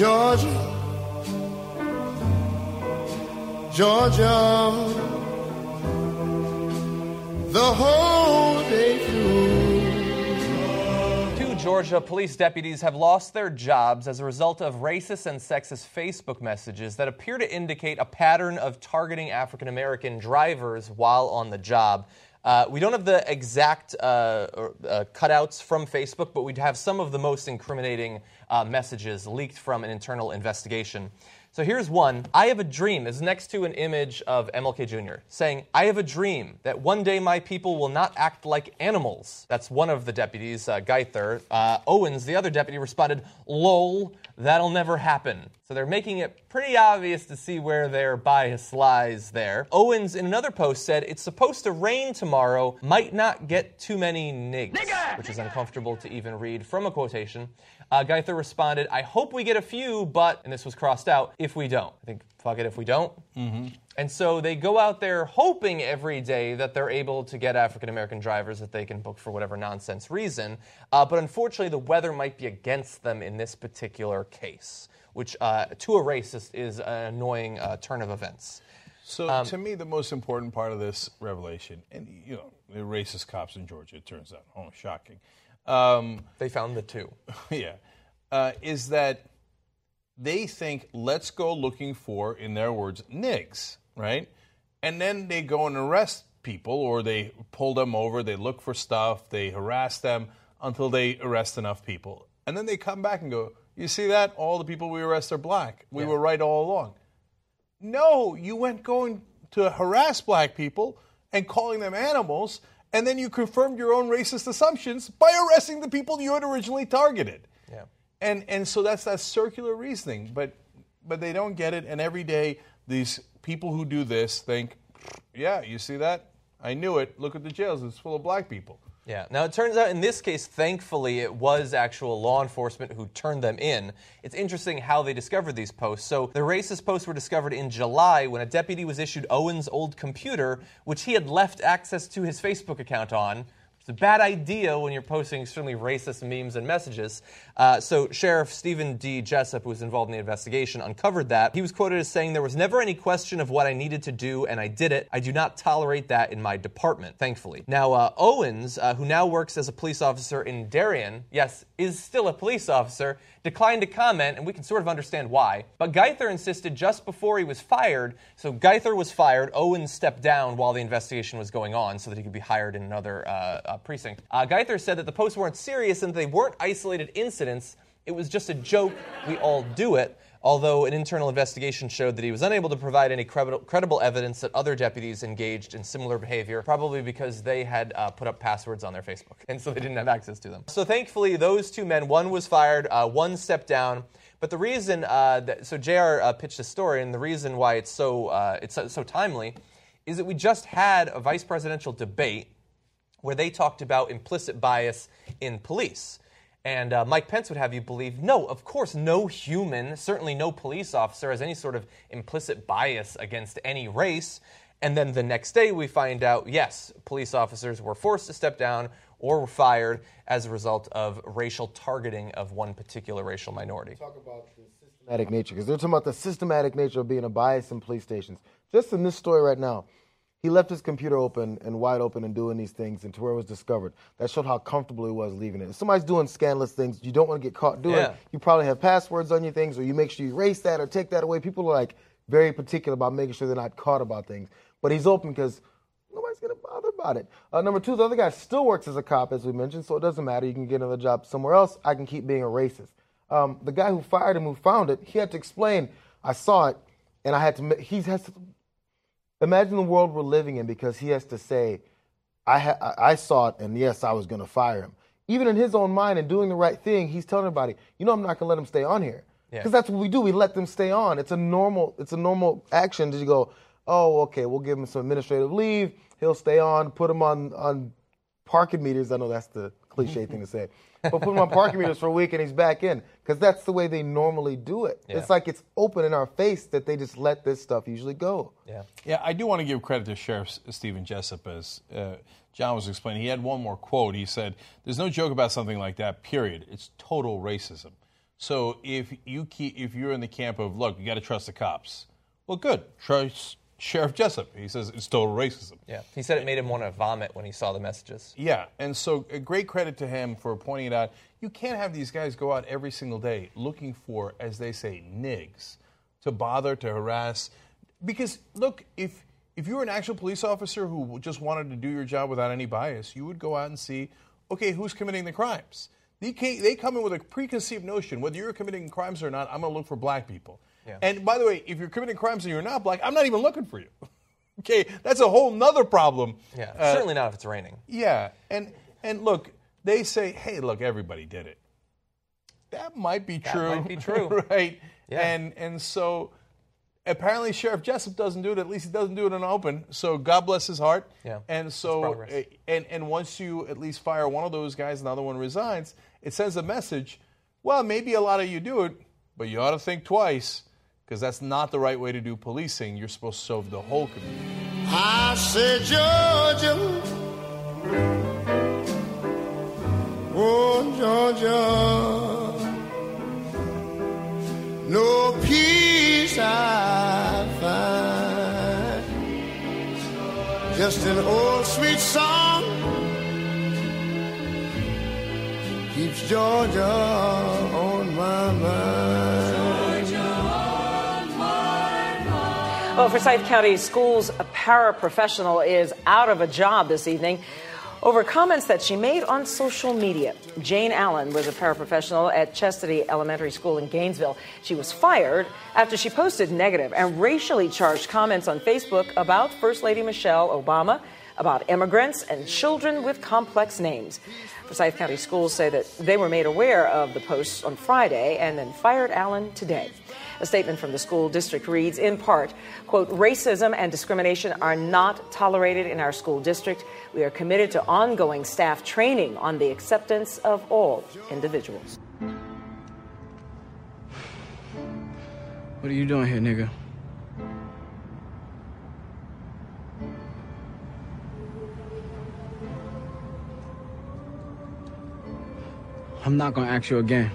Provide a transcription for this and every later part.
Georgia, Georgia, the whole day through. Two Georgia police deputies have lost their jobs as a result of racist and sexist Facebook messages that appear to indicate a pattern of targeting African American drivers while on the job. Uh, we don't have the exact uh, uh, cutouts from Facebook, but we'd have some of the most incriminating uh, messages leaked from an internal investigation. So here's one. I have a dream is next to an image of MLK Jr. saying, I have a dream that one day my people will not act like animals. That's one of the deputies, uh, Geither. Uh, Owens, the other deputy, responded, lol, that'll never happen. So they're making it pretty obvious to see where their bias lies there. Owens, in another post, said, It's supposed to rain tomorrow, might not get too many nigs, which is uncomfortable to even read from a quotation. Uh, Geither responded, I hope we get a few, but, and this was crossed out, if we don't. I think, fuck it if we don't. Mm-hmm. And so they go out there hoping every day that they're able to get African American drivers that they can book for whatever nonsense reason. Uh, but unfortunately, the weather might be against them in this particular case, which uh, to a racist is an annoying uh, turn of events. So Um, to me, the most important part of this revelation, and you know, the racist cops in Georgia, it turns out, oh, shocking. Um, they found the two. yeah, uh, is that they think let's go looking for, in their words, nigs, right? And then they go and arrest people, or they pull them over, they look for stuff, they harass them until they arrest enough people, and then they come back and go, "You see that? All the people we arrest are black. We were right all along." No, you went going to harass black people and calling them animals, and then you confirmed your own racist assumptions by arresting the people you had originally targeted. Yeah. And and so that's that circular reasoning, but but they don't get it. And every day these people who do this think, yeah, you see that? I knew it. Look at the jails; it's full of black people. Yeah. Now it turns out in this case, thankfully, it was actual law enforcement who turned them in. It's interesting how they discovered these posts. So the racist posts were discovered in July when a deputy was issued Owen's old computer, which he had left access to his Facebook account on It's a bad idea when you're posting extremely racist memes and messages. Uh, so, Sheriff Stephen D. Jessup, who was involved in the investigation, uncovered that. He was quoted as saying, There was never any question of what I needed to do, and I did it. I do not tolerate that in my department, thankfully. Now, uh, Owens, uh, who now works as a police officer in Darien, yes, is still a police officer, declined to comment, and we can sort of understand why. But Geither insisted just before he was fired, so Geither was fired, Owens stepped down while the investigation was going on so that he could be hired in another uh, precinct. Uh, Geither said that the posts weren't serious and they weren't isolated incidents. It was just a joke. We all do it. Although an internal investigation showed that he was unable to provide any credible, credible evidence that other deputies engaged in similar behavior, probably because they had uh, put up passwords on their Facebook, and so they didn't have access to them. So thankfully, those two men, one was fired, uh, one stepped down. But the reason, uh, that, so JR uh, pitched a story, and the reason why it's so uh, it's so, so timely is that we just had a vice presidential debate where they talked about implicit bias in police. And uh, Mike Pence would have you believe no, of course, no human, certainly no police officer, has any sort of implicit bias against any race. And then the next day we find out yes, police officers were forced to step down or were fired as a result of racial targeting of one particular racial minority. Talk about the systematic nature, because they're talking about the systematic nature of being a bias in police stations. Just in this story right now, he left his computer open and wide open and doing these things until where it was discovered. That showed how comfortable he was leaving it. If somebody's doing scandalous things, you don't want to get caught doing Yeah. it. You probably have passwords on your things, or you make sure you erase that or take that away. People are like very particular about making sure they're not caught about things. But he's open because nobody's gonna bother about it. Uh, number two, the other guy still works as a cop, as we mentioned, so it doesn't matter. You can get another job somewhere else. I can keep being a racist. Um, the guy who fired him, who found it, he had to explain. I saw it, and I had to. He has to imagine the world we're living in because he has to say, I, ha- I saw it, and yes, I was going to fire him. Even in his own mind and doing the right thing, he's telling everybody, you know, I'm not going to let him stay on here. Yeah. Because that's what we do. We let them stay on. It's a normal, it's a normal action to go, oh, okay, we'll give him some administrative leave. He'll stay on. Put him on on parking meters. I know that's the cliche thing to say, but put him on parking meters for a week and he's back in because that's the way they normally do it. Yeah. It's like it's open in our face that they just let this stuff usually go. Yeah. Yeah, I do want to give credit to Sheriff S- Stephen Jessup as uh, John was explaining. He had one more quote. He said, "There's no joke about something like that. Period. It's total racism." So if you keep, if you're in the camp of look, you got to trust the cops. Well, good. Trust Sheriff Jessup. He says it's total racism. Yeah. He said it made him want to vomit when he saw the messages. Yeah, and so a great credit to him for pointing it out. You can't have these guys go out every single day looking for, as they say, nigs to bother to harass. Because look, if if you were an actual police officer who just wanted to do your job without any bias, you would go out and see, okay, who's committing the crimes. They, they come in with a preconceived notion, whether you're committing crimes or not. I'm going to look for black people. Yeah. And by the way, if you're committing crimes and you're not black, I'm not even looking for you. okay, that's a whole nother problem. Yeah. Uh, Certainly not if it's raining. yeah, and and look, they say, "Hey, look, everybody did it." That might be true. That true. might be true. right? Yeah. And and so apparently Sheriff Jessup doesn't do it. At least he doesn't do it in open. So God bless his heart. Yeah, And so uh, and and once you at least fire one of those guys, another one resigns. It sends a message. Well, maybe a lot of you do it, but you ought to think twice because that's not the right way to do policing. You're supposed to serve the whole community. I said, Georgia, oh Georgia, no peace I find, just an old sweet song keeps Georgia on my mind. Well, Forsyth County Schools paraprofessional is out of a job this evening over comments that she made on social media. Jane Allen was a paraprofessional at Chestatee Elementary School in Gainesville. She was fired after she posted negative and racially charged comments on Facebook about First Lady Michelle Obama, about immigrants, and children with complex names. Forsyth County Schools say that they were made aware of the posts on Friday and then fired Allen today. A statement from the school district reads in part, quote, racism and discrimination are not tolerated in our school district. We are committed to ongoing staff training on the acceptance of all individuals. What are you doing here, nigga? I'm not gonna ask you again.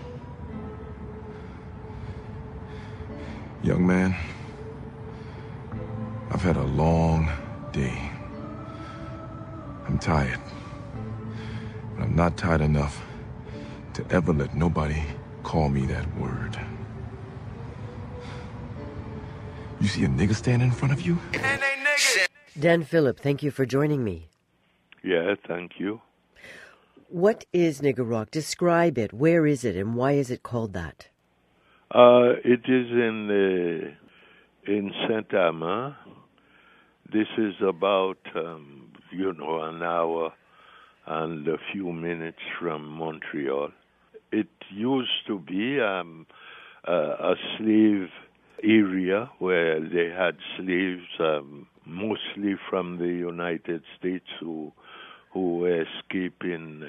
Young man, I've had a long day. I'm tired. But I'm not tired enough to ever let nobody call me that word. You see a nigga standing in front of you? Dan Philip, thank you for joining me. Yeah, thank you. What is Nigger Rock? Describe it. Where is it, and why is it called that? Uh, it is in uh, in Saint Armand. This is about um, you know an hour and a few minutes from Montreal. It used to be um, uh, a slave area where they had slaves, um, mostly from the United States, who who were escaping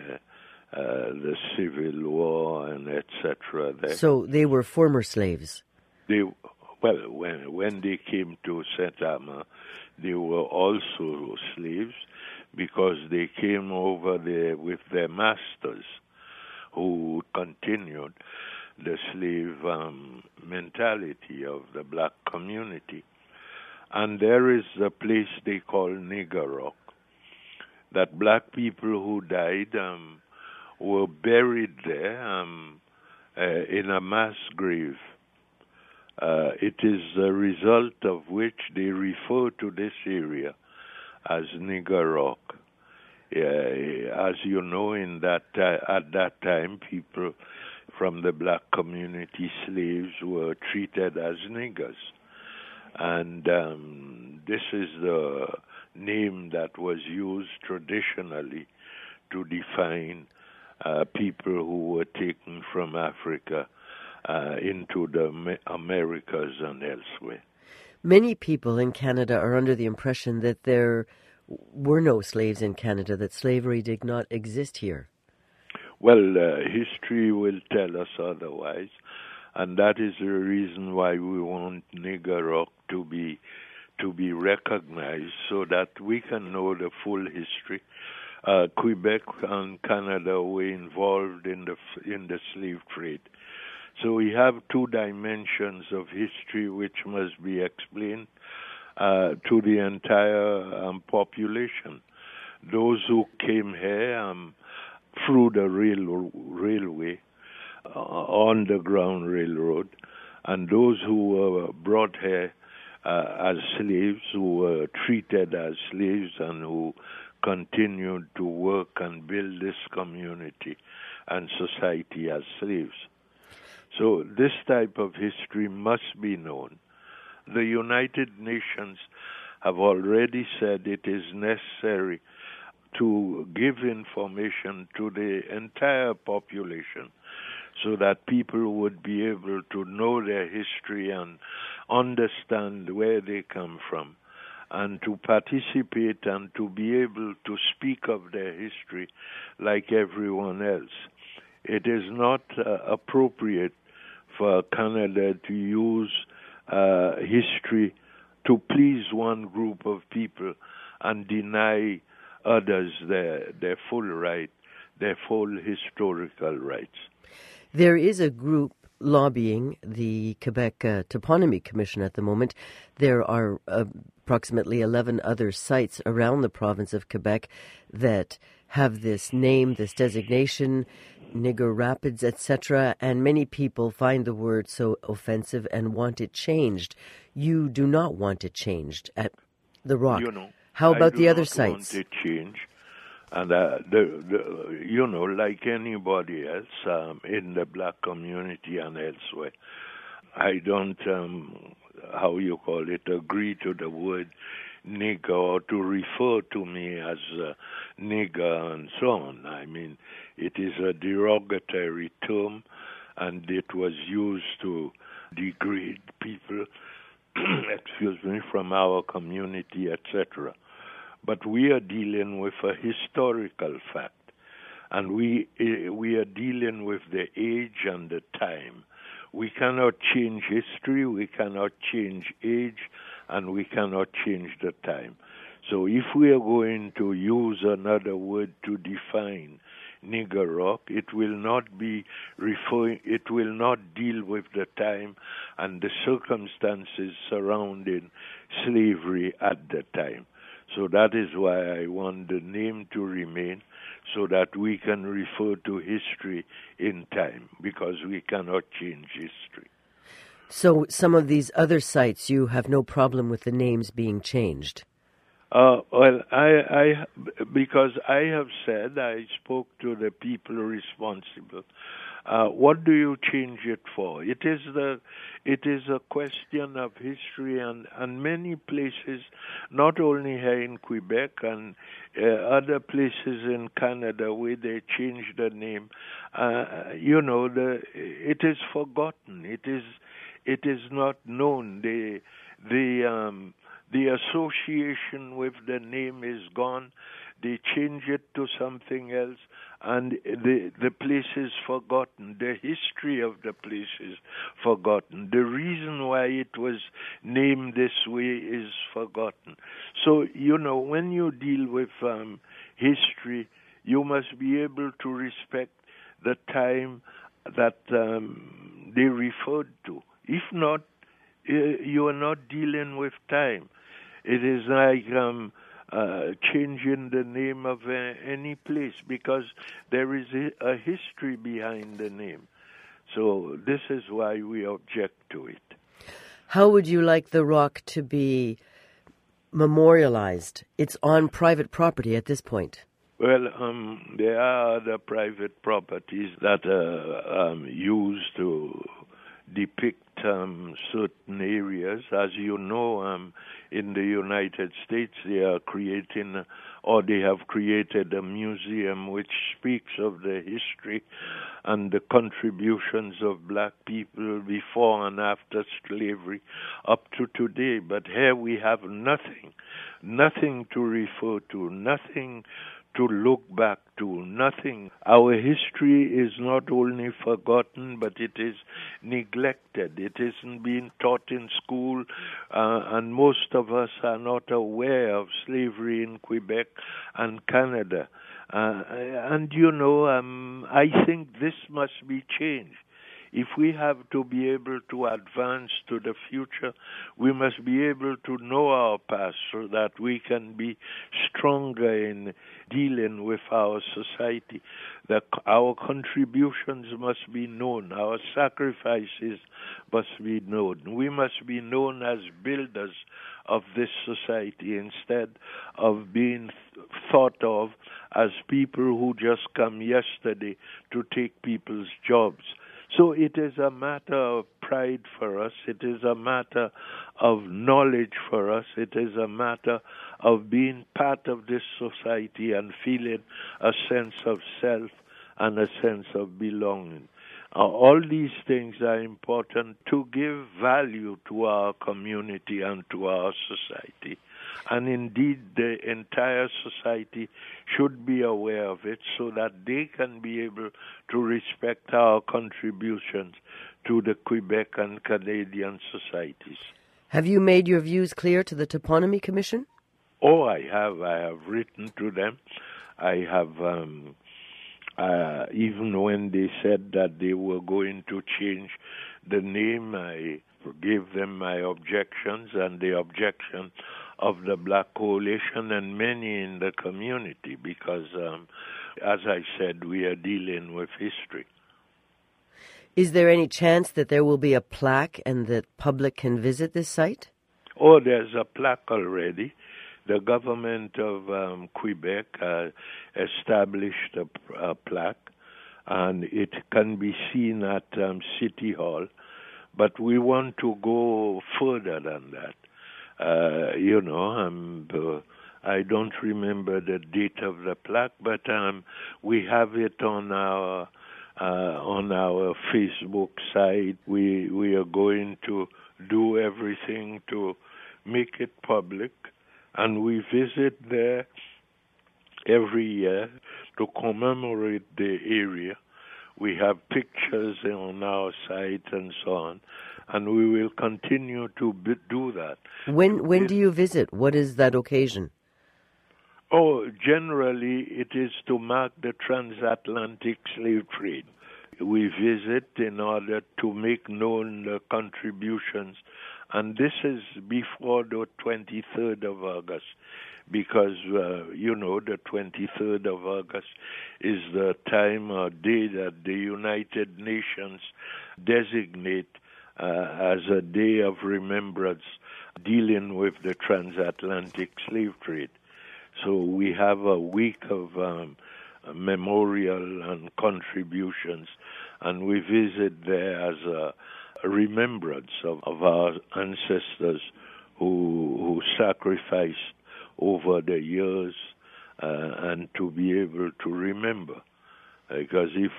uh, the Civil War and etc. So they were former slaves. They well, when when they came to Saint they were also slaves because they came over there with their masters, who continued the slave um, mentality of the black community. And there is a place they call Nigger Rock, that black people who died um, were buried there um, uh, in a mass grave. Uh, it is a result of which they refer to this area as Nigger Rock. Uh, as you know, in that uh, at that time, people from the black community, slaves, were treated as niggers, and um, this is the name that was used traditionally to define uh, people who were taken from Africa uh, into the Americas and elsewhere. Many people in Canada are under the impression that there were no slaves in Canada, that slavery did not exist here. Well, uh, history will tell us otherwise, and that is the reason why we want Nigger Rock to be to be recognized so that we can know the full history. Uh, Quebec and Canada were involved in the in the slave trade, so we have two dimensions of history which must be explained uh, to the entire um, population. Those who came here um, through the rail, railway, uh, underground railroad, and those who were brought here uh, as slaves, who were treated as slaves, and who continued to work and build this community and society as slaves. So, this type of history must be known. The United Nations have already said it is necessary to give information to the entire population so that people would be able to know their history and understand where they come from and to participate and to be able to speak of their history like everyone else. It is not uh, appropriate for Canada to use uh, history to please one group of people and deny others their, their full right, their full historical rights. There is a group lobbying the Quebec uh, Toponymy Commission at the moment. There are uh, approximately 11 other sites around the province of Quebec that have this name, this designation, Nigger Rapids, etc., and many people find the word so offensive and want it changed. You do not want it changed at The Rock. You know, How about the other sites? And uh, the, the, you know, like anybody else um, in the black community and elsewhere, I don't, um, how you call it, agree to the word nigger or to refer to me as uh, nigger and so on. I mean, it is a derogatory term, and it was used to degrade people, excuse me, from our community, etc. But we are dealing with a historical fact, and we eh, we are dealing with the age and the time. We cannot change history, we cannot change age, and we cannot change the time. So if we are going to use another word to define Nigger Rock. It will not be referring. It will not deal with the time and the circumstances surrounding slavery at the time. So that is why I want the name to remain so that we can refer to history in time because we cannot change history. So, some of these other sites, you have no problem with the names being changed? Uh, well, I, I, because I have said, I spoke to the people responsible. Uh, what do you change it for? It is the, it is a question of history, and and many places, not only here in Quebec and uh, other places in Canada where they change the name. Uh, you know, the it is forgotten. It is, it is not known. The the um, the association with the name is gone. They change it to something else, and the the place is forgotten. The history of the place is forgotten. The reason why it was named this way is forgotten. So you know when you deal with um, history, you must be able to respect the time that um, they referred to. If not, uh, you are not dealing with time. It is like um, uh, changing the name of uh, any place because there is a, a history behind the name. So this is why we object to it. How would you like the rock to be memorialized? It's on private property at this point. Well, um, there are other private properties that are um, used to depict um, certain areas. As you know, um, in the United States, they are creating, or they have created a museum which speaks of the history and the contributions of black people before and after slavery up to today. But here we have nothing, nothing to refer to, nothing to look back to, nothing. Our history is not only forgotten, but it is neglected. It isn't being taught in school, uh, and most of us are not aware of slavery in Quebec and Canada. Uh, and you know, um, I think this must be changed. If we have to be able to advance to the future, we must be able to know our past so that we can be stronger in dealing with our society. That our contributions must be known, our sacrifices must be known. We must be known as builders of this society instead of being thought of as people who just come yesterday to take people's jobs. So it is a matter of pride for us. It is a matter of knowledge for us. It is a matter of being part of this society and feeling a sense of self and a sense of belonging. Uh, all these things are important to give value to our community and to our society. And indeed, the entire society should be aware of it so that they can be able to respect our contributions to the Quebec and Canadian societies. Have you made your views clear to the Toponymy Commission? Oh, I have. I have written to them. I have, um, uh, even when they said that they were going to change the name, I gave them my objections, and the objection of the Black Coalition and many in the community because, um, as I said, we are dealing with history. Is there any chance that there will be a plaque and that public can visit this site? Oh, there's a plaque already. The government of um, Quebec uh, established a, a, plaque, and it can be seen at um, City Hall. But we want to go further than that. Uh, you know, um, uh, I don't remember the date of the plaque, but um, we have it on our uh, on our Facebook site. We we are going to do everything to make it public, and we visit there every year to commemorate the area. We have pictures on our site and so on and we will continue to do that. When when do you visit? What is that occasion? Oh, generally, it is to mark the transatlantic slave trade. We visit in order to make known the contributions, and this is before the 23rd of August, because, uh, you know, the 23rd of August is the time or day that the United Nations designate uh, as a day of remembrance dealing with the transatlantic slave trade. So we have a week of um, memorial and contributions, and we visit there as a, remembrance of, of, our ancestors who, who sacrificed over the years uh, and to be able to remember. Because if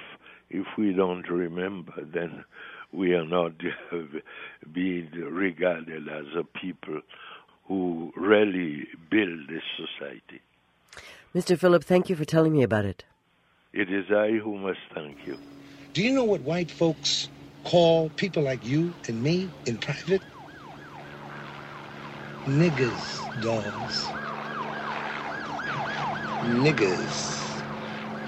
if we don't remember, then we are not being regarded as a people who really build this society. Mr. Philip, thank you for telling me about it. It is I who must thank you. Do you know what white folks call people like you and me in private? Niggers, dogs. Niggas.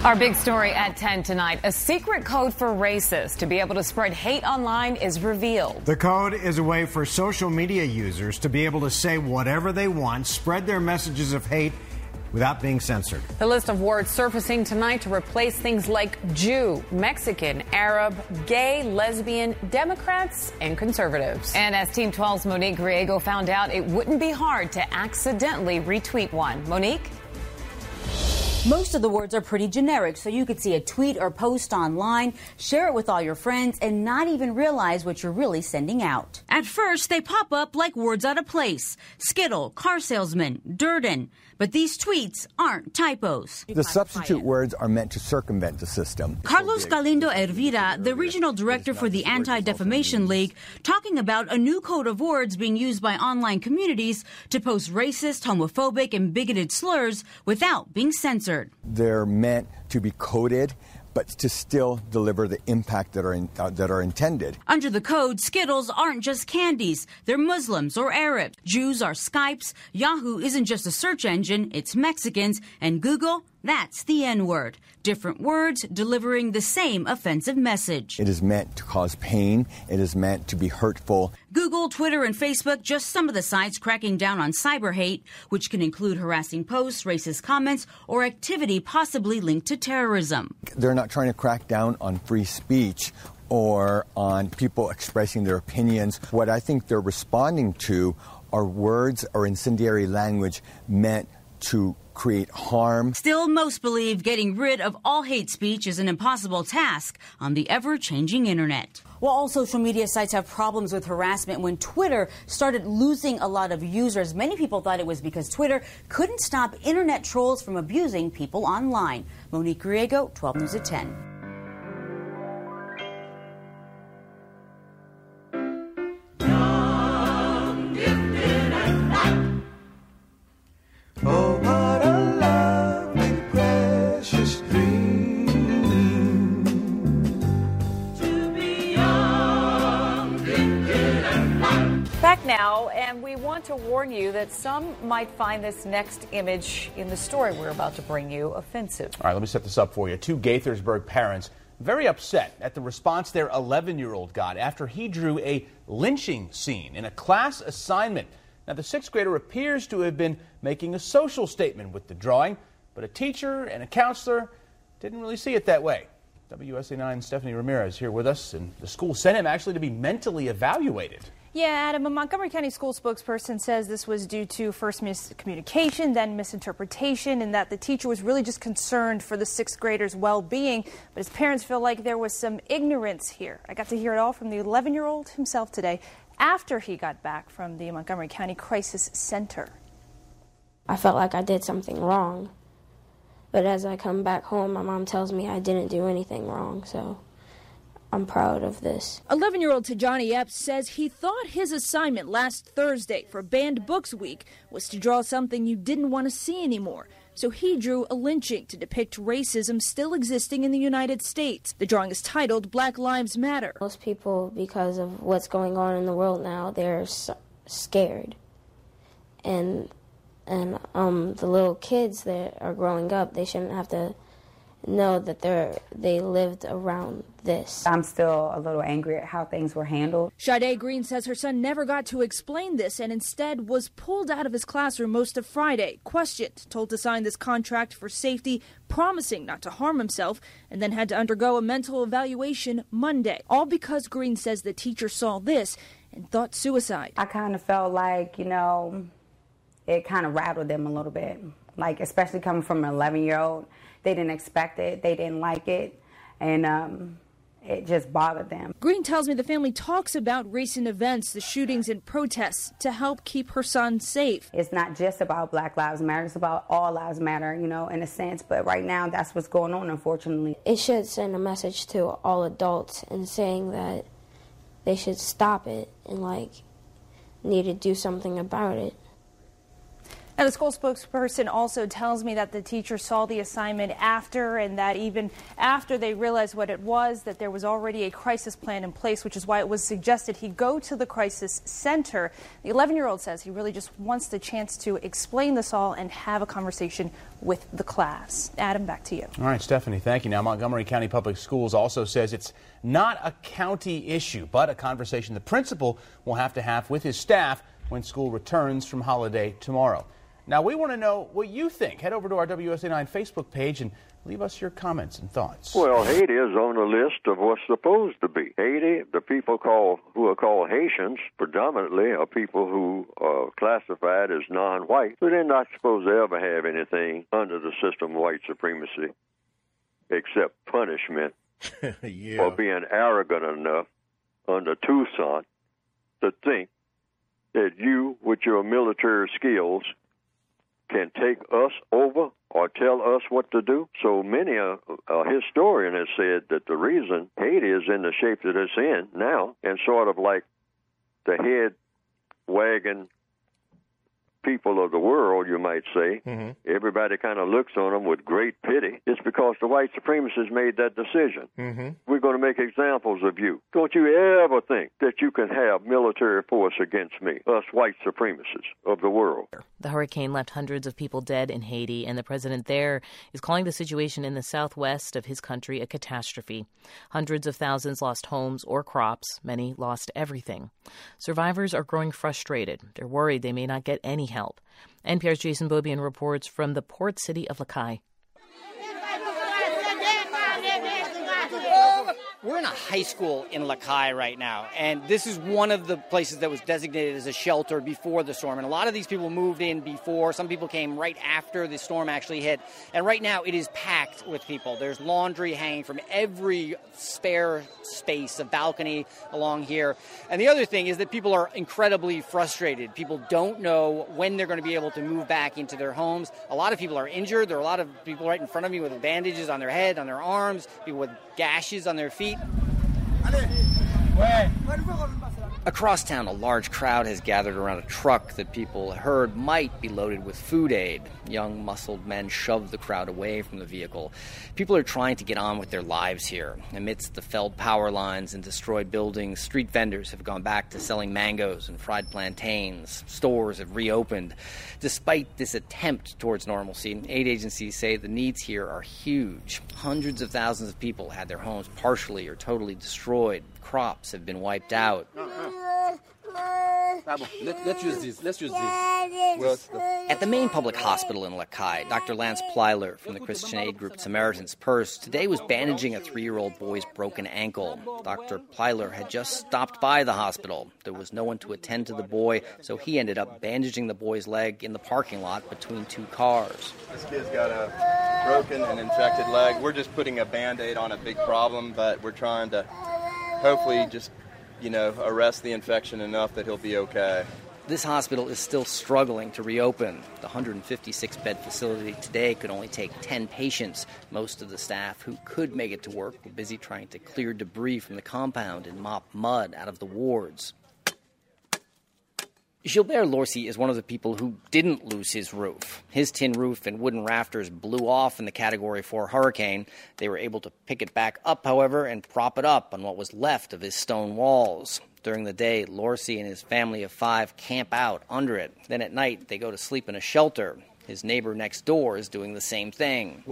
Our big story at 10 tonight a secret code for racists to be able to spread hate online is revealed. The code is a way for social media users to be able to say whatever they want, spread their messages of hate without being censored. The list of words surfacing tonight to replace things like Jew, Mexican, Arab, gay, lesbian, Democrats, and conservatives. And as Team 12's Monique Griego found out, it wouldn't be hard to accidentally retweet one. Monique? Most of the words are pretty generic, so you could see a tweet or post online, share it with all your friends, and not even realize what you're really sending out. At first, they pop up like words out of place Skittle, car salesman, Durden. But these tweets aren't typos. The substitute words are meant to circumvent the system. Carlos Galindo Elvira, the regional director for the Anti Defamation League, talking about a new code of words being used by online communities to post racist, homophobic, and bigoted slurs without being censored. They're meant to be coded but to still deliver the impact that are in, uh, that are intended. Under the code, Skittles aren't just candies; they're Muslims or Arabs. Jews are Skypes. Yahoo isn't just a search engine; it's Mexicans, and Google. That's the N word. Different words delivering the same offensive message. It is meant to cause pain. It is meant to be hurtful. Google, Twitter, and Facebook, just some of the sites cracking down on cyber hate, which can include harassing posts, racist comments, or activity possibly linked to terrorism. They're not trying to crack down on free speech or on people expressing their opinions. What I think they're responding to are words or incendiary language meant to create harm. Still, most believe getting rid of all hate speech is an impossible task on the ever changing internet. While all social media sites have problems with harassment, when Twitter started losing a lot of users, many people thought it was because Twitter couldn't stop internet trolls from abusing people online. Monique Griego, 12 News at 10. Oh, what now, and we want to warn you that some might find this next image in the story we're about to bring you offensive. All right, let me set this up for you. Two Gaithersburg parents very upset at the response their 11 year old got after he drew a lynching scene in a class assignment. Now, the sixth grader appears to have been making a social statement with the drawing, but a teacher and a counselor didn't really see it that way. WUSA 9 Stephanie Ramirez here with us, and the school sent him actually to be mentally evaluated. Yeah, Adam, a Montgomery County school spokesperson says this was due to first miscommunication, then misinterpretation, and that the teacher was really just concerned for the sixth grader's well being. But his parents feel like there was some ignorance here. I got to hear it all from the 11 year old himself today after he got back from the Montgomery County Crisis Center. I felt like I did something wrong. But as I come back home, my mom tells me I didn't do anything wrong, so I'm proud of this. 11 year old Tajani Epps says he thought his assignment last Thursday for Banned Books Week was to draw something you didn't want to see anymore. So he drew a lynching to depict racism still existing in the United States. The drawing is titled Black Lives Matter. Most people, because of what's going on in the world now, they're s- scared. And and um, the little kids that are growing up, they shouldn't have to know that they're they lived around this. I'm still a little angry at how things were handled. Sade Green says her son never got to explain this and instead was pulled out of his classroom most of Friday, questioned, told to sign this contract for safety, promising not to harm himself, and then had to undergo a mental evaluation Monday. All because Green says the teacher saw this and thought suicide. I kind of felt like, you know, it kind of rattled them a little bit. Like, especially coming from an 11 year old, they didn't expect it, they didn't like it, and um, it just bothered them. Green tells me the family talks about recent events, the shootings and protests, to help keep her son safe. It's not just about Black Lives Matter, it's about all lives matter, you know, in a sense. But right now, that's what's going on, unfortunately. It should send a message to all adults and saying that they should stop it and like need to do something about it. Now, the school spokesperson also tells me that the teacher saw the assignment after, and that even after they realized what it was, that there was already a crisis plan in place, which is why it was suggested he go to the crisis center. The 11 year old says he really just wants the chance to explain this all and have a conversation with the class. Adam, back to you. All right, Stephanie, thank you. Now, Montgomery County Public Schools also says it's not a county issue, but a conversation the principal will have to have with his staff when school returns from holiday tomorrow. Now, we want to know what you think. Head over to our WUSA 9 Facebook page and leave us your comments and thoughts. Well, Haiti is on the list of what's supposed to be. Haiti, the people call who are called Haitians, predominantly are people who are classified as non-white, so they're not supposed to ever have anything under the system of white supremacy except punishment yeah. for being arrogant enough under Toussaint to think that you, with your military skills, can take us over or tell us what to do. So many a, a historian has said that the reason Haiti is in the shape that it's in now, and sort of like the head wagon people of the world, you might say, Mm-hmm. everybody kind of looks on them with great pity. It's because the white supremacists made that decision. Mm-hmm. We're going to make examples of you. Don't you ever think that you can have military force against me, us white supremacists of the world. The hurricane left hundreds of people dead in Haiti, and the president there is calling the situation in the southwest of his country a catastrophe. Hundreds of thousands lost homes or crops, many lost everything. Survivors are growing frustrated. They're worried they may not get any help. NPR's Jason Beaubien reports from the port city of Les Cayes. We're in a high school in Les Cayes right now, and this is one of the places that was designated as a shelter before the storm. And a lot of these people moved in before. Some people came right after the storm actually hit. And right now it is packed with people. There's laundry hanging from every spare space, a balcony along here. And the other thing is that people are incredibly frustrated. People don't know when they're going to be able to move back into their homes. A lot of people are injured. There are a lot of people right in front of me with bandages on their head, on their arms, people with gashes on their feet. Allez. Ouais. Across town, a large crowd has gathered around a truck that people heard might be loaded with food aid. Young, muscled men shove the crowd away from the vehicle. People are trying to get on with their lives here. Amidst the felled power lines and destroyed buildings, street vendors have gone back to selling mangoes and fried plantains. Stores have reopened. Despite this attempt towards normalcy, aid agencies say the needs here are huge. Hundreds of thousands of people had their homes partially or totally destroyed. Crops have been wiped out. Let, let's use this. Let's use this. At the main public hospital in Les Cayes, Dr. Lance Plyler from the Christian aid group Samaritan's Purse today was bandaging a three year old boy's broken ankle. Dr. Plyler had just stopped by the hospital. There was no one to attend to the boy, so he ended up bandaging the boy's leg in the parking lot between two cars. this kid's got a broken and infected leg. We're just putting a band aid on a big problem, but we're trying to hopefully just, you know, arrest the infection enough that he'll be okay. This hospital is still struggling to reopen. The 156 bed facility today could only take 10 patients. Most of the staff who could make it to work were busy trying to clear debris from the compound and mop mud out of the wards. Gilbert Lorcy is one of the people who didn't lose his roof. His tin roof and wooden rafters blew off in the Category 4 hurricane. They were able to pick it back up, however, and prop it up on what was left of his stone walls. During the day, Lorcy and his family of five camp out under it. Then at night, they go to sleep in a shelter. His neighbor next door is doing the same thing.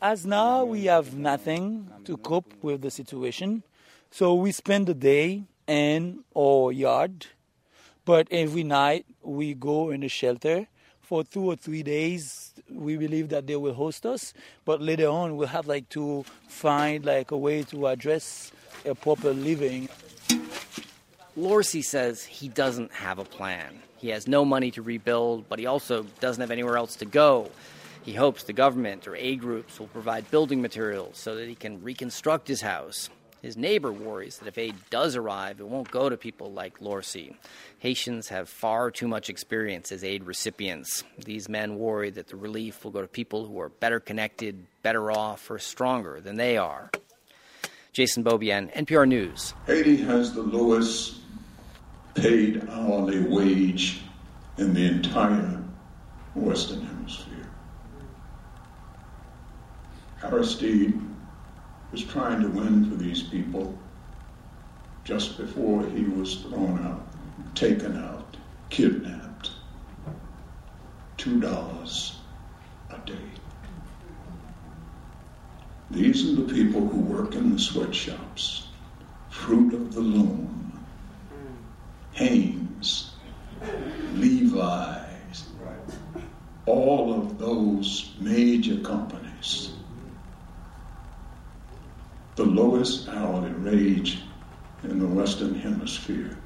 As now, we have nothing to cope with the situation. So we spend the day in our yard, but every night we go in the shelter for two or three days. We believe that they will host us, but later on we'll have like to find like a way to address a proper living. Lorcy says he doesn't have a plan. He has no money to rebuild, but he also doesn't have anywhere else to go. He hopes the government or aid groups will provide building materials so that he can reconstruct his house. His neighbor worries that if aid does arrive, it won't go to people like Lorcy. Haitians have far too much experience as aid recipients. These men worry that the relief will go to people who are better connected, better off, or stronger than they are. Jason Beaubien, NPR News. Haiti has the lowest paid hourly wage in the entire Western Hemisphere. Aristide was trying to win for these people just before he was thrown out, taken out, kidnapped. Two dollars a day. These are the people who work in the sweatshops, Fruit of the Loom, Hanes, Levi's, all of those major companies the lowest hourly wage in the Western Hemisphere.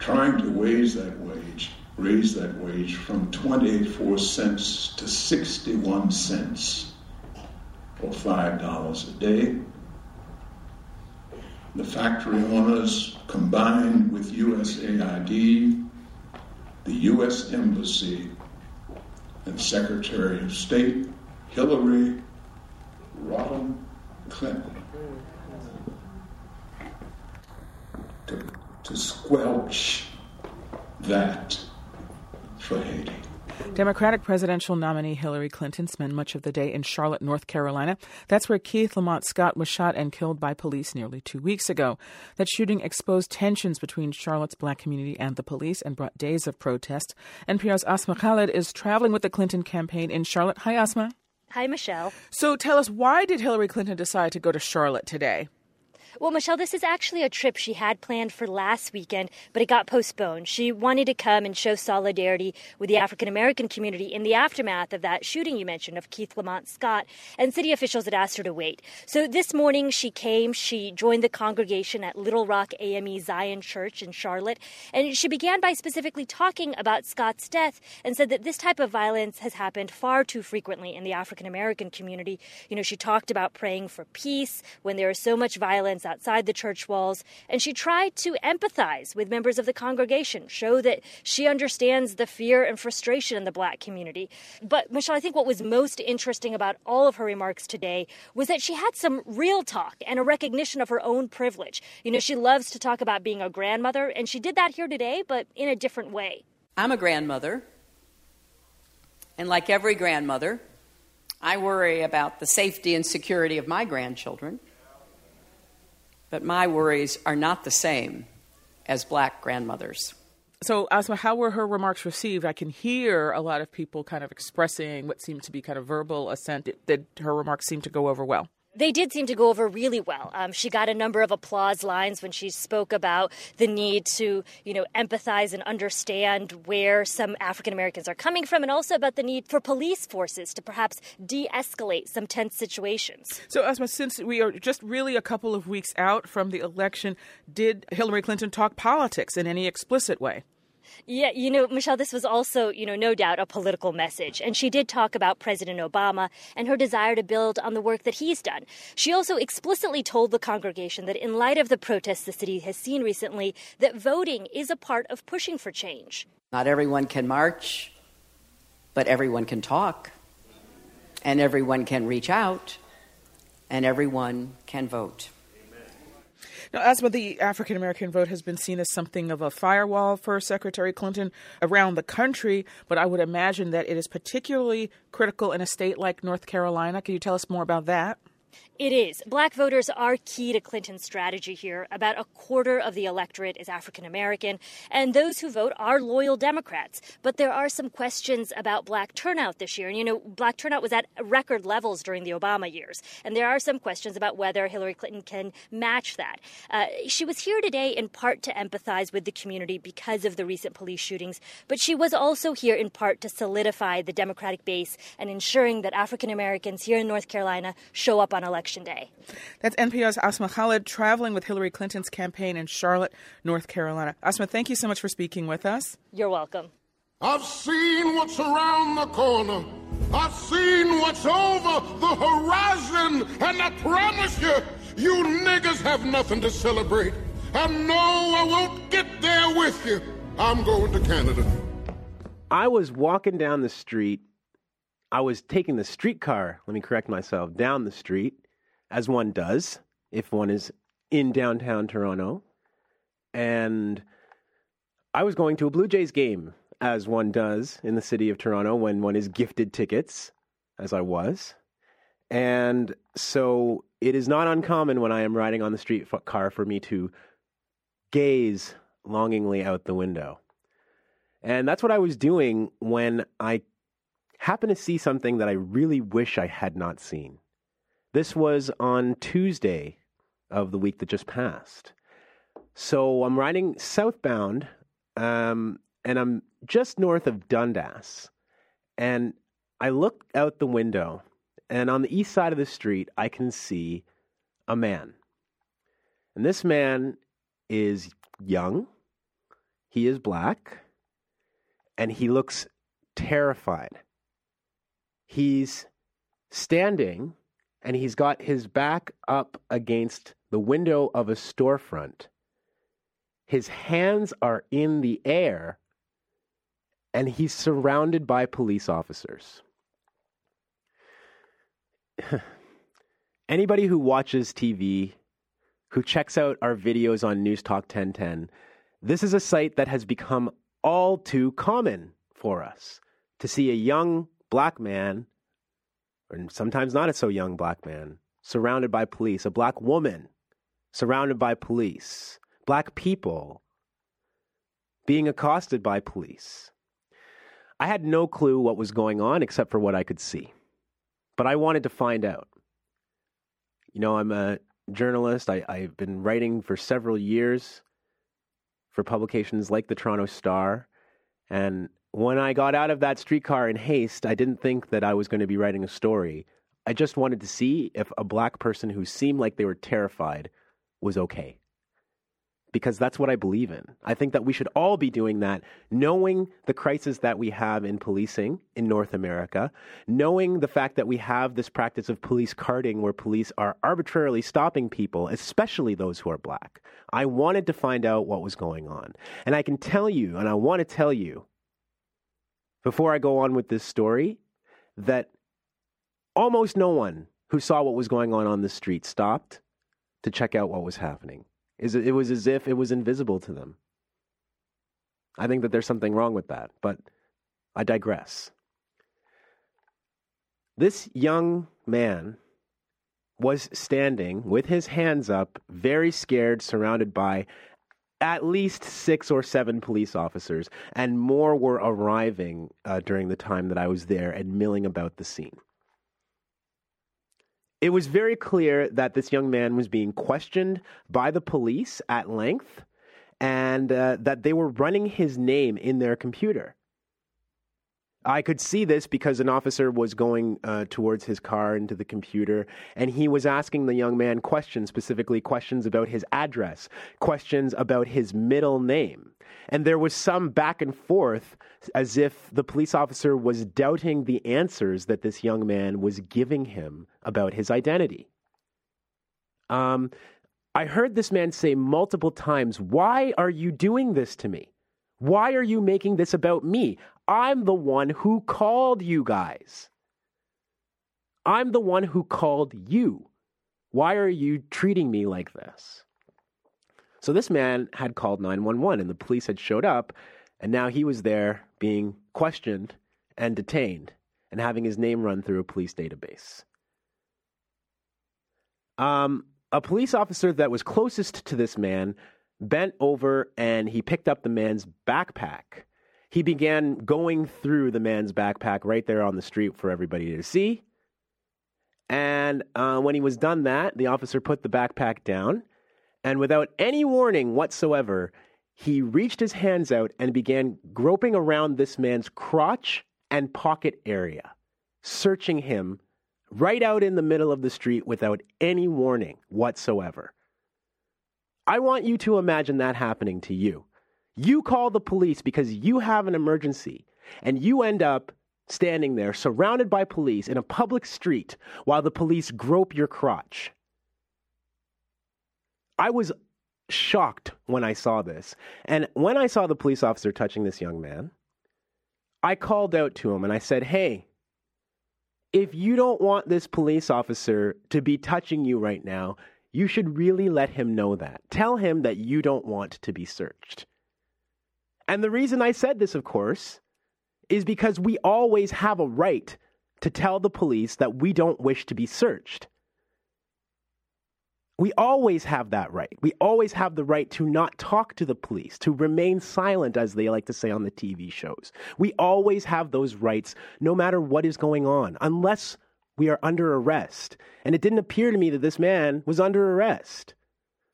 Trying to raise that wage, raise that wage from 24 cents to 61 cents, or $5 a day. The factory owners, combined with USAID, the U.S. Embassy, and Secretary of State Hillary Rodham Clinton to, to squelch that for Haiti. Democratic presidential nominee Hillary Clinton spent much of the day in Charlotte, North Carolina. That's where Keith Lamont Scott was shot and killed by police nearly two weeks ago. That shooting exposed tensions between Charlotte's black community and the police and brought days of protest. NPR's Asma Khalid is traveling with the Clinton campaign in Charlotte. Hi, Asma. Hi, Michelle. So tell us, why did Hillary Clinton decide to go to Charlotte today? Well, Michelle, this is actually a trip she had planned for last weekend, but it got postponed. She wanted to come and show solidarity with the African American community in the aftermath of that shooting you mentioned of Keith Lamont Scott, and city officials had asked her to wait. So this morning she came, she joined the congregation at Little Rock AME Zion Church in Charlotte, and she began by specifically talking about Scott's death and said that this type of violence has happened far too frequently in the African American community. You know, she talked about praying for peace when there is so much violence outside the church walls, and she tried to empathize with members of the congregation, show that she understands the fear and frustration in the black community. But, Michelle, I think what was most interesting about all of her remarks today was that she had some real talk and a recognition of her own privilege. You know, she loves to talk about being a grandmother, and she did that here today, but in a different way. I'm a grandmother, and like every grandmother, I worry about the safety and security of my grandchildren. But my worries are not the same as black grandmothers. So, Asma, how were her remarks received? I can hear a lot of people kind of expressing what seemed to be kind of verbal assent. Did her remarks seem to go over well? They did seem to go over really well. Um, she got a number of applause lines when she spoke about the need to, you know, empathize and understand where some African Americans are coming from, and also about the need for police forces to perhaps de-escalate some tense situations. So, Asma, since we are just really a couple of weeks out from the election, did Hillary Clinton talk politics in any explicit way? Yeah, you know, Michelle, this was also, you know, no doubt a political message. And she did talk about President Obama and her desire to build on the work that he's done. She also explicitly told the congregation that in light of the protests the city has seen recently, that voting is a part of pushing for change. Not everyone can march, but everyone can talk, and everyone can reach out. and everyone can vote. Now, Asma, the African American vote has been seen as something of a firewall for Secretary Clinton around the country, but I would imagine that it is particularly critical in a state like North Carolina. Can you tell us more about that? It is. Black voters are key to Clinton's strategy here. About a quarter of the electorate is African American, and those who vote are loyal Democrats. But there are some questions about black turnout this year. And, you know, black turnout was at record levels during the Obama years. And there are some questions about whether Hillary Clinton can match that. Uh, she was here today in part to empathize with the community because of the recent police shootings, but she was also here in part to solidify the Democratic base and ensuring that African Americans here in North Carolina show up on election Day. That's NPR's Asma Khalid traveling with Hillary Clinton's campaign in Charlotte, North Carolina. Asma, thank you so much for speaking with us. You're welcome. I've seen what's around the corner. I've seen what's over the horizon. And I promise you, you niggas have nothing to celebrate. And no, I won't get there with you. I'm going to Canada. I was walking down the street. I was taking the streetcar, let me correct myself, down the street as one does if one is in downtown Toronto. And I was going to a Blue Jays game, as one does in the city of Toronto when one is gifted tickets, as I was. And so it is not uncommon when I am riding on the street car for me to gaze longingly out the window. And that's what I was doing when I happened to see something that I really wish I had not seen. This was on Tuesday of the week that just passed. So I'm riding southbound, um, and I'm just north of Dundas. And I look out the window, and on the east side of the street, I can see a man. And this man is young, he is black, and he looks terrified. He's standing and he's got his back up against the window of a storefront. His hands are in the air, and he's surrounded by police officers. Anybody who watches TV, who checks out our videos on News Talk 1010, this is a sight that has become all too common for us to see a young black man or sometimes not a so young black man, surrounded by police, a black woman surrounded by police, black people being accosted by police. I had no clue what was going on except for what I could see. But I wanted to find out. You know, I'm a journalist. I, I've been writing for several years for publications like the Toronto Star. And when I got out of that streetcar in haste, I didn't think that I was going to be writing a story. I just wanted to see if a black person who seemed like they were terrified was okay. Because that's what I believe in. I think that we should all be doing that, knowing the crisis that we have in policing in North America, knowing the fact that we have this practice of police carding where police are arbitrarily stopping people, especially those who are black. I wanted to find out what was going on. And I can tell you, and I want to tell you, before I go on with this story that almost no one who saw what was going on on the street stopped to check out what was happening. It was as if it was invisible to them. I think that there's something wrong with that, but I digress. This young man was standing with his hands up, very scared, surrounded by at least six or seven police officers, and more were arriving uh, during the time that I was there and milling about the scene. It was very clear that this young man was being questioned by the police at length and uh, that they were running his name in their computer. I could see this because an officer was going uh, towards his car into the computer, and he was asking the young man questions, specifically questions about his address, questions about his middle name. And there was some back and forth as if the police officer was doubting the answers that this young man was giving him about his identity. Um, I heard this man say multiple times, Why are you doing this to me? Why are you making this about me? I'm the one who called you guys. I'm the one who called you. Why are you treating me like this? So this man had called 911 and the police had showed up, and now he was there being questioned and detained and having his name run through a police database. Um, a police officer that was closest to this man bent over and he picked up the man's backpack. He began going through the man's backpack right there on the street for everybody to see. And uh, when he was done that, the officer put the backpack down. And without any warning whatsoever, he reached his hands out and began groping around this man's crotch and pocket area, searching him right out in the middle of the street without any warning whatsoever. I want you to imagine that happening to you. You call the police because you have an emergency, and you end up standing there surrounded by police in a public street while the police grope your crotch. I was shocked when I saw this. And when I saw the police officer touching this young man, I called out to him and I said, Hey, if you don't want this police officer to be touching you right now, you should really let him know that. Tell him that you don't want to be searched. And the reason I said this, of course, is because we always have a right to tell the police that we don't wish to be searched. We always have that right. We always have the right to not talk to the police, to remain silent, as they like to say on the TV shows. We always have those rights, no matter what is going on, unless we are under arrest. And it didn't appear to me that this man was under arrest.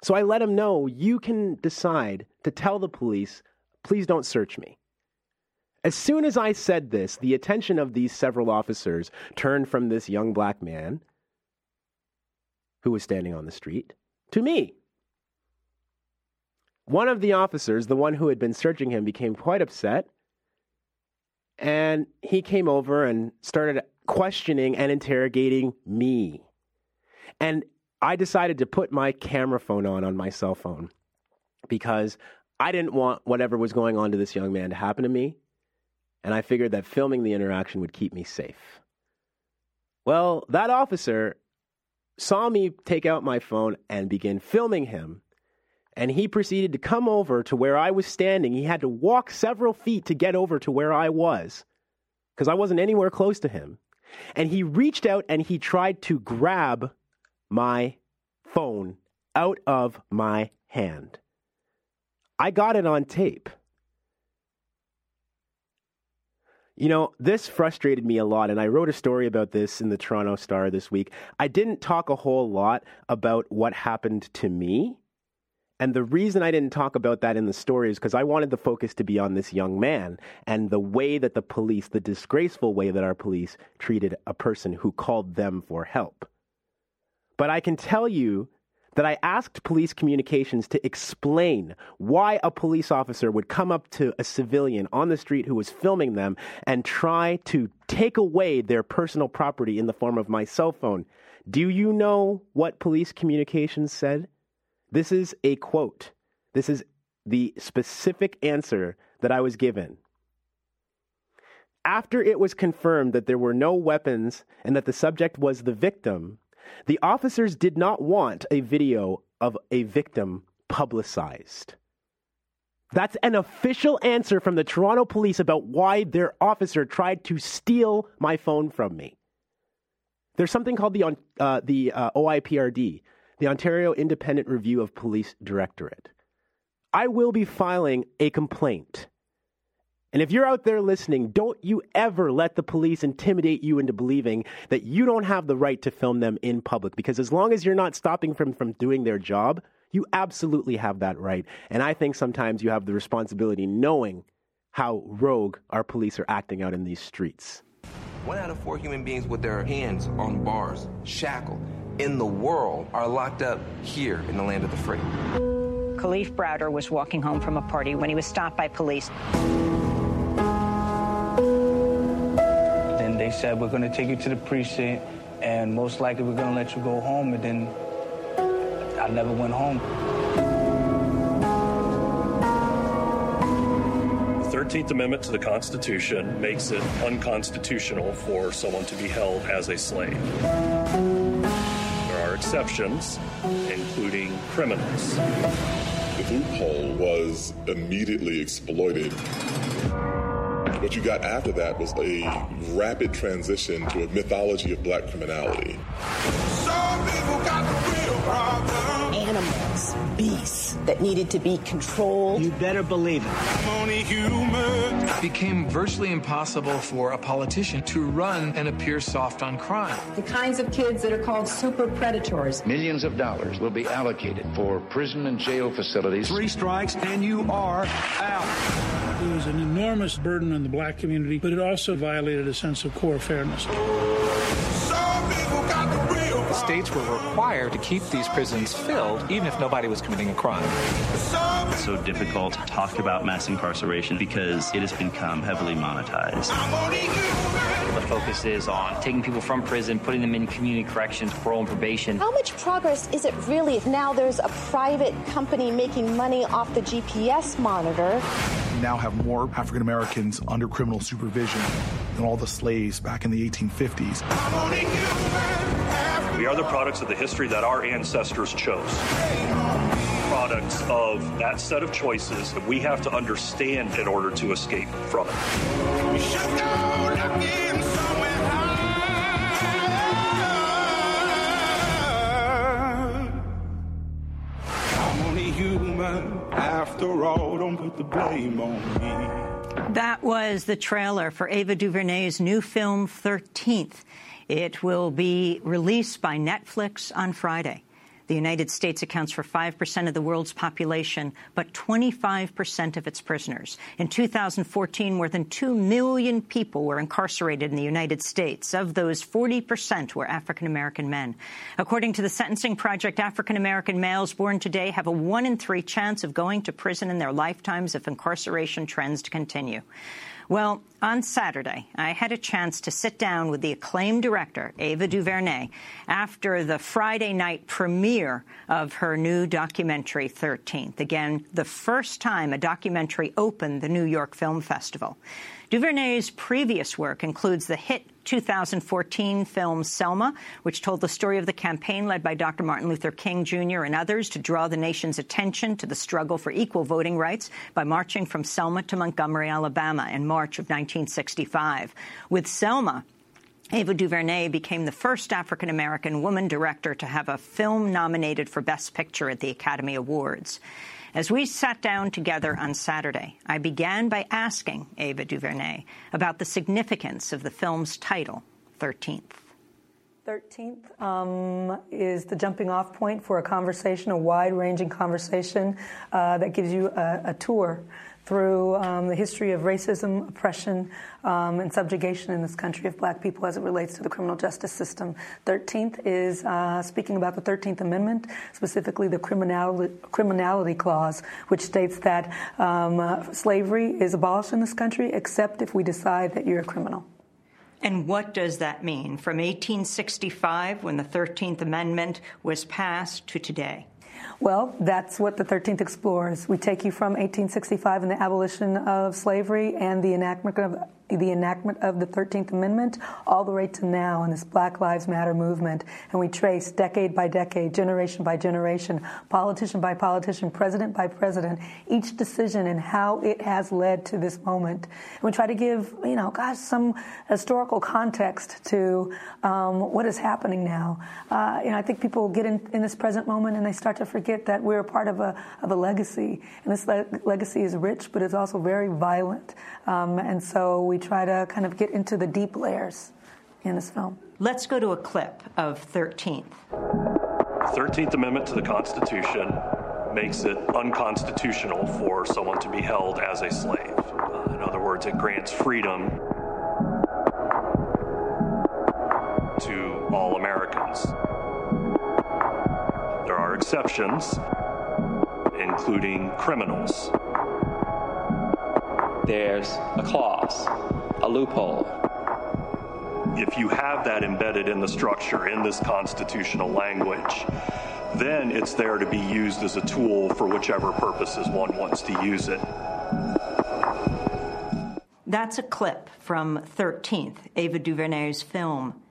So I let him know you can decide to tell the police, please don't search me. As soon as I said this, the attention of these several officers turned from this young black man who was standing on the street, to me. One of the officers, the one who had been searching him, became quite upset. And he came over and started questioning and interrogating me. And I decided to put my camera phone on on my cell phone because I didn't want whatever was going on to this young man to happen to me. And I figured that filming the interaction would keep me safe. Well, that officer saw me take out my phone and begin filming him. And he proceeded to come over to where I was standing. He had to walk several feet to get over to where I was because I wasn't anywhere close to him. And he reached out and he tried to grab my phone out of my hand. I got it on tape. You know, this frustrated me a lot, and I wrote a story about this in the Toronto Star this week. I didn't talk a whole lot about what happened to me. And the reason I didn't talk about that in the story is because I wanted the focus to be on this young man and the way that the police, the disgraceful way that our police treated a person who called them for help. But I can tell you that I asked police communications to explain why a police officer would come up to a civilian on the street who was filming them and try to take away their personal property in the form of my cell phone. Do you know what police communications said? This is a quote. This is the specific answer that I was given. After it was confirmed that there were no weapons and that the subject was the victim, the officers did not want a video of a victim publicized. That's an official answer from the Toronto police about why their officer tried to steal my phone from me. There's something called the, uh, the uh, OIPRD, the Ontario Independent Review of Police Directorate. I will be filing a complaint and if you're out there listening, don't you ever let the police intimidate you into believing that you don't have the right to film them in public. Because as long as you're not stopping them from doing their job, you absolutely have that right. And I think sometimes you have the responsibility knowing how rogue our police are acting out in these streets. One out of four human beings with their hands on bars, shackled, in the world are locked up here in the land of the free. Kalief Browder was walking home from a party when he was stopped by police. They said, we're going to take you to the precinct, and most likely we're going to let you go home. And then I never went home. The 13th Amendment to the Constitution makes it unconstitutional for someone to be held as a slave. There are exceptions, including criminals. The loophole was immediately exploited. What you got after that was a rapid transition to a mythology of black criminality. Animals, beasts that needed to be controlled. You better believe it. It became virtually impossible for a politician to run and appear soft on crime. The kinds of kids that are called super predators. Millions of dollars will be allocated for prison and jail facilities. Three strikes and you are out. It was an enormous burden on the black community, but it also violated a sense of core fairness. States were required to keep these prisons filled even if nobody was committing a crime. It's so difficult to talk about mass incarceration because it has become heavily monetized. The focus is on taking people from prison, putting them in community corrections, parole, and probation. How much progress is it really if now there's a private company making money off the GPS monitor? We now have more African Americans under criminal supervision than all the slaves back in the 1850s. We are the products of the history that our ancestors chose. Products of that set of choices that we have to understand in order to escape from it. That was the trailer for Ava DuVernay's new film, 13th. It will be released by Netflix on Friday. The United States accounts for 5% of the world's population, but 25% of its prisoners. In 2014, more than 2 million people were incarcerated in the United States. Of those, 40% were African American men. According to the Sentencing Project, African American males born today have a 1 in 3 chance of going to prison in their lifetimes if incarceration trends continue. Well, on Saturday, I had a chance to sit down with the acclaimed director, Ava DuVernay, after the Friday night premiere of her new documentary, 13th. Again, the first time a documentary opened the New York Film Festival. DuVernay's previous work includes the hit 2014 film Selma, which told the story of the campaign led by Dr. Martin Luther King Jr. and others to draw the nation's attention to the struggle for equal voting rights by marching from Selma to Montgomery, Alabama in March of 1965. With Selma, Ava DuVernay became the first African American woman director to have a film nominated for Best Picture at the Academy Awards. As we sat down together on Saturday, I began by asking Ava DuVernay about the significance of the film's title, 13th. 13th um, is the jumping off point for a conversation, a wide ranging conversation uh, that gives you a, a tour through um, the history of racism, oppression, um, and subjugation in this country of black people as it relates to the criminal justice system. 13th is uh, speaking about the 13th Amendment, specifically the criminality, criminality clause, which states that um, uh, slavery is abolished in this country except if we decide that you're a criminal. And what does that mean from 1865, when the 13th Amendment was passed, to today? Well, that's what the 13th explores. We take you from 1865 and the abolition of slavery and the enactment of the enactment of the 13th Amendment all the way to now in this Black Lives Matter movement. And we trace decade by decade, generation by generation, politician by politician, president by president, each decision and how it has led to this moment. And we try to give, you know, gosh, some historical context to um, what is happening now. Uh, you know, I think people get in, in, this present moment and they start to forget that we're part of a, of a legacy. And this le- legacy is rich, but it's also very violent. Um, and so we try to kind of get into the deep layers in this film. Let's go to a clip of 13th. The 13th Amendment to the Constitution makes it unconstitutional for someone to be held as a slave. Uh, in other words, it grants freedom to all Americans. There are exceptions, including criminals there's a clause, a loophole. If you have that embedded in the structure in this constitutional language, then it's there to be used as a tool for whichever purposes one wants to use it. That's a clip from 13th, Ava DuVernay's film.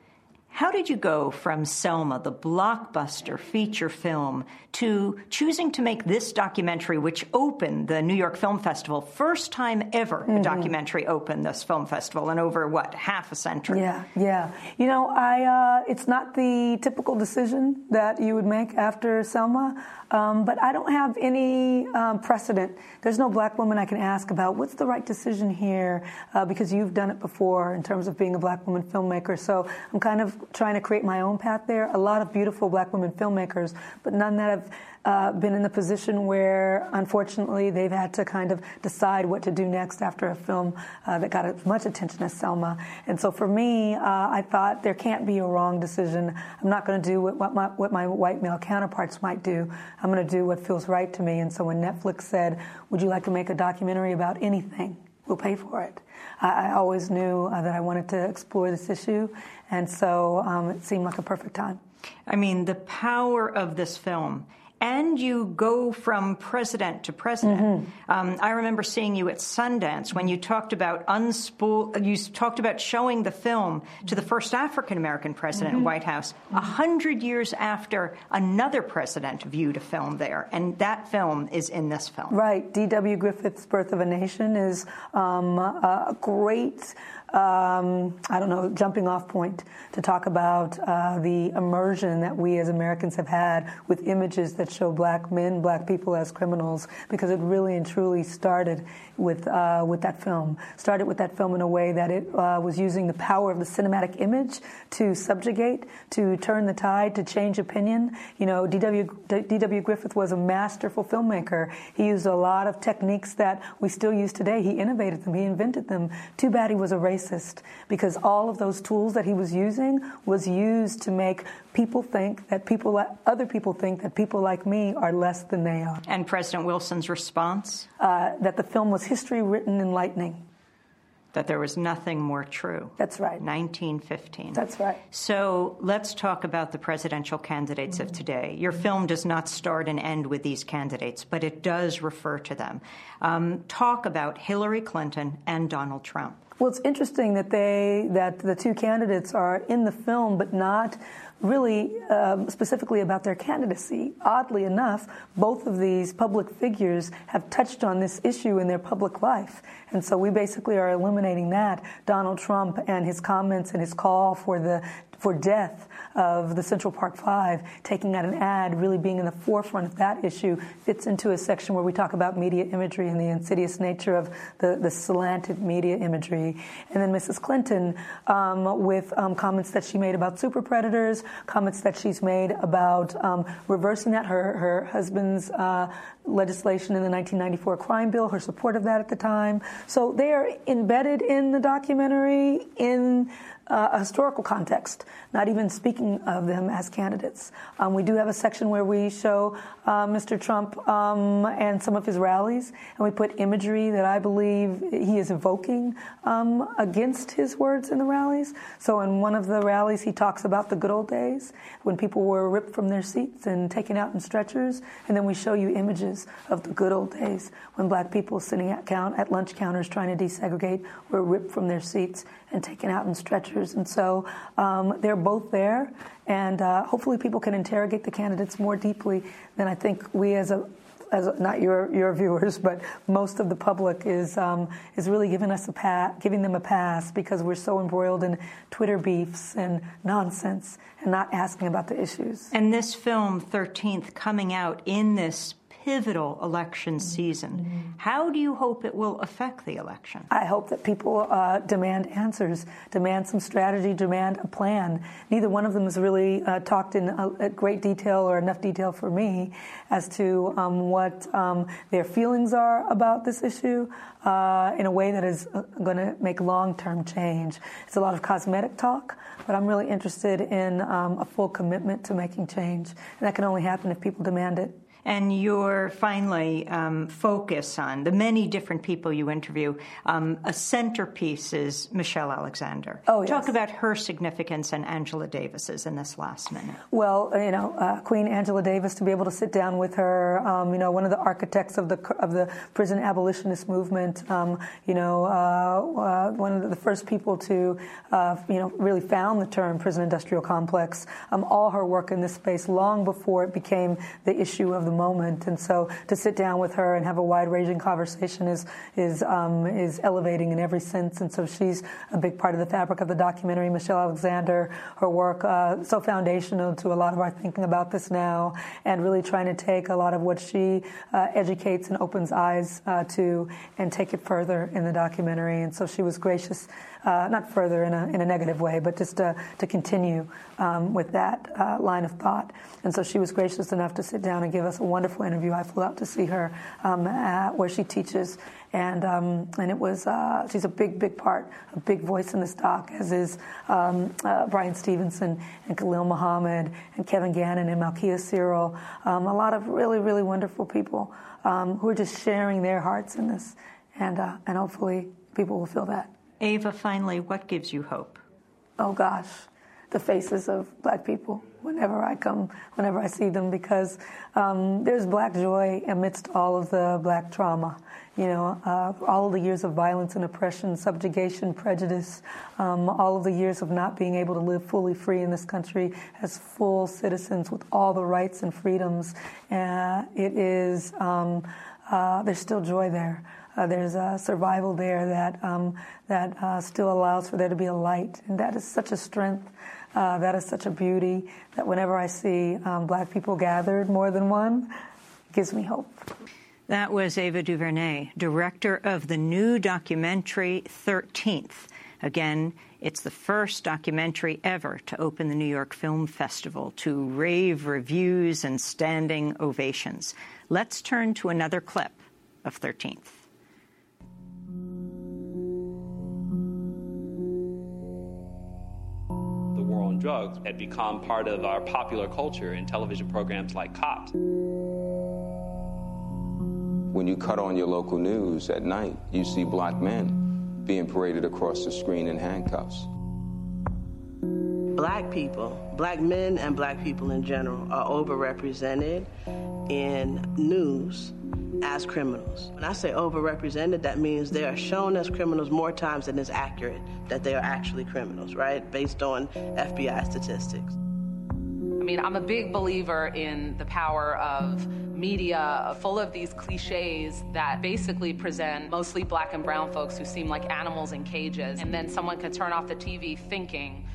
How did you go from Selma, the blockbuster feature film, to choosing to make this documentary, which opened the New York Film Festival, first time ever mm-hmm. a documentary opened this film festival in over what half a century? Yeah, yeah. You know, I uh, it's not the typical decision that you would make after Selma. Um, but I don't have any um, precedent. There's no black woman I can ask about what's the right decision here uh, because you've done it before in terms of being a black woman filmmaker. So I'm kind of trying to create my own path there. A lot of beautiful black women filmmakers, but none that have uh, been in the position where, unfortunately, they've had to kind of decide what to do next after a film uh, that got as much attention as Selma. And so for me, uh, I thought there can't be a wrong decision. I'm not going to do what, what, my, what my white male counterparts might do. I'm going to do what feels right to me. And so when Netflix said, Would you like to make a documentary about anything? We'll pay for it. I, I always knew uh, that I wanted to explore this issue, and so um, it seemed like a perfect time. I mean, the power of this film and you go from president to president. Mm-hmm. Um, I remember seeing you at Sundance when you talked about unspool. You talked about showing the film to the first African American president mm-hmm. White House a hundred years after another president viewed a film there, and that film is in this film. Right. D.W. Griffith's Birth of a Nation is um, a great um, I don't know, jumping off point to talk about uh, the immersion that we as Americans have had with images that show black men, black people as criminals, because it really and truly started with uh, with that film. Started with that film in a way that it uh, was using the power of the cinematic image to subjugate, to turn the tide, to change opinion. You know, D.W. Griffith was a masterful filmmaker. He used a lot of techniques that we still use today. He innovated them. He invented them. Too bad he was a racist because all of those tools that he was using was used to make people think that people, other people think that people like me are less than they are. And President Wilson's response? Uh, that the film was history written in lightning. That there was nothing more true. That's right. 1915. That's right. So let's talk about the presidential candidates mm-hmm. of today. Your film does not start and end with these candidates, but it does refer to them. Um, talk about Hillary Clinton and Donald Trump. Well, it's interesting that they that the two candidates are in the film, but not really um, specifically about their candidacy. Oddly enough, both of these public figures have touched on this issue in their public life. And so we basically are eliminating that. Donald Trump and his comments and his call for the for death of the Central Park Five, taking out an ad, really being in the forefront of that issue, fits into a section where we talk about media imagery and the insidious nature of the, the slanted media imagery. And then Mrs. Clinton, um, with um, comments that she made about super predators, comments that she's made about um, reversing that, her, her husband's uh, legislation in the 1994 crime bill, her support of that at the time. So they are embedded in the documentary in uh, a historical context, not even speaking of them as candidates. Um, we do have a section where we show uh, Mr. Trump um, and some of his rallies, and we put imagery that I believe he is evoking um, against his words in the rallies. So, in one of the rallies, he talks about the good old days when people were ripped from their seats and taken out in stretchers, and then we show you images of the good old days when black people sitting at, count, at lunch counters trying to desegregate were ripped from their seats and taken out in stretchers. And so um, they're both there, and uh, hopefully people can interrogate the candidates more deeply than I think we as a as not your your viewers, but most of the public is um, is really giving us a pass, giving them a pass because we're so embroiled in Twitter beefs and nonsense and not asking about the issues. And this film, Thirteenth, coming out in this pivotal election season. How do you hope it will affect the election? I hope that people uh, demand answers, demand some strategy, demand a plan. Neither one of them has really uh, talked in a, great detail or enough detail for me as to um, what um, their feelings are about this issue uh, in a way that is uh, going to make long term change. It's a lot of cosmetic talk, but I'm really interested in um, a full commitment to making change. And that can only happen if people demand it. And your finally um, focus on the many different people you interview. Um, a centerpiece is Michelle Alexander. Oh, yes. Talk about her significance and Angela Davis's in this last minute. Well, you know, uh, Queen Angela Davis to be able to sit down with her, um, you know, one of the architects of the of the prison abolitionist movement, um, you know, uh, uh, one of the first people to, uh, you know, really found the term prison industrial complex. Um, all her work in this space long before it became the issue of the moment, and so to sit down with her and have a wide-ranging conversation is is um, is elevating in every sense. And so she's a big part of the fabric of the documentary. Michelle Alexander, her work uh, so foundational to a lot of our thinking about this now, and really trying to take a lot of what she uh, educates and opens eyes uh, to and take it further in the documentary. And so she was gracious, uh, not further in a, in a negative way, but just to, to continue um, with that uh, line of thought. And so she was gracious enough to sit down and give us a wonderful interview. I flew out to see her um, at, where she teaches and um, and it was uh, she's a big big part, a big voice in this doc, as is um, uh, Bryan Stevenson and Khalil Muhammad and Kevin Gannon and Malkia Cyril, um, a lot of really really wonderful people um, who are just sharing their hearts in this, and uh, and hopefully people will feel that. Ava, finally, what gives you hope? Oh gosh, the faces of black people whenever I come, whenever I see them, because um, there's black joy amidst all of the black trauma you know, uh, all of the years of violence and oppression, subjugation, prejudice, um, all of the years of not being able to live fully free in this country as full citizens with all the rights and freedoms. Uh, it is, um, uh, there's still joy there. Uh, there's a survival there that um, that uh, still allows for there to be a light, and that is such a strength. Uh, that is such a beauty that whenever I see um, black people gathered, more than one, it gives me hope. That was Ava DuVernay, director of the new documentary 13th. Again, it's the first documentary ever to open the New York Film Festival to rave reviews and standing ovations. Let's turn to another clip of 13th. The drugs had become part of our popular culture in television programs like Cops when you cut on your local news at night, you see black men being paraded across the screen in handcuffs. Black people, black men and black people in general, are overrepresented in news as criminals. When I say overrepresented, that means they are shown as criminals more times than is accurate that they are actually criminals, right? Based on FBI statistics. I mean, I'm a big believer in the power of media full of these cliches that basically present mostly black and brown folks who seem like animals in cages. And then someone could turn off the TV thinking,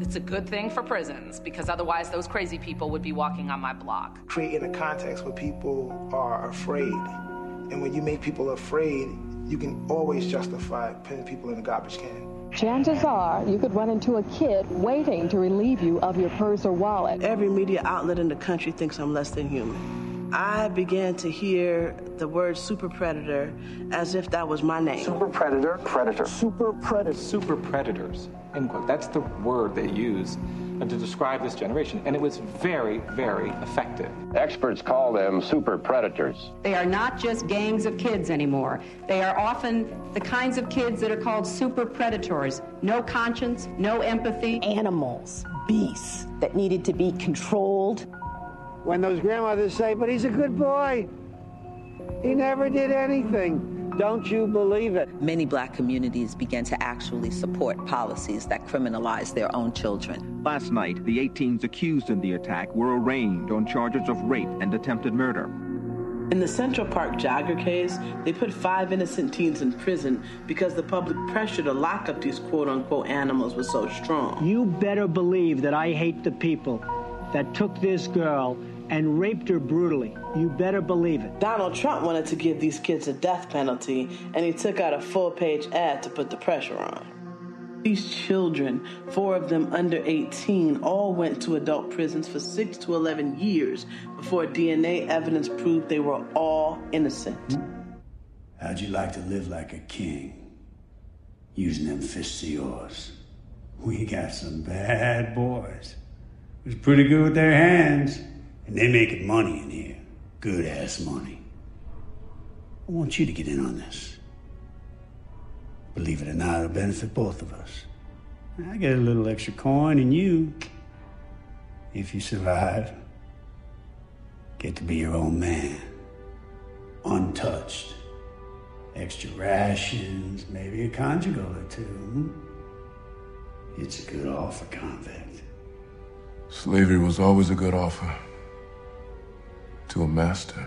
it's a good thing for prisons because otherwise those crazy people would be walking on my block. Creating a context where people are afraid. And when you make people afraid, you can always justify putting people in a garbage can. Chances are you could run into a kid waiting to relieve you of your purse or wallet. Every media outlet in the country thinks I'm less than human. I began to hear the word super predator as if that was my name. Super predator, predator. Super predator. Super predators, end quote. That's the word they use to describe this generation. And it was very, very effective. Experts call them super predators. They are not just gangs of kids anymore. They are often the kinds of kids that are called super predators. No conscience, no empathy. Animals, beasts that needed to be controlled. When those grandmothers say, but he's a good boy, he never did anything. Don't you believe it? Many black communities began to actually support policies that criminalize their own children. Last night, the 18s accused in the attack were arraigned on charges of rape and attempted murder. In the Central Park jogger case, they put five innocent teens in prison because the public pressure to lock up these quote unquote animals was so strong. You better believe that I hate the people that took this girl and raped her brutally. You better believe it. Donald Trump wanted to give these kids a death penalty, and he took out a full page ad to put the pressure on. These children, four of them under 18, all went to adult prisons for 6 to 11 years before DNA evidence proved they were all innocent. How'd you like to live like a king? Using them fists of yours. We got some bad boys. It was pretty good with their hands, and they're making money in here. good ass money. I want you to get in on this. Believe it or not, it'll benefit both of us. I get a little extra coin, and you, if you survive, get to be your own man. Untouched. Extra rations, maybe a conjugal or two. It's a good offer, convict. Slavery was always a good offer to a master.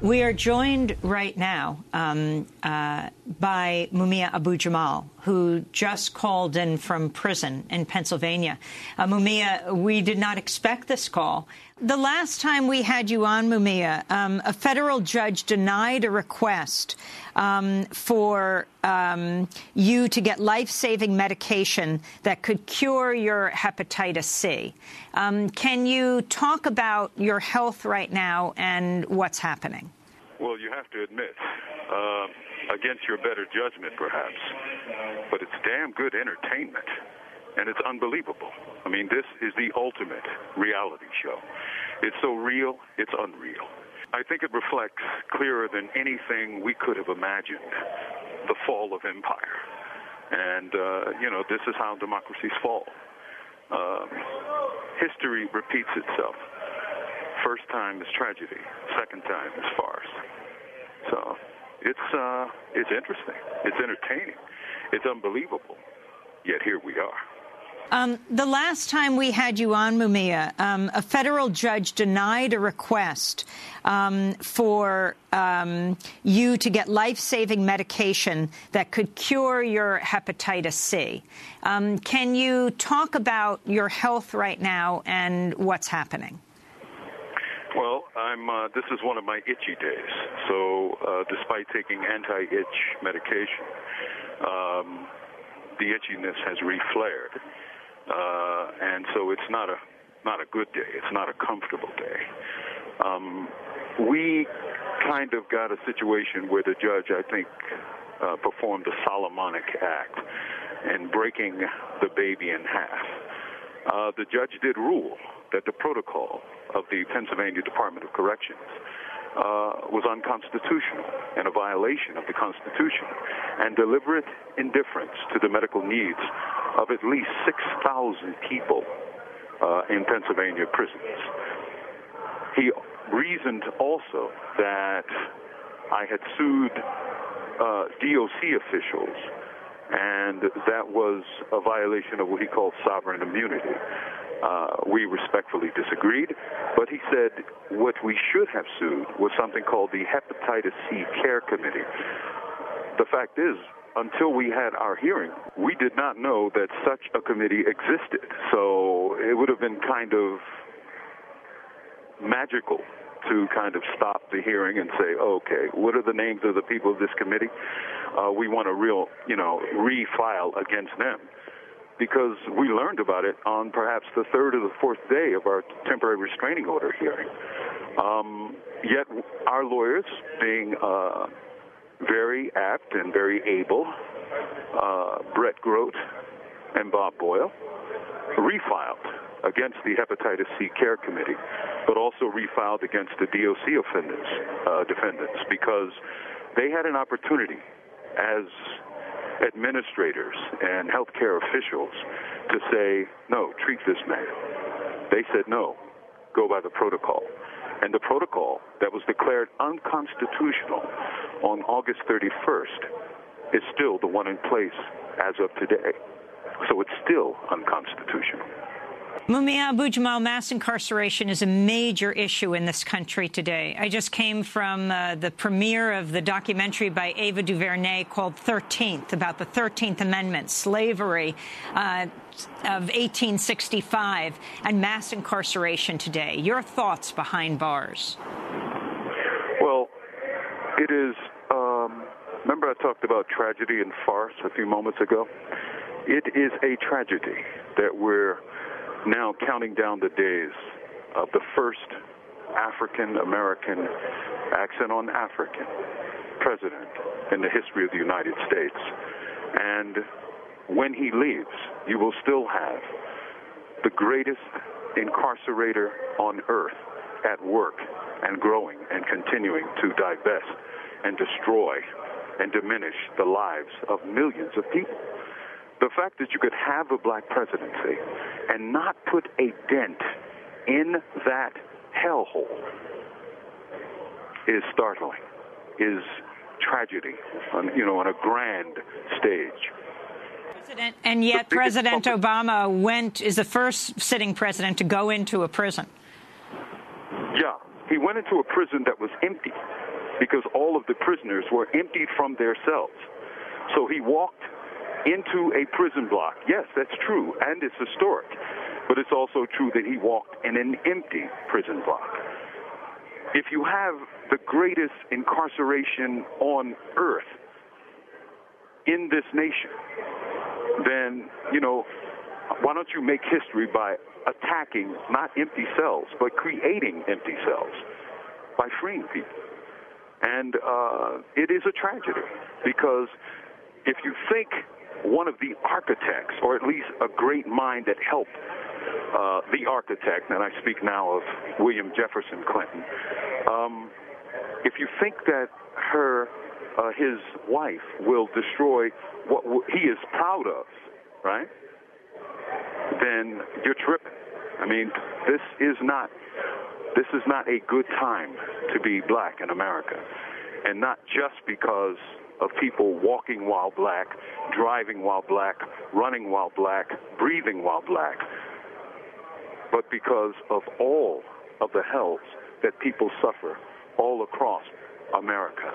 We are joined right now um, uh, by Mumia Abu Jamal, who just called in from prison in Pennsylvania. Uh, Mumia, we did not expect this call. The last time we had you on, Mumia, um, a federal judge denied a request um, for um, you to get life-saving medication that could cure your hepatitis C. Um, can you talk about your health right now and what's happening? Well, you have to admit, uh, against your better judgment, perhaps, but it's damn good entertainment, and it's unbelievable. I mean, this is the ultimate reality show. It's so real, it's unreal. I think it reflects clearer than anything we could have imagined the fall of empire. And, uh, you know, this is how democracies fall. Um, history repeats itself. First time is tragedy. Second time is farce. So it's uh, it's interesting. It's entertaining. It's unbelievable. Yet here we are. Um, the last time we had you on, Mumia, um, a federal judge denied a request um, for um, you to get life-saving medication that could cure your hepatitis C. Um, can you talk about your health right now and what's happening? Well, I'm. Uh, this is one of my itchy days. So, uh, despite taking anti-itch medication, um, the itchiness has reflared, uh, and so it's not a not a good day. It's not a comfortable day. Um, we kind of got a situation where the judge, I think, uh, performed a Solomonic act in breaking the baby in half. Uh, the judge did rule that the protocol of the Pennsylvania Department of Corrections uh, was unconstitutional and a violation of the Constitution and deliberate indifference to the medical needs of at least 6,000 people uh, in Pennsylvania prisons. He reasoned also that I had sued uh, DOC officials and that was a violation of what he called sovereign immunity. Uh, we respectfully disagreed, but he said what we should have sued was something called the Hepatitis C Care Committee. The fact is, until we had our hearing, we did not know that such a committee existed. So it would have been kind of magical to kind of stop the hearing and say, okay, what are the names of the people of this committee? Uh, we want a real, you know, refile against them because we learned about it on perhaps the third or the fourth day of our temporary restraining order hearing. Um, yet our lawyers, being uh, very apt and very able, uh, Bret Grote and Bob Boyle, refiled against the Hepatitis C Care Committee, but also refiled against the DOC offenders, uh, defendants because they had an opportunity as administrators and healthcare officials to say, no, treat this man. They said, no, go by the protocol. And the protocol that was declared unconstitutional on August 31st is still the one in place as of today. So it's still unconstitutional. Mumia Abu Jamal, mass incarceration is a major issue in this country today. I just came from uh, the premiere of the documentary by Ava DuVernay called 13th, about the 13th Amendment, slavery uh, of 1865, and mass incarceration today. Your thoughts behind bars? Well, it is. Um, remember, I talked about tragedy and farce a few moments ago? It is a tragedy that we're now counting down the days of the first African American, accent on African, president in the history of the United States. And when he leaves, you will still have the greatest incarcerator on earth at work and growing and continuing to divest and destroy and diminish the lives of millions of people. The fact that you could have a black presidency and not put a dent in that hellhole is startling, is tragedy, on, you know, on a grand stage. President, and yet President Obama went is the first sitting president to go into a prison. Yeah, he went into a prison that was empty because all of the prisoners were emptied from their cells. So he walked into a prison block. Yes, that's true, and it's historic. But it's also true that he walked in an empty prison block. If you have the greatest incarceration on earth in this nation, then, you know, why don't you make history by attacking not empty cells, but creating empty cells by freeing people? And uh, it is a tragedy because if you think one of the architects, or at least a great mind that helped uh, the architect, and I speak now of William Jefferson Clinton, um, if you think that her, uh, his wife, will destroy what w- he is proud of, right? Then you're tripping. I mean, this is not this is not a good time to be black in America, and not just because of people walking while black, driving while black, running while black, breathing while black, but because of all of the hells that people suffer all across America.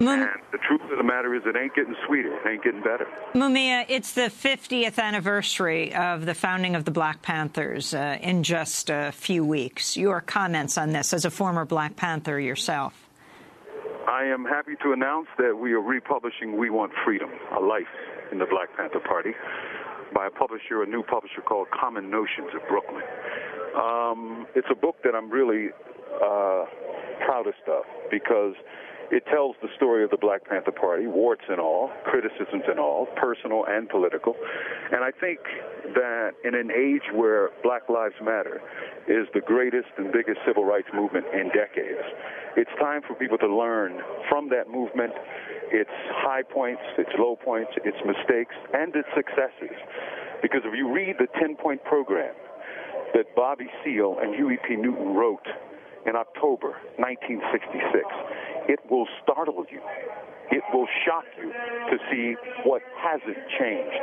And the truth of the matter is, it ain't getting sweeter. It ain't getting better. Mumia, it's the 50th anniversary of the founding of the Black Panthers uh, in just a few weeks. Your comments on this as a former Black Panther yourself? I am happy to announce that we are republishing We Want Freedom, A Life in the Black Panther Party, by a publisher, a new publisher called Common Notions of Brooklyn. Um, it's a book that I'm really uh, proudest of because it tells the story of the Black Panther Party, warts and all, criticisms and all, personal and political. And I think that in an age where Black Lives Matter is the greatest and biggest civil rights movement in decades, it's time for people to learn from that movement its high points, its low points, its mistakes, and its successes. Because if you read the 10 point program that Bobby Seale and Huey P. Newton wrote in October 1966, it will startle you. It will shock you to see what hasn't changed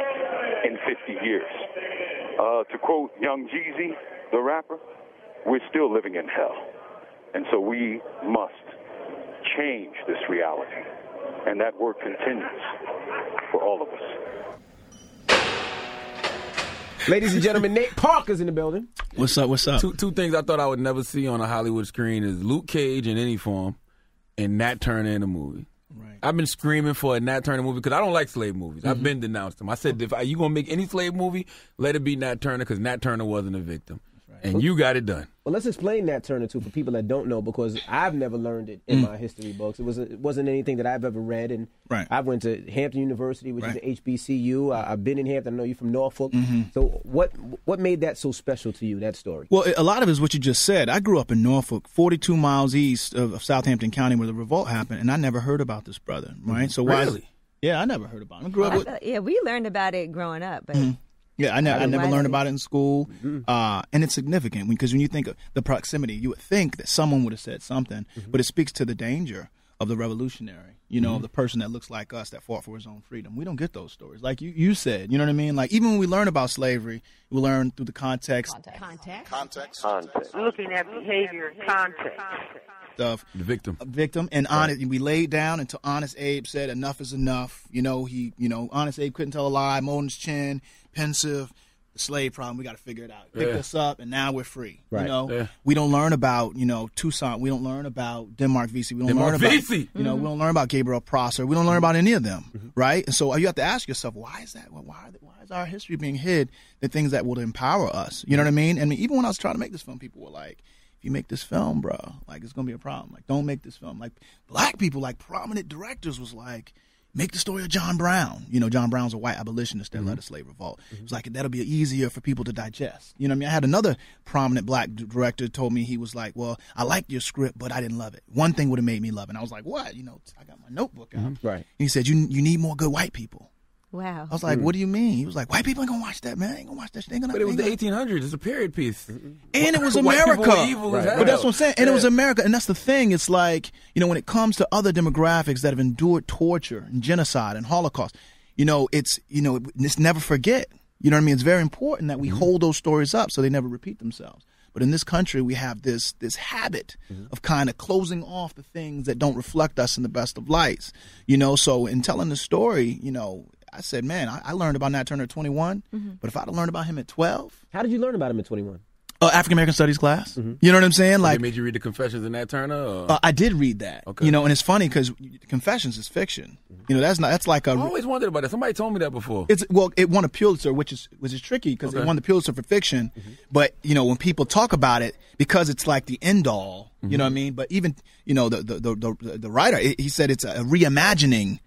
in 50 years. Uh, to quote Young Jeezy, the rapper, we're still living in hell. And so we must change this reality. And that work continues for all of us. Ladies and gentlemen, Nate Parker's in the building. What's up? What's up? Two, two things I thought I would never see on a Hollywood screen is Luke Cage in any form and Nat Turner in a movie. Right. I've been screaming for a Nat Turner movie because I don't like slave movies. Mm-hmm. I've been denounced them. I said, if I, you gonna make any slave movie, let it be Nat Turner because Nat Turner wasn't a victim. And you got it done. Well, let's explain Nat Turner too for people that don't know because I've never learned it in mm. my history books. It was it wasn't anything that I've ever read, and right. I went to Hampton University, which right. is an HBCU. I, have been in Hampton. I know you from Norfolk. Mm-hmm. So what what made that so special to you? That story. Well, a lot of it is what you just said. I grew up in Norfolk, 42 miles east of, of Southampton County, where the revolt happened, and I never heard about this brother. Right. Mm-hmm. So why? Really? Yeah, I never heard about him. I grew up with. Yeah, we learned about it growing up, but. Mm-hmm. Yeah, I, ne- I never learned about it in school, mm-hmm. uh, and it's significant because when you think of the proximity, you would think that someone would have said something, mm-hmm. but it speaks to the danger of the revolutionary. You know, mm-hmm. the person that looks like us that fought for his own freedom. We don't get those stories, like you, you said. You know what I mean? Like even when we learn about slavery, we learn through the context. Context. Context. Context. Looking at behavior context. Stuff. The victim. A victim. And right. honest, we laid down until Honest Abe said enough is enough. You know, he, you know, Honest Abe couldn't tell a lie, molding his chin, pensive the slave problem. We got to figure it out. Pick yeah. us up, and now we're free. Right. You know, yeah. we don't learn about you know Toussaint. We don't learn about Denmark Vesey. We don't Denmark learn about Vesey. you know mm-hmm. we don't learn about Gabriel Prosser. We don't learn about any of them, mm-hmm. right? And so you have to ask yourself, why is that? Why why is our history being hid? The things that will empower us. You know what I mean? I mean, even when I was trying to make this film, people were like. You make this film, bro, like it's gonna be a problem. Like, don't make this film. Like, black people, like prominent directors, was like, make the story of John Brown. You know, John Brown's a white abolitionist that Mm-hmm. led a slave revolt. It was like that'll be easier for people to digest. You know, what I mean, I had another prominent black director told me he was like, "Well, I liked your script, but I didn't love it. One thing would have made me love it." And I was like, "What?" You know, I got my notebook out. Mm-hmm. Right. He said, "You you need more good white people." Wow. I was like, hmm. "What do you mean?" He was like, "White people ain't gonna watch that, man. Ain't gonna watch that. shit. Ain't gonna." But it was the 1800s. It's a period piece. and it was America. were evil as hell. But that's what I'm saying. And it was America. And that's the thing. It's like, you know, when it comes to other demographics that have endured torture and genocide and Holocaust, you know, it's, you know, it's never forget. You know what I mean? It's very important that we mm-hmm. hold those stories up so they never repeat themselves. But in this country, we have this this habit mm-hmm. of kind of closing off the things that don't reflect us in the best of lights. You know, so in telling the story, you know, I said, man, I, I learned about Nat Turner at 21, mm-hmm. but if I'd have learned about him at 12, How did you learn about him at 21? Uh, African American Studies class. Mm-hmm. You know what I'm saying? Like, made you read the Confessions in Nat Turner? Or? uh, I did read that. Okay. You know, and it's funny because Confessions is fiction. Mm-hmm. You know, that's not that's like a. I always wondered about that. Somebody told me that before. It's well, it won a Pulitzer, which is which is tricky because it Okay. won the Pulitzer for fiction. Mm-hmm. But you know, when people talk about it, because it's like the end all, you know what I mean. But even you know, the the the, the, the writer, he he said it's a reimagining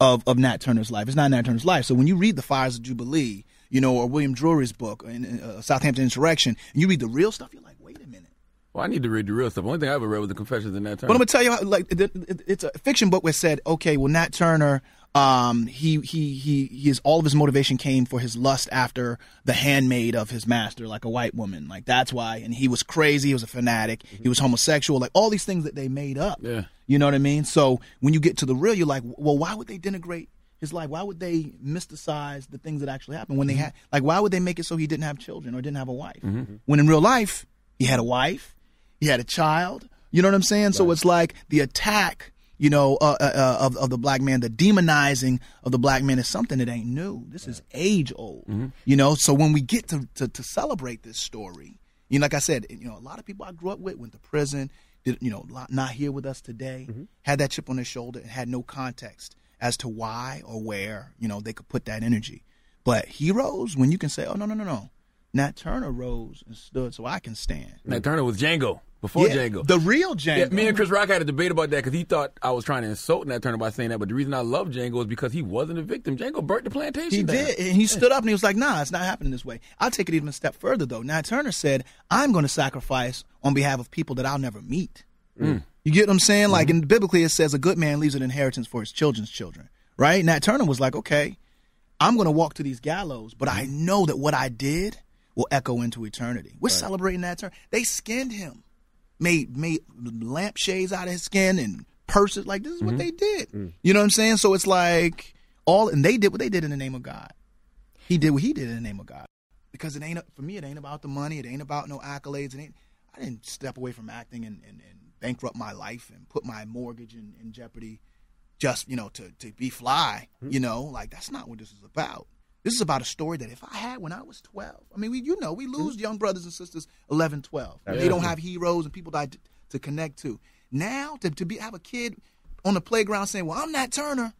of of Nat Turner's life. It's not Nat Turner's life. So when you read the Fires of Jubilee, you know, or William Drewry's book, in, uh, Southampton Insurrection, and you read the real stuff, you're like, wait a minute. Well, I need to read the real stuff. The only thing I ever read was the Confessions of Nat Turner. But I'm gonna tell you, how, like, it, it, it's a fiction book where it said, okay, well, Nat Turner, um, he he he his all of his motivation came for his lust after the handmaid of his master, like a white woman, like that's why. And he was crazy. He was a fanatic. He was homosexual. Like all these things that they made up. Yeah. You know what I mean? So when you get to the real, you're like, well, why would they denigrate his life? Why would they mysticize the things that actually happened when they had, like, why would they make it so he didn't have children or didn't have a wife? When in real life, he had a wife, he had a child. You know what I'm saying? So it's like the attack, you know, uh, uh, uh, of of the black man, the demonizing of the black man is something that ain't new. This is age old. You know, so when we get to, to to celebrate this story, you know, like I said, you know, a lot of people I grew up with went to prison, did you know, not here with us today, had that chip on their shoulder and had no context as to why or where, you know, they could put that energy. But heroes, when you can say, oh no no no no, Nat Turner rose and stood so I can stand. Nat Turner was Django before Yeah, Django. the real Django. Yeah, me and Chris Rock had a debate about that because he thought I was trying to insult Nat Turner by saying that. But the reason I love Django is because he wasn't a victim. Django burnt the plantation. He down. did, and he stood up and he was like, "Nah, it's not happening this way." I'll take it even a step further, though. Nat Turner said, "I'm going to sacrifice on behalf of people that I'll never meet." Mm. You get what I'm saying? Like, mm-hmm. and biblically, it says a good man leaves an inheritance for his children's children, right? Nat Turner was like, "Okay, I'm going to walk to these gallows, but I mm-hmm. know that what I did will echo into eternity." We're celebrating Nat Turner. They skinned him, made made lampshades out of his skin and purses. Like, this is what mm-hmm. they did. Mm. You know what I'm saying? So it's like all, and they did what they did in the name of God. He did what he did in the name of God. Because it ain't for me. It ain't about the money. It ain't about no accolades. It ain't. I didn't step away from acting and, and, and bankrupt my life and put my mortgage in, in jeopardy, just you know to to be fly. You know, like that's not what this is about. This is about a story that if I had when I was 12, I mean, we, you know, we lose young brothers and sisters 11, 12. They don't have heroes and people that, to connect to. Now, to, to be have a kid on the playground saying, well, I'm Nat Turner,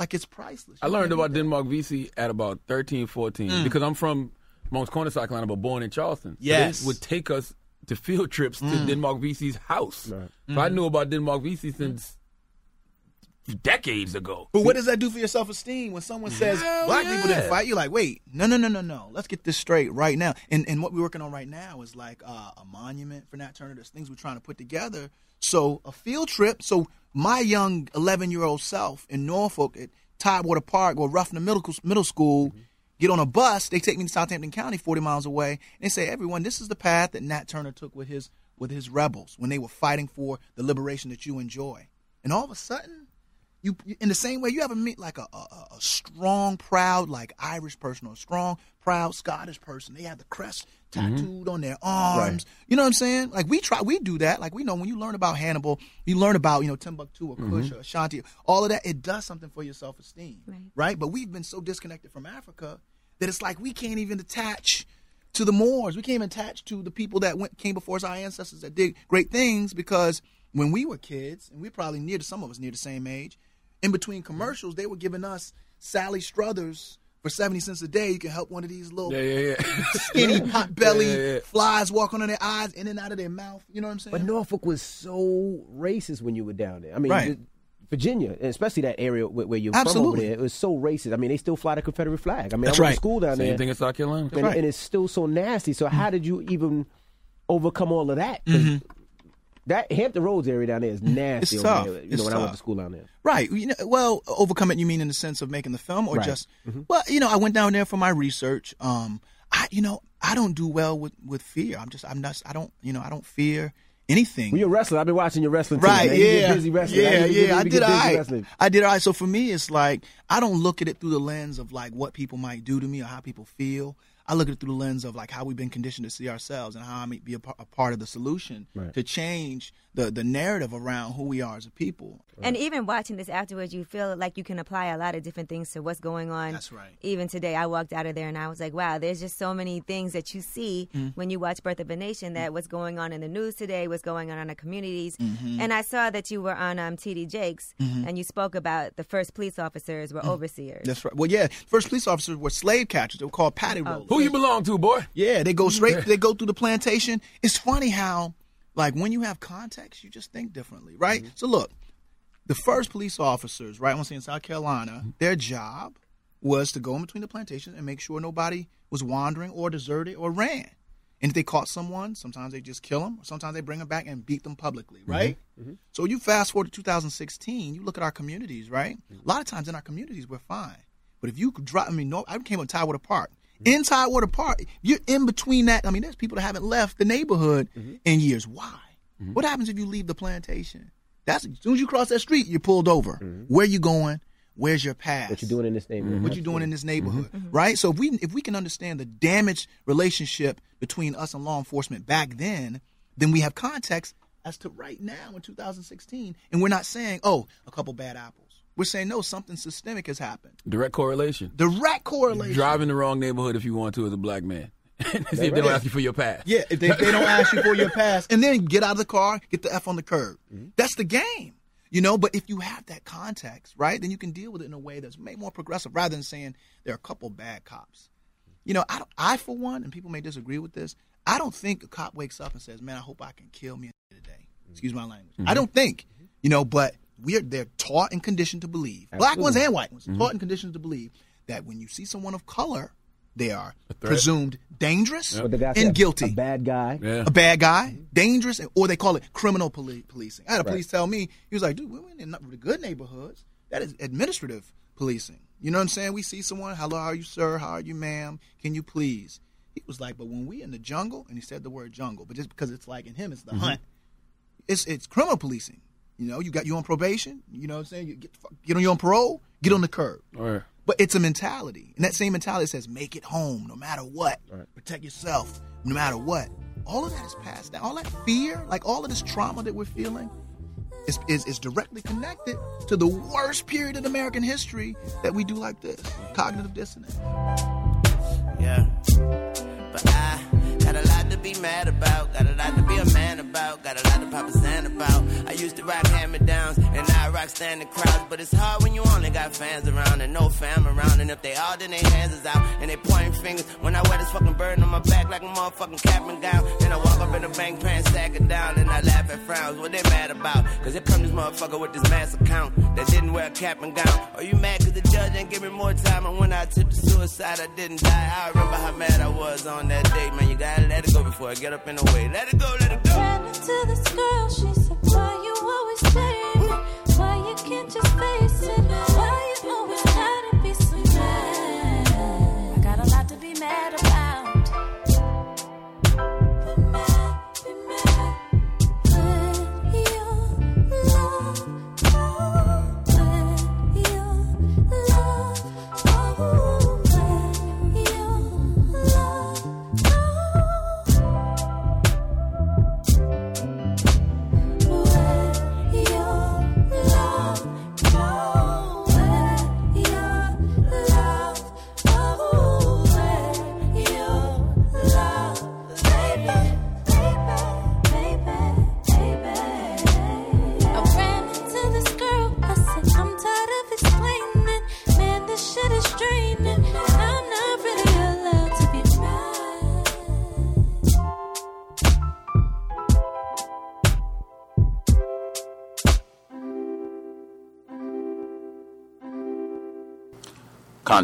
like it's priceless. I learned about Denmark Vesey at about 13, 14 Mm. because I'm from Monk's Corner, South Carolina, but born in Charleston. So Yes. they would take us to field trips to Mm. Denmark Vesey's house. So I Mhm. knew about Denmark Vesey since decades ago. But what does that do for your self esteem when someone says Hell black people didn't fight? You're like, wait, no, no, no, no, no. Let's get this straight right now. And and what we're working on right now is like uh, a monument for Nat Turner. There's things we're trying to put together. So a field trip. So my young 11 year old self in Norfolk at Tidewater Park or Ruffin Middle Middle School. Get on a bus. They take me to Southampton County, 40 miles away. And they say, everyone, this is the path that Nat Turner took with his with his rebels when they were fighting for the liberation that you enjoy. And all of a sudden, you in the same way you ever meet like a, a, a- a strong, proud, like Irish person or a strong, proud Scottish person. They have the crest Mm-hmm. tattooed on their arms. You know what I'm saying? Like we try, we do that. Like we know when you learn about Hannibal, you learn about you know Timbuktu or Kush mm-hmm. or Ashanti, all of that. It does something for your self esteem, right. But we've been so disconnected from Africa that it's like we can't even attach to the Moors. We can't even attach to the people that went came before us, our ancestors that did great things. Because when we were kids, and we're probably near to some of us near the same age, in between commercials, they were giving us Sally Struthers for seventy cents a day. You can help one of these little Yeah, yeah, yeah. skinny pot belly Yeah, yeah, yeah. flies walk on their eyes, in and out of their mouth. You know what I'm saying? But Norfolk was so racist when you were down there. I mean, Right. Virginia, especially that area where, where you're Absolutely. from over there, it was so racist. I mean, they still fly the Confederate flag. I mean, That's I went right. to school down Same there. thing in South Carolina. and, and it's still so nasty. So how did you even overcome all of that? 'Cause mm-hmm. That Hampton Roads area down there is nasty. It's over tough. there, you It's know, when I went tough. to school down there. Right. You know, well, overcome it. You mean in the sense of making the film, or Right. just? Mhm. Well, you know, I went down there for my research. Um, I, you know, I don't do well with with fear. I'm just, I'm not. I don't, you know, I don't fear anything. Well, you're a wrestler. I've been watching your wrestling. Right. You yeah, busy wrestling. yeah, get- yeah. I did busy right. I did all right. So for me, it's like I don't look at it through the lens of like what people might do to me or how people feel. I look at it through the lens of like how we've been conditioned to see ourselves and how I may be a, par- a part of the solution Right. to change the the narrative around who we are as a people. And even watching this afterwards, you feel like you can apply a lot of different things to what's going on. That's right. Even today, I walked out of there and I was like, wow, there's just so many things that you see Mm. when you watch Birth of a Nation that what's going on in the news today, what's going on in our communities. Mhm. And I saw that you were on um, TD Jakes Mhm. and you spoke about the first police officers were overseers. That's right. Well, yeah. First police officers were slave catchers. They were called patty Oh. Who you belong to, boy? Yeah, they go straight. They go through the plantation. It's funny how, like, when you have context, you just think differently, right? Mm-hmm. So look, the first police officers, right? I want to say in South Carolina, mm-hmm. their job was to go in between the plantations and make sure nobody was wandering or deserted or ran. And if they caught someone, sometimes they just kill them. Or sometimes they bring them back and beat them publicly, mm-hmm. right? Mm-hmm. So you fast forward to 2016, you look at our communities, right? A lot of times in our communities, we're fine. But if you drop, I mean, no, I came on Tidewater Park. In Tidewater Park, you're in between that. I mean, there's people that haven't left the neighborhood mm-hmm. in years. Why? Mm-hmm. What happens if you leave the plantation? That's as soon as you cross that street, you're pulled over. Mm-hmm. Where you going? Where's your pass? What you doing in this neighborhood? What you doing in this neighborhood, right? So if we if we can understand the damaged relationship between us and law enforcement back then, then we have context as to right now in 2016, and we're not saying, oh, a couple bad apples. We're saying no, something systemic has happened. Direct correlation. Direct correlation. Drive in the wrong neighborhood if you want to as a black man. See if they don't ask you for your pass. Yeah, if they, if they don't ask you for your pass, and then get out of the car, get the F on the curb. Mm-hmm. That's the game, you know. But if you have that context, right, then you can deal with it in a way that's made more progressive, rather than saying there are a couple bad cops. You know, I, I for one, and people may disagree with this. I don't think a cop wakes up and says, "Man, I hope I can kill me today." Excuse my language. I don't think, you know, but we're they're taught and conditioned to believe, black ones and white ones, Mhm. taught and conditioned to believe that when you see someone of color, they are presumed dangerous What the guy said, and guilty. A bad guy. A bad guy, dangerous, or they call it criminal poli- policing. I had a Right. police tell me, he was like, dude, we're in the good neighborhoods. That is administrative policing. You know what I'm saying? We see someone, hello, how are you, sir? How are you, ma'am? Can you please? He was like, but when we in the jungle, and he said the word jungle, but just because it's like in him, it's the Mm-hmm. hunt. It's it's criminal policing. You know, you got you on probation. You know what I'm saying? You get the fuck- get on your on parole, get on the curb. All right. But it's a mentality. And that same mentality says make it home no matter what. Protect yourself no matter what. All of that is passed down. All that fear, like all of this trauma that we're feeling, is, is, is directly connected to the worst period in American history that we do like this cognitive dissonance. Yeah. But I be mad about, got a lot to be a man about, got a lot to pop a sand about. I used to rock hammer downs, and now I rock standing crowds. But it's hard when you only got fans around and no fam around. And if they all, then their hands is out and they pointing fingers. When I wear this fucking burden on my back like a motherfucking cap and gown. And I walk up in the bank pants, it down, and I laugh at frowns. What they mad about? Cause here come this motherfucker with this mass account that didn't wear a cap and gown. Are you mad cause the judge ain't give me more time? And when I attempted suicide, I didn't die. I remember how mad I was on that day. Man, you gotta let it go before I get up in the way. Let it go, let it go. Ran into this girl, she said, Why you always change? Why you can't just face it? Why you always gotta be so mad? I got a lot to be mad about.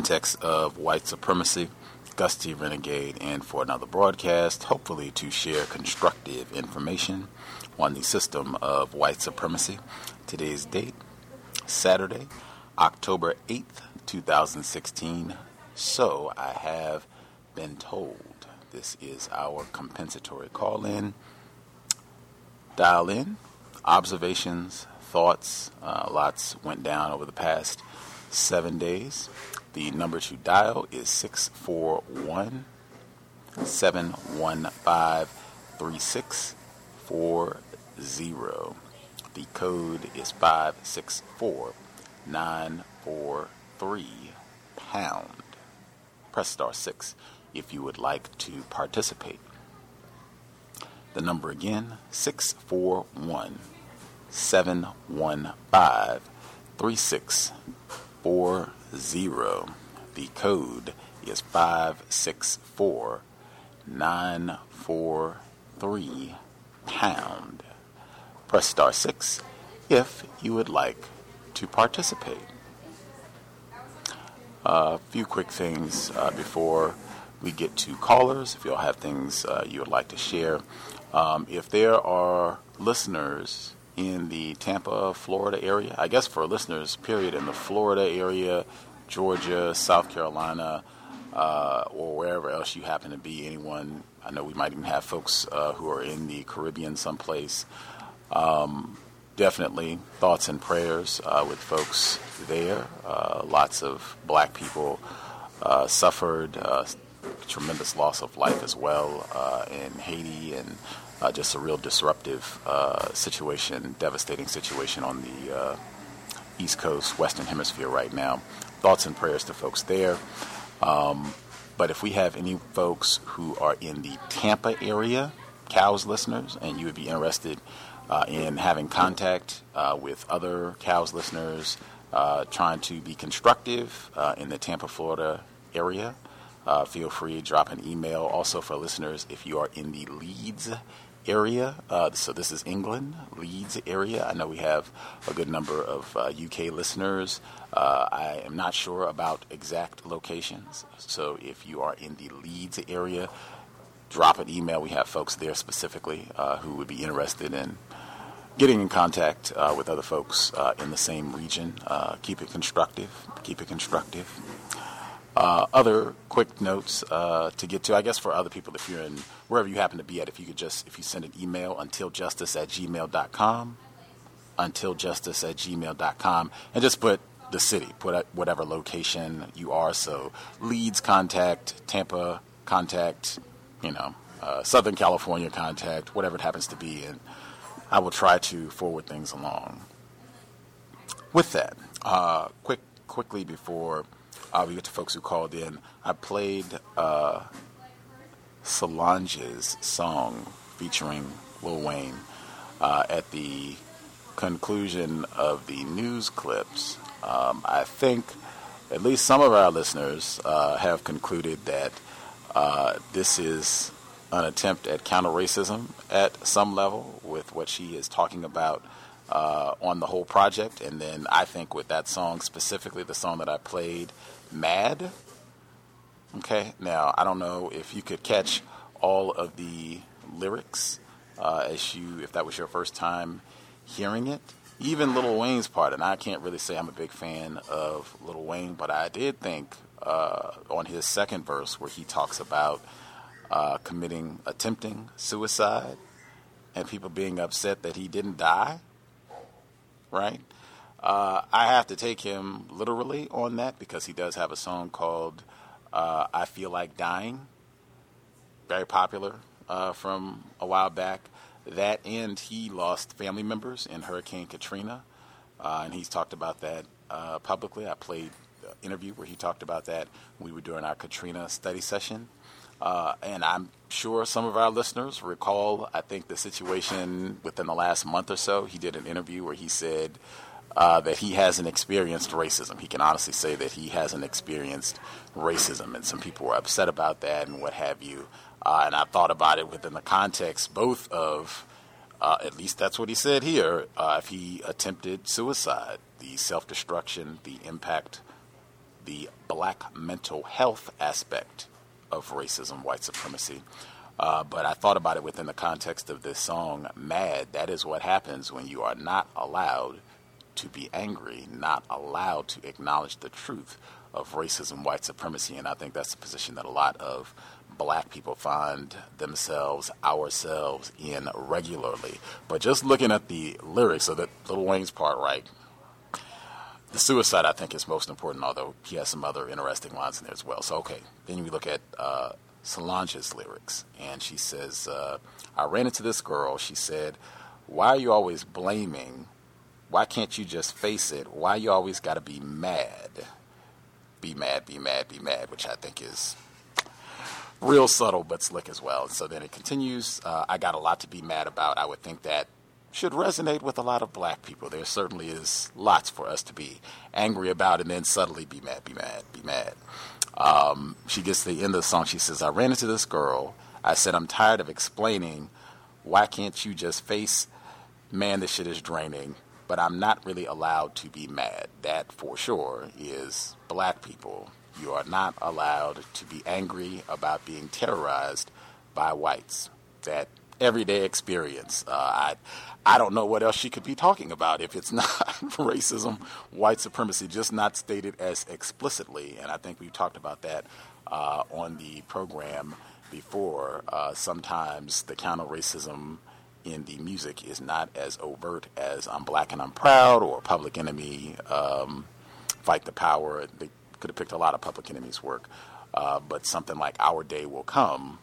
Context of white supremacy, Gus T. Renegade, and for another broadcast, hopefully to share constructive information on the system of white supremacy. Today's date, Saturday, October 8th, 2016. So I have been told this is our compensatory call in. Dial in, observations, thoughts, uh, lots went down over the past seven days. The number to dial is 641 715 3640. The code is 564 943 pound. Press star 6 if you would like to participate. The number again 641 715 3640. The code is five six four nine four three pound. Press star 6 if you would like to participate. A few quick things uh, before we get to callers. If you all have things uh, you would like to share, um, if there are listeners in the Tampa, Florida area, I guess for listeners, period, in the Florida area, Georgia, South Carolina, uh, or wherever else you happen to be, anyone, I know we might even have folks uh, who are in the Caribbean someplace. Um, definitely thoughts and prayers uh, with folks there. Uh, lots of black people uh, suffered uh, tremendous loss of life as well in Haiti and uh, just a real disruptive situation, devastating situation on the East Coast, Western Hemisphere right now. Thoughts and prayers to folks there. Um, but if we have any folks who are in the Tampa area, cows listeners, and you would be interested uh, in having contact uh, with other cows listeners, uh, trying to be constructive uh, in the Tampa, Florida area, uh, feel free to drop an email. Also, for listeners, if you are in the Leeds area, uh, so this is England, Leeds area. I know we have a good number of UK listeners. I am not sure about exact locations, so if you are in the Leeds area, drop an email. We have folks there specifically uh, who would be interested in getting in contact uh, with other folks uh, in the same region. Uh, keep it constructive. Keep it constructive. Uh, other quick notes uh, to get to, I guess, for other people, if you're in wherever you happen to be at, if you could just, if you send an email, untiljustice at gmail.com, untiljustice at gmail.com, and just put the city, put whatever location you are. So Leeds contact, Tampa contact, you know, uh, Southern California contact, whatever it happens to be, and I will try to forward things along. With that, uh, quick, quickly before uh, we get to folks who called in, I played uh, Solange's song featuring Lil Wayne uh, at the conclusion of the news clips. Um, I think at least some of our listeners uh, have concluded that uh, this is an attempt at counter racism at some level with what she is talking about uh, on the whole project. And then I think with that song specifically, the song that I played, Mad. Okay, now I don't know if you could catch all of the lyrics uh, as you, if that was your first time hearing it. Even Lil Wayne's part, and I can't really say I'm a big fan of Lil Wayne, but I did think uh, on his second verse where he talks about uh, committing, attempting suicide, and people being upset that he didn't die, right? Uh, I have to take him literally on that because he does have a song called uh, I Feel Like Dying, very popular uh, from a while back. That and he lost family members in Hurricane Katrina, uh, and he's talked about that uh, publicly. I played an interview where he talked about that. We were doing our Katrina study session. Uh, and I'm sure some of our listeners recall, I think, the situation within the last month or so. He did an interview where he said uh, that he hasn't experienced racism. He can honestly say that he hasn't experienced racism, and some people were upset about that and what have you. Uh, and I thought about it within the context both of, uh, at least that's what he said here, uh, if he attempted suicide, the self destruction, the impact the black mental health aspect of racism, white supremacy. Uh, but I thought about it within the context of this song, Mad. That is what happens when you are not allowed to be angry, not allowed to acknowledge the truth of racism, white supremacy. And I think that's the position that a lot of black people find themselves, ourselves in regularly. But just looking at the lyrics of the Lil Wayne's part, right? The suicide, I think, is most important, although he has some other interesting lines in there as well. So, okay. Then we look at uh, Solange's lyrics, and she says, uh, I ran into this girl. She said, Why are you always blaming? Why can't you just face it? Why you always got to be mad? Be mad, be mad, be mad, which I think is real subtle but slick as well. So then it continues. Uh, I got a lot to be mad about. I would think that should resonate with a lot of black people. There certainly is lots for us to be angry about and then suddenly be mad, be mad, be mad. Um, she gets to the end of the song. She says, I ran into this girl. I said, I'm tired of explaining. Why can't you just face, man, this shit is draining, but I'm not really allowed to be mad. That for sure is black people. You are not allowed to be angry about being terrorized by whites. That everyday experience. Uh, I, I don't know what else she could be talking about if it's not racism, white supremacy, just not stated as explicitly. And I think we've talked about that uh, on the program before. Uh, sometimes the counter racism in the music is not as overt as I'm Black and I'm Proud or Public Enemy, um, Fight the Power. They could have picked a lot of Public Enemy's work. Uh, but something like Our Day Will Come,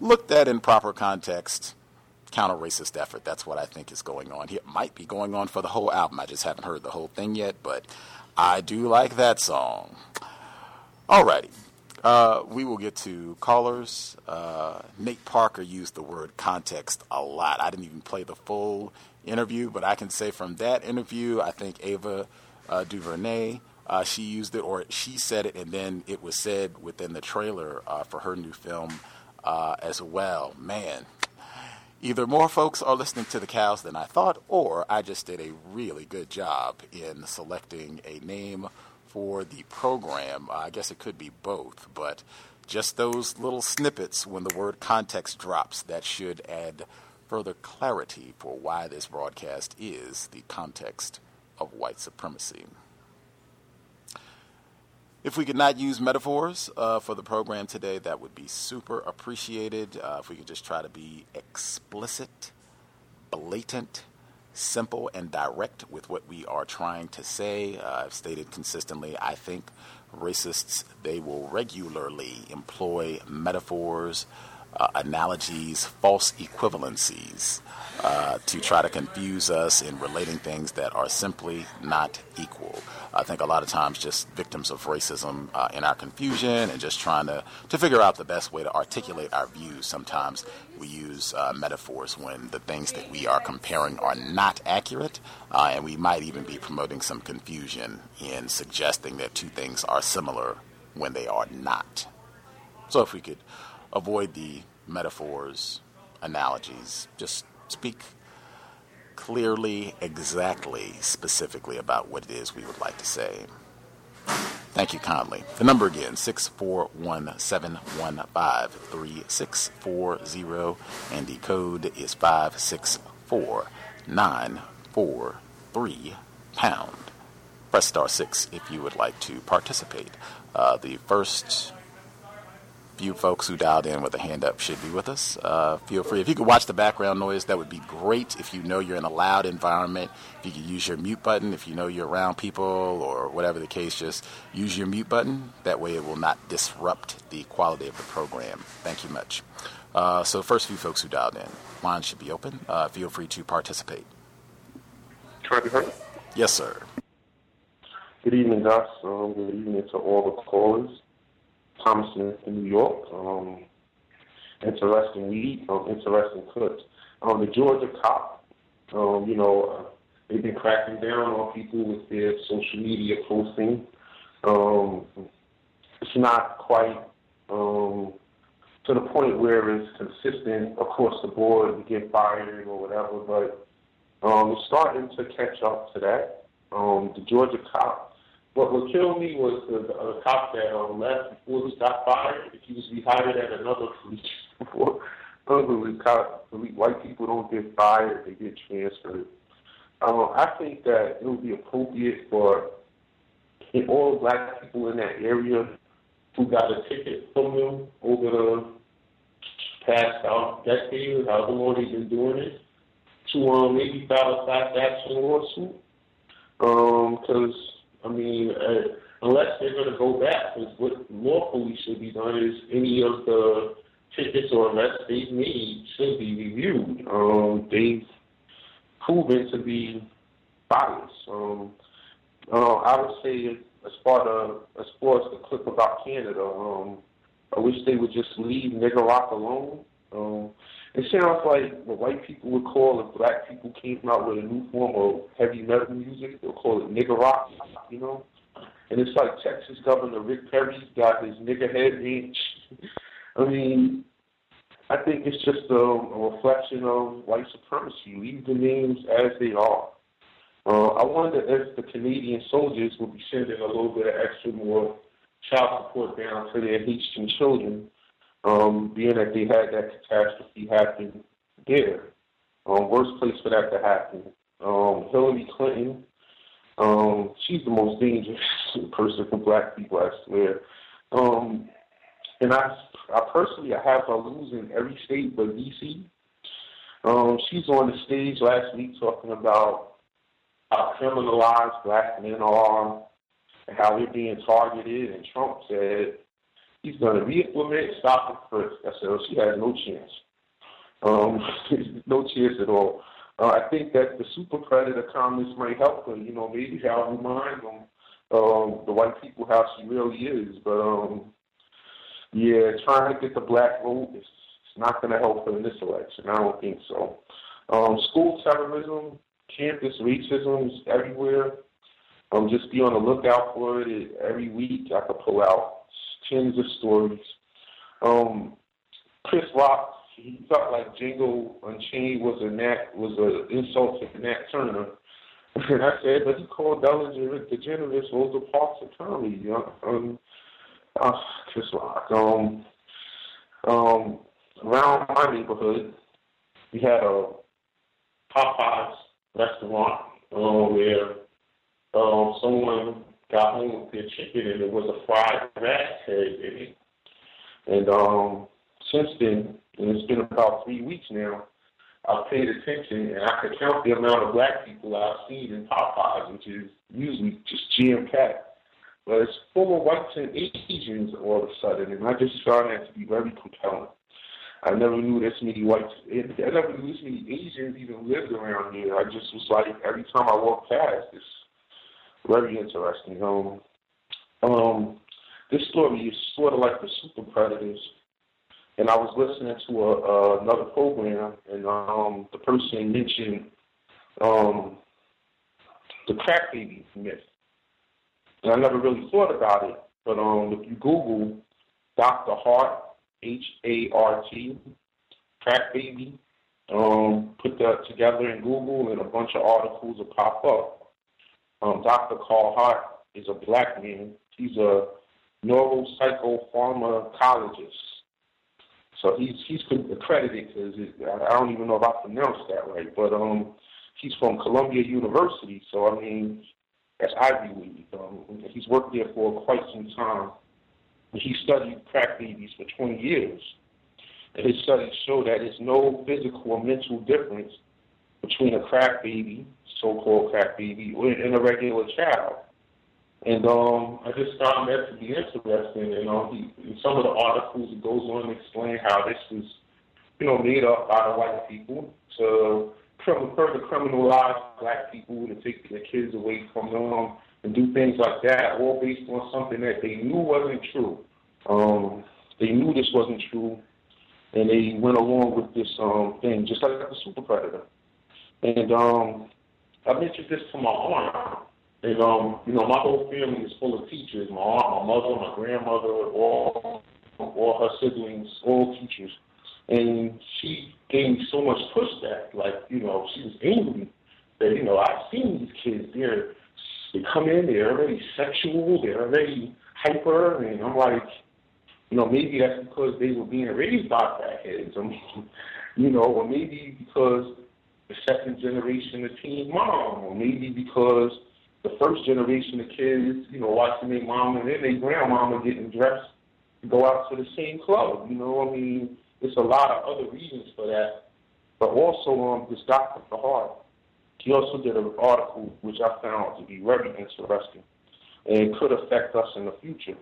looked at in proper context, counter racist effort. That's what I think is going on here. It might be going on for the whole album. I just haven't heard the whole thing yet, but I do like that song. Alrighty. Uh, we will get to callers. Uh, Nate Parker used the word context a lot. I didn't even play the full interview, but I can say from that interview, I think Ava uh, DuVernay, uh, she used it, or she said it, and then it was said within the trailer uh, for her new film uh, as well. Man, either more folks are listening to the cows than I thought, or I just did a really good job in selecting a name for the program. I guess it could be both, but just those little snippets when the word context drops, that should add further clarity for why this broadcast is the context of white supremacy. If we could not use metaphors uh, for the program today, that would be super appreciated. Uh, if we could just try to be explicit, blatant, simple and direct with what we are trying to say. Uh, I've stated consistently, I think racists, they will regularly employ metaphors, uh, analogies, false equivalencies uh, to try to confuse us in relating things that are simply not equal. I think a lot of times just victims of racism uh, in our confusion and just trying to, to figure out the best way to articulate our views. Sometimes we use uh, metaphors when the things that we are comparing are not accurate, uh, and we might even be promoting some confusion in suggesting that two things are similar when they are not. So if we could avoid the metaphors, analogies, just speak clearly, exactly, specifically about what it is we would like to say. Thank you kindly. The number again, 641-715-3640, and the code is 564943 pound. Press star 6 if you would like to participate. Uh, the first few folks who dialed in with a hand up should be with us. Uh, feel free. If you could watch the background noise, that would be great. If you know you're in a loud environment, if you could use your mute button. If you know you're around people or whatever the case, just use your mute button. That way it will not disrupt the quality of the program. Thank you much. Uh, so, first few folks who dialed in, lines should be open. Uh, feel free to participate. Try to hear? Yes, sir. Good evening, Gus. Um, good evening to all the callers. Thomas in New York. Um, interesting read, um, interesting clips. Um, the Georgia cop, um, you know, uh, they've been cracking down on people with their social media posting. Um, it's not quite um, to the point where it's consistent across the board. You get fired or whatever, but um, it's starting to catch up to that. Um, the Georgia cop what what killed me was the, the uh, cop that um, left before he got fired. If He was rehired at another police before. Cop, white people don't get fired; they get transferred. Um, I think that it would be appropriate for all black people in that area who got a ticket from them over the past out decade, however long they've been doing it, to um, maybe file a class action lawsuit. Because, um, I mean, uh, unless they're going to go back, because what lawfully should be done is any of the tickets or arrests they've made should be reviewed. Um, they've proven to be biased. Um, uh, I would say, as far as as far as the clip about Canada, um, I wish they would just leave nigger rock alone. Um, it sounds like what white people would call if black people came out with a new form of heavy metal music, they'll call it nigger rock, you know? And it's like Texas Governor Rick Perry's got his nigger head inch. I mean, I think it's just a, a reflection of white supremacy. Leave the names as they are. Uh, I wonder if the Canadian soldiers will be sending a little bit of extra more child support down to their Haitian children, um, being that they had that catastrophe happen there. Um, worst place for that to happen. Um, Hillary Clinton, um, she's the most dangerous person for black people, I swear. Um, and I, I personally, I have her losing every state but DC. Um, she's on the stage last week talking about how criminalized black men are, and how they're being targeted. And Trump said he's going to re-implement stop and frisk. I said, oh, she has no chance. Um, no chance at all. Uh, I think that the super predator comments might help her. You know, maybe I'll remind them, um, the white people how she really is. But um, yeah, trying to get the black vote is not going to help her in this election. I don't think so. Um, school terrorism, campus racism is everywhere. Um, just be on the lookout for it. Every week I could pull out tens of stories. Um, Chris Rock, he felt like Django Unchained was a nat was an insult to Nat Turner. And I said, but he called Bellinger DeGeneres Rosa Parks attorney. You know? um, uh, Chris Rock. Um, um, around my neighborhood, we had a Popeyes restaurant uh, where um, someone got home with their chicken and it was a fried rat head in it. And um, since then, and it's been about three weeks now, I've paid attention and I could count the amount of black people I've seen in Popeyes, which is usually just jam packed. But it's full of whites and Asians all of a sudden, and I just found that to be very compelling. I never knew this many whites. I never knew this many Asians even lived around here. I just was like, every time I walked past, it's very interesting. Um, um, this story is sort of like the super predators. And I was listening to a, uh, another program, and um, the person mentioned um, the crack baby myth. And I never really thought about it, but um, if you Google Dr. Hart, H A R T, crack baby, um, put that together in Google, and a bunch of articles will pop up. Um, Dr. Carl Hart is a black man. He's a neuropsychopharmacologist. So he's he's accredited because I don't even know if I pronounced that right, but um, he's from Columbia University. So I mean, that's Ivy League. Um, he's worked there for quite some time. He studied crack babies for 20 years. And his studies show that there's no physical or mental difference between a crack baby, so-called crack baby, and a regular child. And um, I just found that to be interesting. And um, he, in some of the articles, it goes on to explain how this was, you know, made up by the white people to further criminalize black people to take their kids away from them and do things like that, all based on something that they knew wasn't true. Um, they knew this wasn't true, and they went along with this um, thing, just like the super predator. And um, I mentioned this to my aunt. And um, you know, my whole family is full of teachers. My aunt, my mother, my grandmother, all all her siblings, all teachers. And she gave me so much pushback. Like, you know, she was angry that, you know, I've seen these kids, they're they come in, they're already sexual, they're already hyper, and I'm like, you know, maybe that's because they were being raised by crackheads. I mean, you know, or maybe because the second generation of teen mom, or maybe because the first generation of kids, you know, watching their mom and then their grandmama getting dressed to go out to the same club. You know, I mean, there's a lot of other reasons for that. But also, um, this Dr. Hart, he also did an article which I found to be very interesting and could affect us in the future.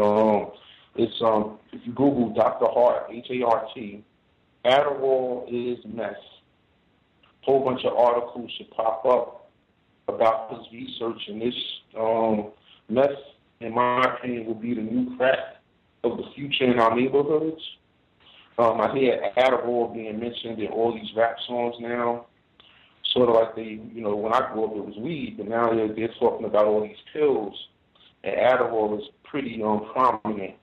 Um, it's um, if you Google Dr. Hart, H-A-R-T, Adderall is mess. Whole bunch of articles should pop up about his research, and this um, mess, in my opinion, will be the new crack of the future in our neighborhoods. Um, I hear Adderall being mentioned in all these rap songs now. Sort of like they, you know, when I grew up it was weed, but now they're, they're talking about all these pills. And Adderall is pretty um, prominent,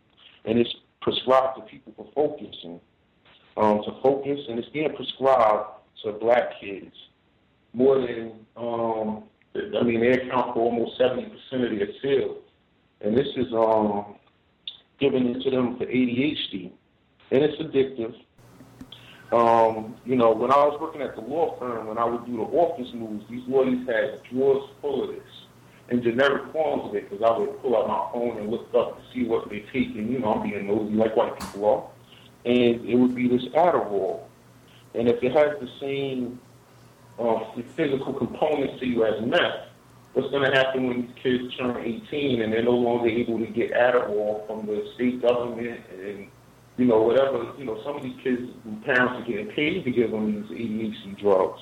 and it's prescribed to people for focusing, um, to focus, and it's being prescribed to black kids more than, um, I mean, they account for almost 70% of their sales. And this is um, given it to them for ADHD and it's addictive. Um, you know, when I was working at the law firm, when I would do the office moves, these lawyers had drawers full of this in generic forms of it because I would pull out my phone and look up to see what they take, and you know, I'm being nosy like white people are, and it would be this Adderall, and if it has the same uh, physical components to you as meth, what's going to happen when these kids turn 18 and they're no longer able to get Adderall from the state government and you know, whatever, you know, some of these kids, parents are getting paid to give them these ADHD drugs.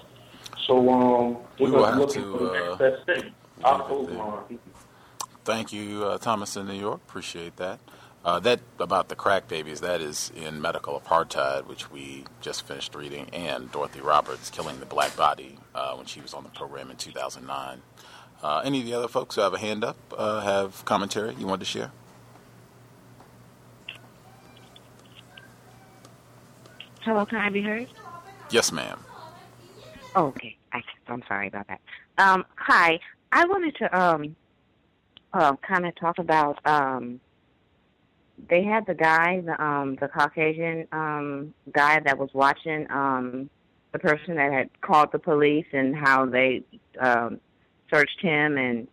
So, um, we they're will have looking to, for the uh, next best thing. I'll hold on. Thank you, uh, Thomas in New York. Appreciate that. Uh, that about the crack babies, that is in Medical Apartheid, which we just finished reading, and Dorothy Roberts killing the black body uh, when she was on the program in 2009. Uh, any of the other folks who have a hand up uh, have commentary you want to share? Hello, can I be heard? Yes, ma'am. Oh, okay. I, I'm sorry about that. Um, hi. I wanted to um, uh, kind of talk about um, they had the guy, the um, the Caucasian um, guy that was watching um, the person that had called the police and how they um, searched him and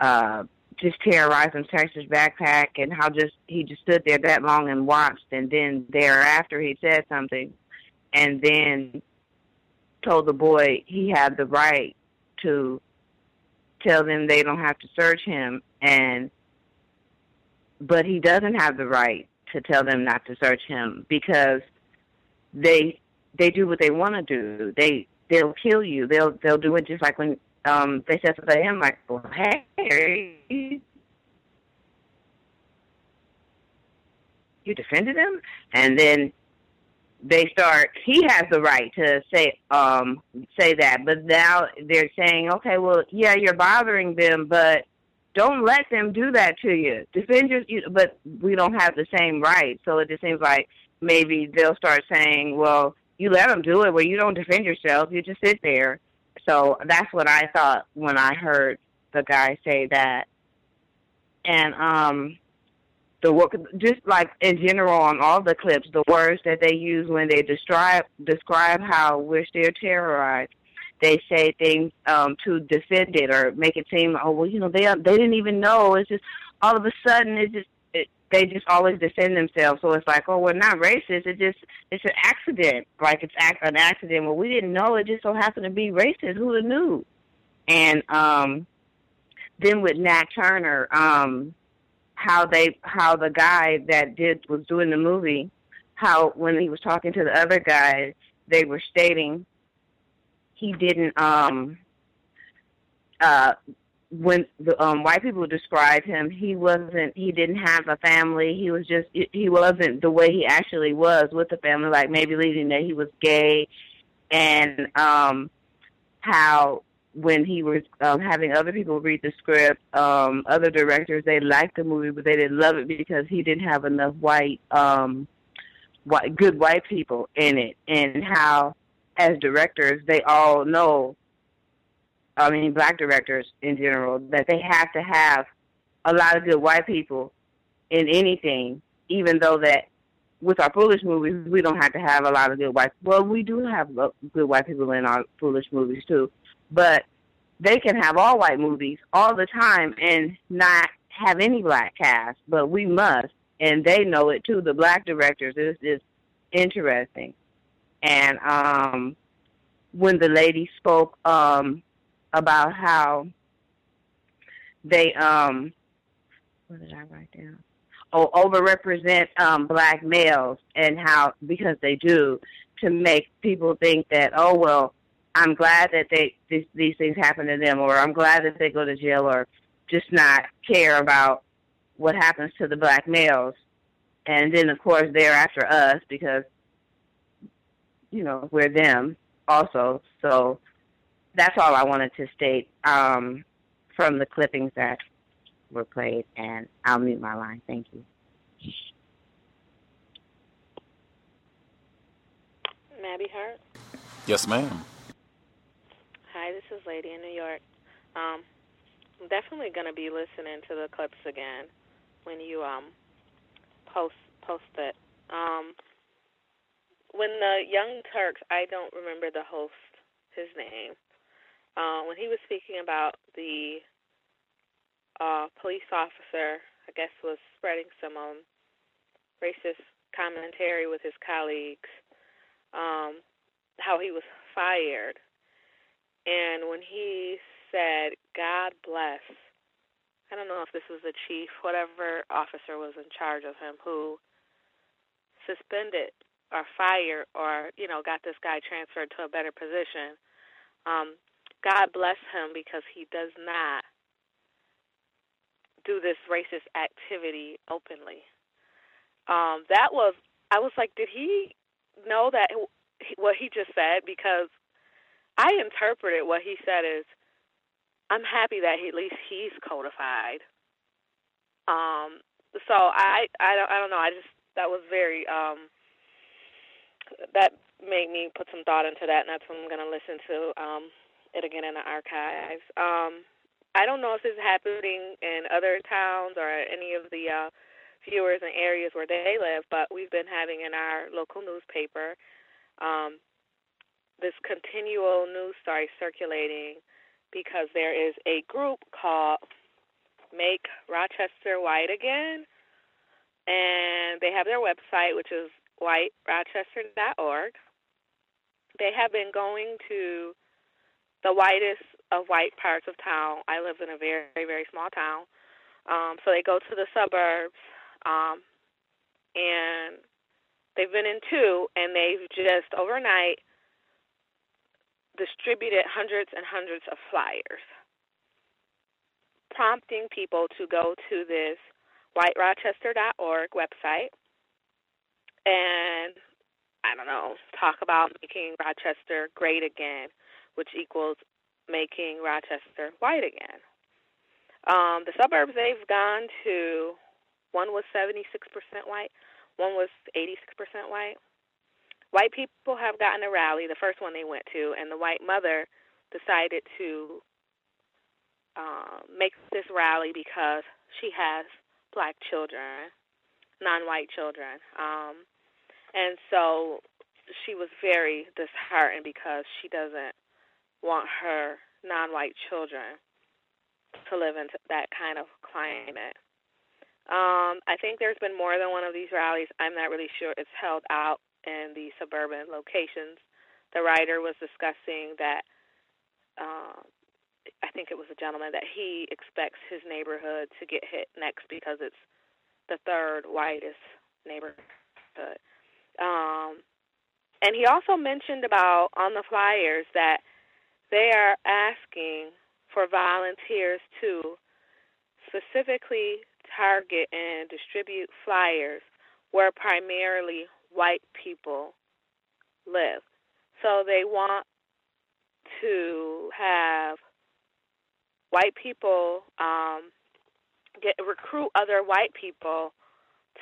uh, just terrorized him, searched his backpack, and how just he just stood there that long and watched, and then thereafter he said something, and then told the boy he had the right to tell them they don't have to search him, and but he doesn't have the right to tell them not to search him because they they do what they want to do. They they'll kill you. They'll they'll do it just like when um they said to him like, well, hey, you defended him, and then they start. He has the right to say um say that, but now they're saying, okay, well, yeah, you're bothering them, but don't let them do that to you. Defend your, you, but we don't have the same rights. So it just seems like maybe they'll start saying, well, you let them do it, where you don't defend yourself, you just sit there. So that's what I thought when I heard the guy say that. And um the work just like in general on all the clips, the words that they use when they describe describe how we're still terrorized they say things um to defend it or make it seem oh well you know they they didn't even know. It's just all of a sudden it's just it, they just always defend themselves. So it's like oh we're not racist. It just it's an accident. Like it's an accident. Well we didn't know. It just so happened to be racist. Who knew? And um then with Nat Turner um how they how the guy that did was doing the movie how when he was talking to the other guy they were stating he didn't um uh when the um white people described him he wasn't he didn't have a family. He was just he wasn't the way he actually was with the family like maybe leading that he was gay and um how when he was um having other people read the script um other directors they liked the movie but they didn't love it because he didn't have enough white um white good white people in it and how as directors, they all know I mean black directors in general, that they have to have a lot of good white people in anything, even though that with our foolish movies we don't have to have a lot of good white. Well, we do have good white people in our foolish movies too, but they can have all white movies all the time and not have any black cast, but we must, and they know it too. The black directors is is interesting, and um, when the lady spoke um, about how they um, what did I write down? Oh, overrepresent um, black males and how because they do to make people think that oh well I'm glad that they these, these things happen to them, or I'm glad that they go to jail, or just not care about what happens to the black males. And then, of course, they're after us because you know we're them also. So that's all I wanted to state um, from the clippings that were played, and I'll mute my line. Thank you. Maddie Hart. Yes, ma'am. Hi, this is Lady in New York. Um, I'm definitely going to be listening to the clips again when you um post post it. Um, when the Young Turks, I don't remember the host, his name. Uh, when he was speaking about the uh, police officer, I guess was spreading some um, racist commentary with his colleagues, um, how he was fired and when he said, God bless, I don't know if this was the chief, whatever officer was in charge of him, who suspended or fired or, you know, got this guy transferred to a better position. Um, God bless him because he does not do this racist activity openly. Um, that was, I was like, did he know that what he just said? Because I interpreted what he said as, I'm happy that he, at least he's codified. Um, so I, I don't, I don't know. I just that was very, um, that made me put some thought into that, and that's what I'm going to listen to um, it again in the archives. Um, I don't know if this is happening in other towns or any of the uh, viewers and areas where they live, but we've been having in our local newspaper um, this continual news story circulating because there is a group called Make Rochester White Again, and they have their website, which is whiterochester.org. They have been going to the whitest of white parts of town. I live in a very, very small town. Um, so they go to the suburbs, um, and they've been in two, and they've just overnight distributed hundreds and hundreds of flyers, prompting people to go to this whiterochester.org website and, I don't know, talk about making Rochester great again, which equals making Rochester white again. Um, the suburbs they've gone to, one was 76% white, one was 86% white white people have gotten a rally, the first one they went to, and the white mother decided to uh, make this rally because she has black children, non-white children, um, and so she was very disheartened because she doesn't want her non-white children to live in that kind of climate. Um, I think there's been more than one of these rallies. I'm not really sure. It's held out in the suburban locations. The writer was discussing that uh, I think it was a gentleman that he expects his neighborhood to get hit next because it's the third whitest neighborhood. Um, and he also mentioned about on the flyers that they are asking for volunteers to specifically target and distribute flyers where primarily white people live. So they want to have white people um, get recruit other white people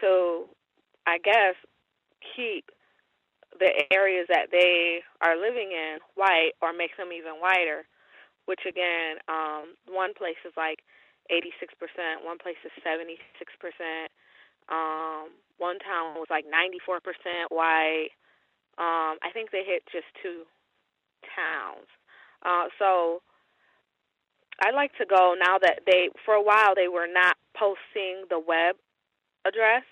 to, I guess, keep the areas that they are living in white or make them even whiter, which again, um, one place is like 86%, one place is 76%. Um, one town was like 94% white. Um, I think they hit just two towns. Uh, so I like to go now that they, for a while, they were not posting the web address,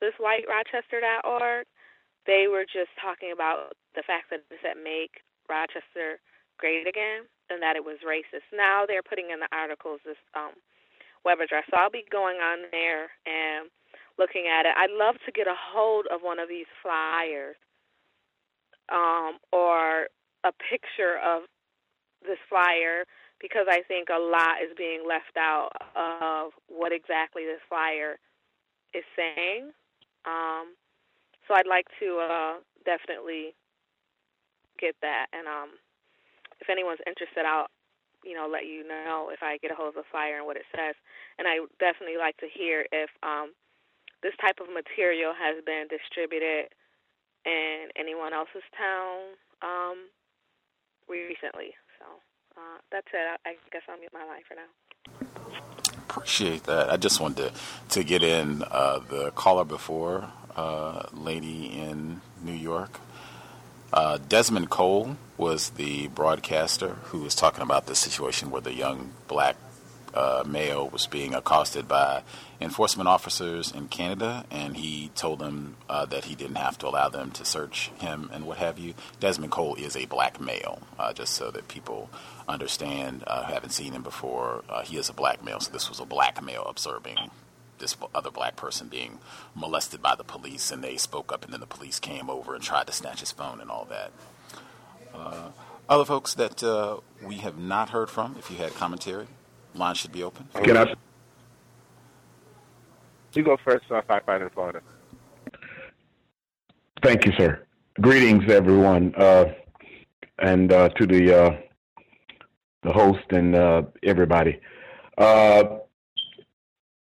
this whiterochester.org. They were just talking about the fact that it said make Rochester great again and that it was racist. Now they're putting in the articles this um, web address. So I'll be going on there and looking at it. I'd love to get a hold of one of these flyers um, or a picture of this flyer because I think a lot is being left out of what exactly this flyer is saying. Um, so I'd like to uh, definitely get that, and um, if anyone's interested, I'll you know let you know if I get a hold of the flyer and what it says. And I definitely like to hear if um, this type of material has been distributed in anyone else's town um, recently. So uh, that's it. I, I guess I'll mute my line for now. Appreciate that. I just wanted to, to get in uh, the caller before, uh, lady in New York. Uh, Desmond Cole was the broadcaster who was talking about the situation where the young black uh, male was being accosted by enforcement officers in Canada, and he told them uh, that he didn't have to allow them to search him and what have you. Desmond Cole is a black male, uh, just so that people understand, uh, haven't seen him before. Uh, he is a black male, so this was a black male observing this other black person being molested by the police, and they spoke up, and then the police came over and tried to snatch his phone and all that. Uh, other folks that we have not heard from, if you had commentary, line should be open. Can I? You go first, uh, firefighter in Florida. Thank you, sir. Greetings, everyone, uh, and uh, to the uh, the host and uh, everybody. Uh,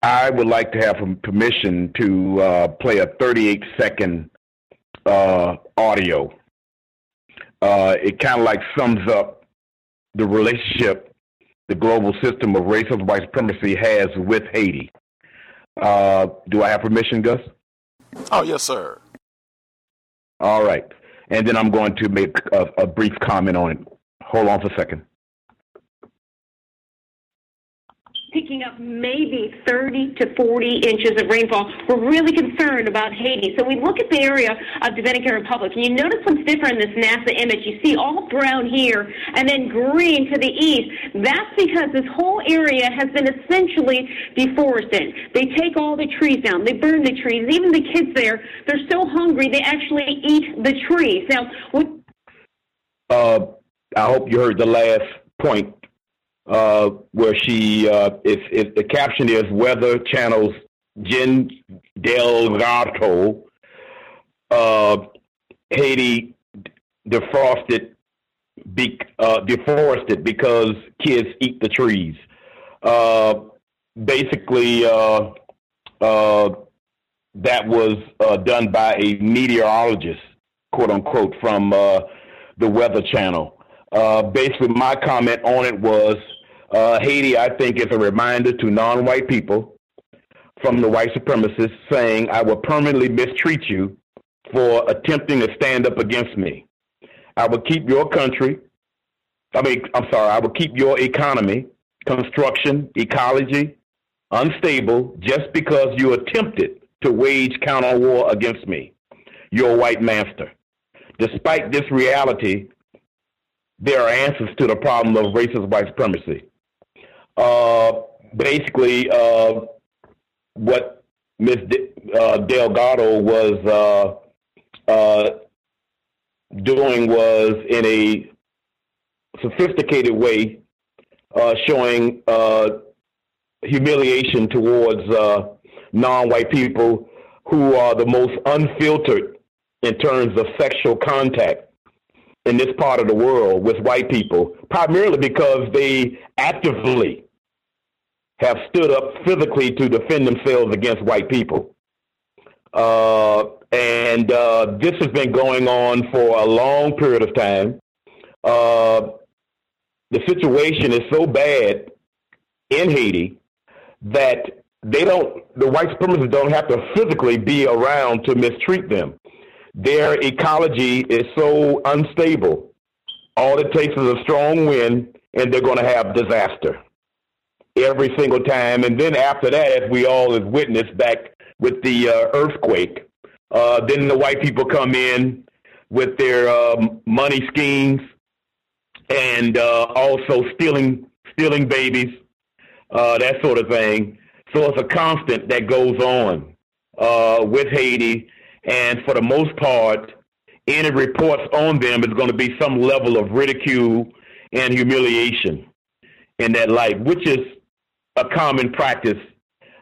I would like to have permission to uh, play a 38 second uh, audio. Uh, it kind of like sums up the relationship the global system of racism white supremacy has with Haiti. Uh, do I have permission, Gus? Oh, yes, sir. All right. And then I'm going to make a, a brief comment on it. Hold on for a second. Picking up maybe 30 to 40 inches of rainfall. We're really concerned about Haiti. So we look at the area of Dominican Republic, and you notice what's different in this NASA image. You see all brown here and then green to the east. That's because this whole area has been essentially deforested. They take all the trees down. They burn the trees. Even the kids there, they're so hungry they actually eat the trees. Now, what uh, I hope you heard the last point uh, where she uh, if, if the caption is Weather Channel's Jen Delgado, uh, Haiti defrosted, be, uh, deforested because kids eat the trees. Uh, basically, uh, uh, that was uh, done by a meteorologist, quote unquote, from the Weather Channel. Basically, my comment on it was uh, Haiti, I think, is a reminder to non white people from the white supremacists saying, I will permanently mistreat you for attempting to stand up against me. I will keep your country, I mean, I'm sorry, I will keep your economy, construction, ecology unstable just because you attempted to wage counter war against me, your white master. Despite this reality, there are answers to the problem of racist white supremacy. Uh, basically, uh, what Ms. De- uh, Delgado was uh, uh, doing was in a sophisticated way showing humiliation towards non-white people who are the most unfiltered in terms of sexual contact in this part of the world with white people, primarily because they actively have stood up physically to defend themselves against white people. Uh, and uh, this has been going on for a long period of time. Uh, the situation is so bad in Haiti that they don't, the white supremacists don't have to physically be around to mistreat them. Their ecology is so unstable. All it takes is a strong wind, and they're going to have disaster every single time. And then after that, as we all have witnessed back with the uh, earthquake, uh, then the white people come in with their um, money schemes and uh, also stealing stealing babies, uh, that sort of thing. So it's a constant that goes on uh, with Haiti, and for the most part, any reports on them is going to be some level of ridicule and humiliation in that light, which is a common practice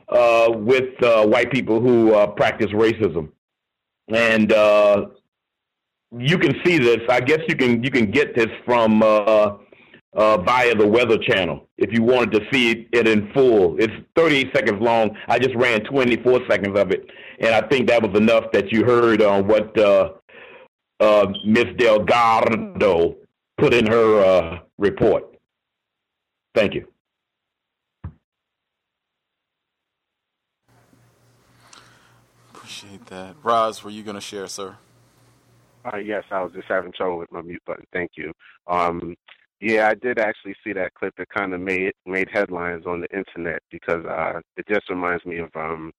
uh, with uh, white people who uh, practice racism. And uh, you can see this. I guess you can you can get this from uh, uh, via the Weather Channel if you wanted to see it in full. It's 38 seconds long. I just ran 24 seconds of it, and I think that was enough that you heard on what Miss Delgado put in her report. Thank you. Appreciate that. Roz, were you going to share, sir? Uh, yes, I was just having trouble with my mute button. Thank you. Um, yeah, I did actually see that clip that kind of made made headlines on the internet because uh, it just reminds me of um,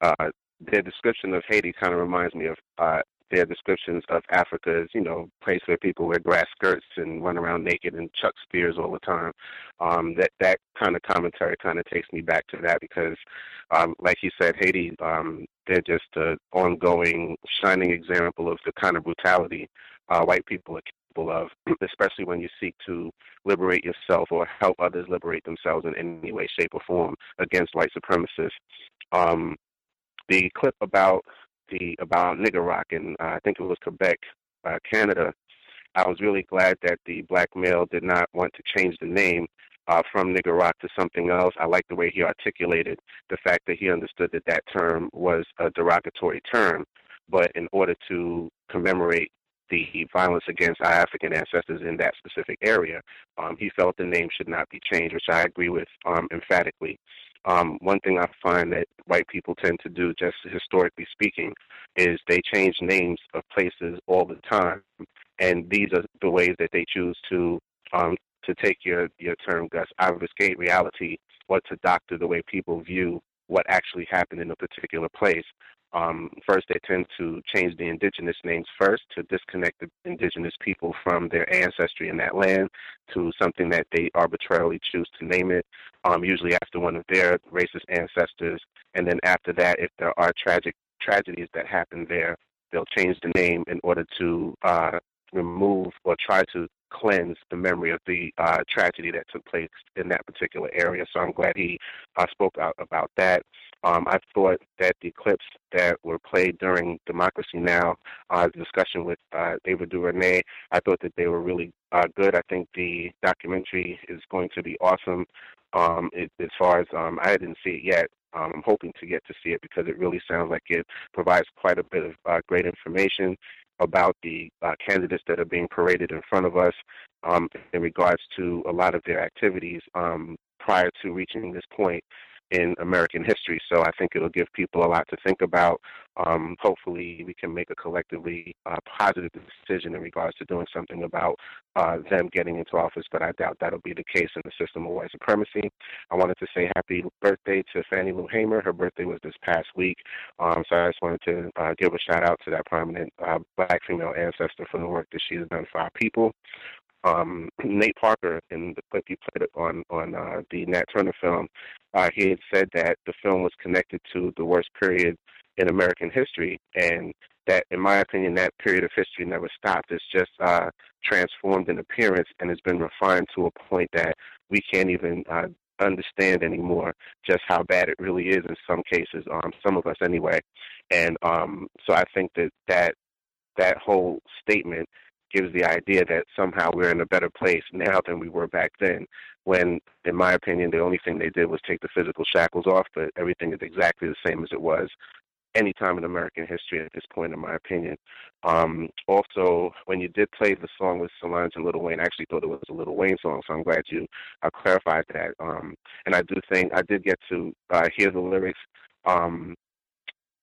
uh, their description of Haiti. Kind of reminds me of uh, their descriptions of Africa as you know, place where people wear grass skirts and run around naked and chuck spears all the time. Um, that that kind of commentary kind of takes me back to that because, um, like you said, Haiti, um, they're just an ongoing shining example of the kind of brutality uh, white people are capable of, especially when you seek to liberate yourself or help others liberate themselves in any way, shape, or form against white supremacists. Um, the clip about the about nigger rock and uh, I think it was Quebec, uh, Canada. I was really glad that the black male did not want to change the name uh, from nigger rock to something else. I like the way he articulated the fact that he understood that that term was a derogatory term, but in order to commemorate the violence against our African ancestors in that specific area, um, he felt the name should not be changed, which I agree with um, emphatically. Um, one thing I find that white people tend to do, just historically speaking, is they change names of places all the time, and these are the ways that they choose to um, to take your your term, Gus, obfuscate reality or to doctor the way people view what actually happened in a particular place. Um, first, they tend to change the indigenous names first to disconnect the indigenous people from their ancestry in that land to something that they arbitrarily choose to name it, um, usually after one of their racist ancestors. And then after that, if there are tragic tragedies that happen there, they'll change the name in order to uh, remove or try to cleanse the memory of the uh, tragedy that took place in that particular area. So I'm glad he uh, spoke out about that. Um, I thought that the clips that were played during Democracy Now! Uh, discussion with uh, Ava DuVernay, I thought that they were really uh, good. I think the documentary is going to be awesome. Um, it, as far as um, I didn't see it yet, um, I'm hoping to get to see it because it really sounds like it provides quite a bit of uh, great information about the uh, candidates that are being paraded in front of us um, in regards to a lot of their activities um, prior to reaching this point in American history. So I think it'll give people a lot to think about. Um, hopefully, we can make a collectively uh, positive decision in regards to doing something about uh, them getting into office, but I doubt that'll be the case in the system of white supremacy. I wanted to say happy birthday to Fannie Lou Hamer. Her birthday was this past week, um, so I just wanted to uh, give a shout out to that prominent uh, black female ancestor for the work that she has done for our people um, Nate Parker in the clip he played on on uh, the Nat Turner film, uh, he had said that the film was connected to the worst period in American history, and that, in my opinion, that period of history never stopped. It's just uh, transformed in appearance and has been refined to a point that we can't even uh, understand anymore just how bad it really is in some cases, um, some of us anyway. And um, so I think that that that whole statement gives the idea that somehow we're in a better place now than we were back then. When, in my opinion, the only thing they did was take the physical shackles off, but everything is exactly the same as it was any time in American history at this point, in my opinion. Um, also, when you did play the song with Solange and Lil Wayne, I actually thought it was a Lil Wayne song, so I'm glad you uh, clarified that. Um, and I do think I did get to uh, hear the lyrics. Um,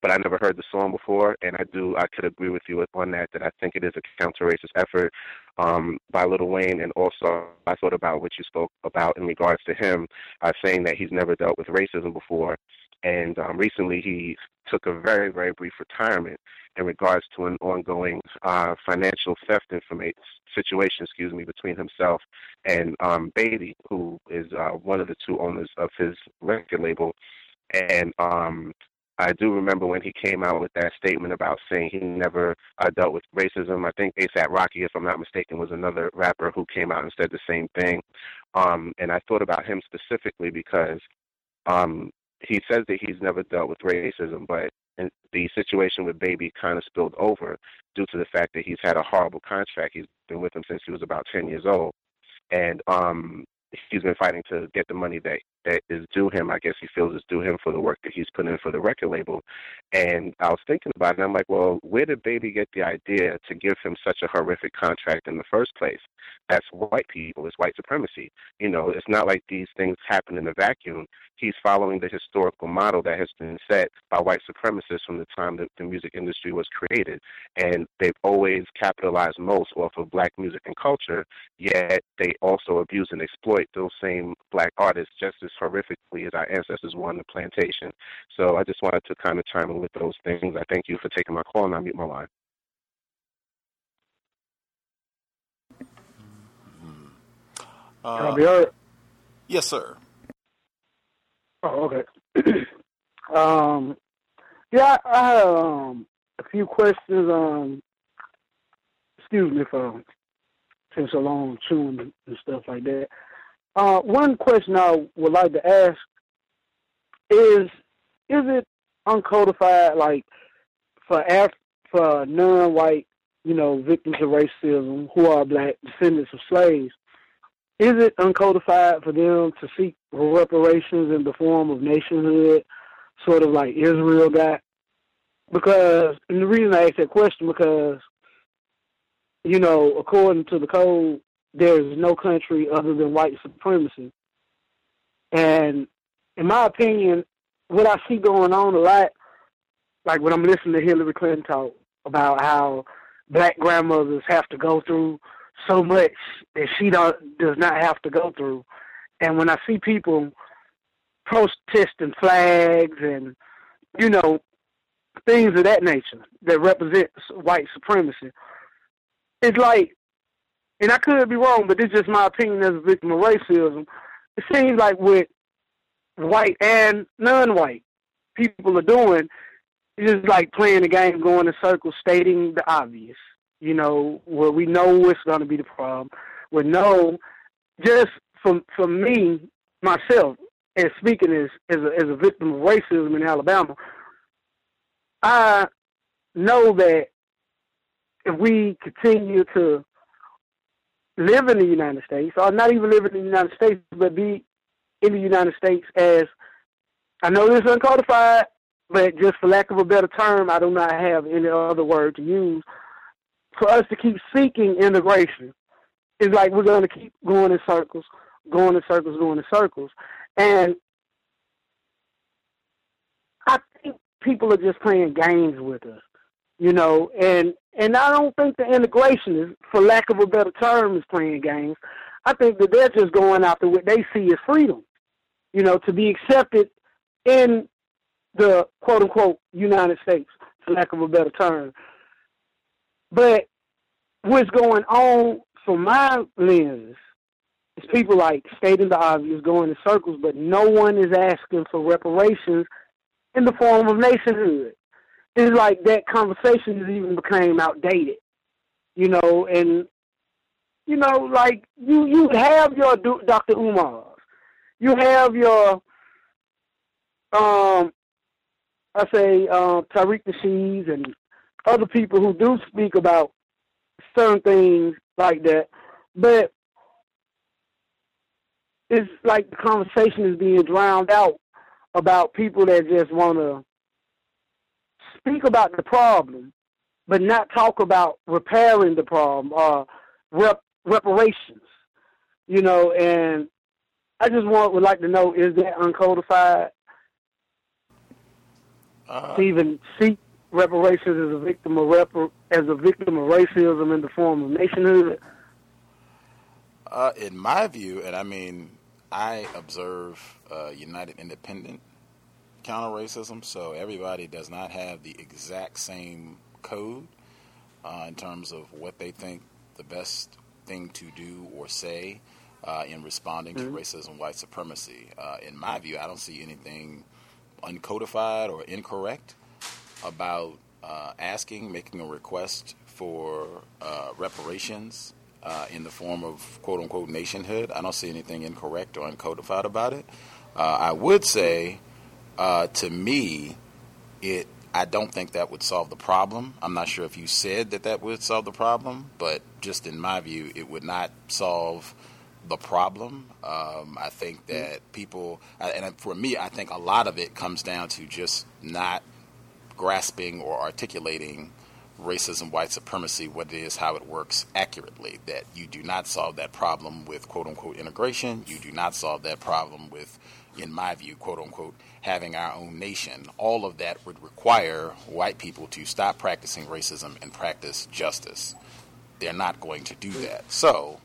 but I never heard the song before, and I do I could agree with you on that. That I think it is a counter-racist effort um, by Lil Wayne, and also I thought about what you spoke about in regards to him uh, saying that he's never dealt with racism before, and um, recently he took a very very brief retirement in regards to an ongoing uh, financial theft information situation, excuse me, between himself and um, Baby, who is uh, one of the two owners of his record label, and um, I do remember when he came out with that statement about saying he never uh, dealt with racism. I think ASAP Rocky, if I'm not mistaken, was another rapper who came out and said the same thing. Um, and I thought about him specifically because um, he says that he's never dealt with racism, but the situation with Baby kind of spilled over due to the fact that he's had a horrible contract. He's been with him since he was about 10 years old. And um, he's been fighting to get the money that that is due him. I guess he feels is due him for the work that he's put in for the record label. And I was thinking about it, and I'm like, well, where did Baby get the idea to give him such a horrific contract in the first place? That's white people. It's white supremacy. You know, it's not like these things happen in a vacuum. He's following the historical model that has been set by white supremacists from the time that the music industry was created. And they've always capitalized most off of black music and culture, yet they also abuse and exploit those same black artists just as horrifically as our ancestors were on the plantation. So I just wanted to kind of chime in with those things. I thank you for taking my call, and I mute my line. Can I be heard? Yes, sir. Oh, okay. um, yeah, I, I have um, a few questions. Um, excuse me for taking so long chewing and stuff like that. Uh, one question I would like to ask is: Is it uncodified, like for Af- for non-white, you know, victims of racism who are black descendants of slaves? Is it uncodified for them to seek reparations in the form of nationhood, sort of like Israel got? Because, and the reason I ask that question because, you know, according to the code, there is no country other than white supremacy. And in my opinion, what I see going on a lot, like when I'm listening to Hillary Clinton talk about how black grandmothers have to go through so much that she don't, does not have to go through. And when I see people protesting flags and, you know, things of that nature that represents white supremacy, it's like, and I could be wrong, but this is just my opinion as a victim of racism. It seems like what white and non-white people are doing is just like playing the game, going in circles, stating the obvious you know, where we know what's going to be the problem. We know, just from for me myself, and speaking as as a, as a victim of racism in Alabama, I know that if we continue to live in the United States, or not even live in the United States, but be in the United States as I know this is uncodified, but just for lack of a better term, I do not have any other word to use for us to keep seeking integration is like we're going to keep going in circles, going in circles, going in circles. And I think people are just playing games with us, you know, and and I don't think the integration is, for lack of a better term, is playing games. I think that they're just going after what they see as freedom, you know, to be accepted in the quote unquote United States, for lack of a better term. But what's going on from my lens is people like stating the obvious, going in circles, but no one is asking for reparations in the form of nationhood. It's like that conversation has even became outdated, you know, and you know, like you you have your Dr. Umar, you have your um, I say um, Tariq Nasheed and other people who do speak about certain things like that. But it's like the conversation is being drowned out about people that just want to speak about the problem, but not talk about repairing the problem or rep, reparations. You know, and I just want would like to know is that uncodified? Uh, to even seek reparations as a victim of rep- as a victim of racism in the form of nationhood. Uh, in my view, and I mean, I observe uh, United Independent counter racism, so everybody does not have the exact same code uh, in terms of what they think the best thing to do or say uh, in responding Mhm. to racism, white supremacy. Uh, in my view, I don't see anything uncodified or incorrect about uh, asking, making a request for uh, reparations uh, in the form of quote unquote nationhood. I don't see anything incorrect or uncodified about it. Uh, I would say, uh, to me, it. I don't think that would solve the problem. I'm not sure if you said that that would solve the problem, but just in my view, it would not solve the problem. Um, I think that people, and for me, I think a lot of it comes down to just not grasping or articulating racism, white supremacy, what it is, how it works accurately. That you do not solve that problem with quote unquote integration. You do not solve that problem with, in my view, quote unquote, having our own nation. All of that would require white people to stop practicing racism and practice justice. They're not going to do that. So,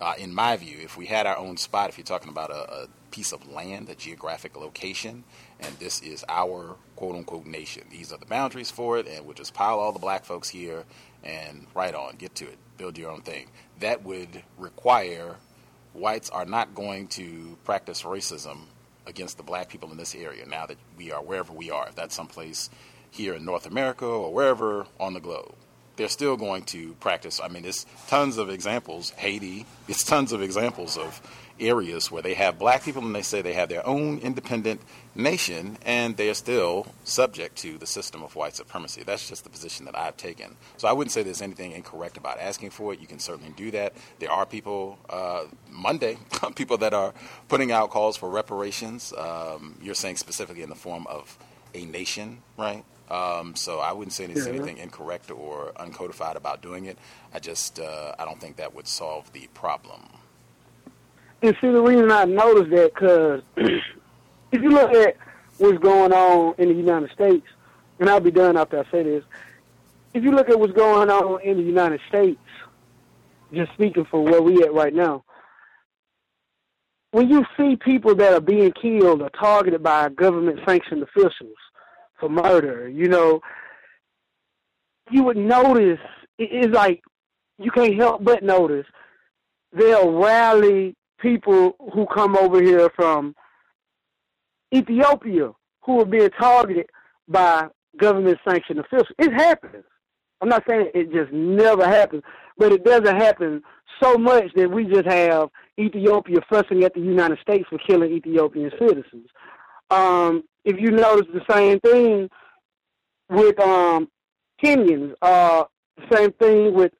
uh, in my view, if we had our own spot, if you're talking about a, a piece of land, a geographic location, and this is our quote unquote nation, these are the boundaries for it, and we'll just pile all the black folks here and right on, get to it, build your own thing. That would require whites are not going to practice racism against the black people in this area now that we are wherever we are, if that's someplace here in North America or wherever on the globe they're still going to practice. I mean, there's tons of examples. Haiti, it's tons of examples of areas where they have black people and they say they have their own independent nation and they are still subject to the system of white supremacy. That's just the position that I've taken. So I wouldn't say there's anything incorrect about asking for it. You can certainly do that. There are people, uh, Monday, people that are putting out calls for reparations. Um, you're saying specifically in the form of a nation, right? Um, so I wouldn't say there's Yeah. anything incorrect or uncodified about doing it. I just uh, I don't think that would solve the problem. And see, the reason I noticed that, because if you look at what's going on in the United States, and I'll be done after I say this, if you look at what's going on in the United States, just speaking for where we at right now, when you see people that are being killed or targeted by government sanctioned officials for murder, you know, you would notice it's like you can't help but notice they'll rally people who come over here from Ethiopia who are being targeted by government sanctioned officials. It happens. I'm not saying it just never happens, but it doesn't happen so much that we just have Ethiopia fussing at the United States for killing Ethiopian citizens. Um, if you notice the same thing with um, Kenyans, uh, same thing with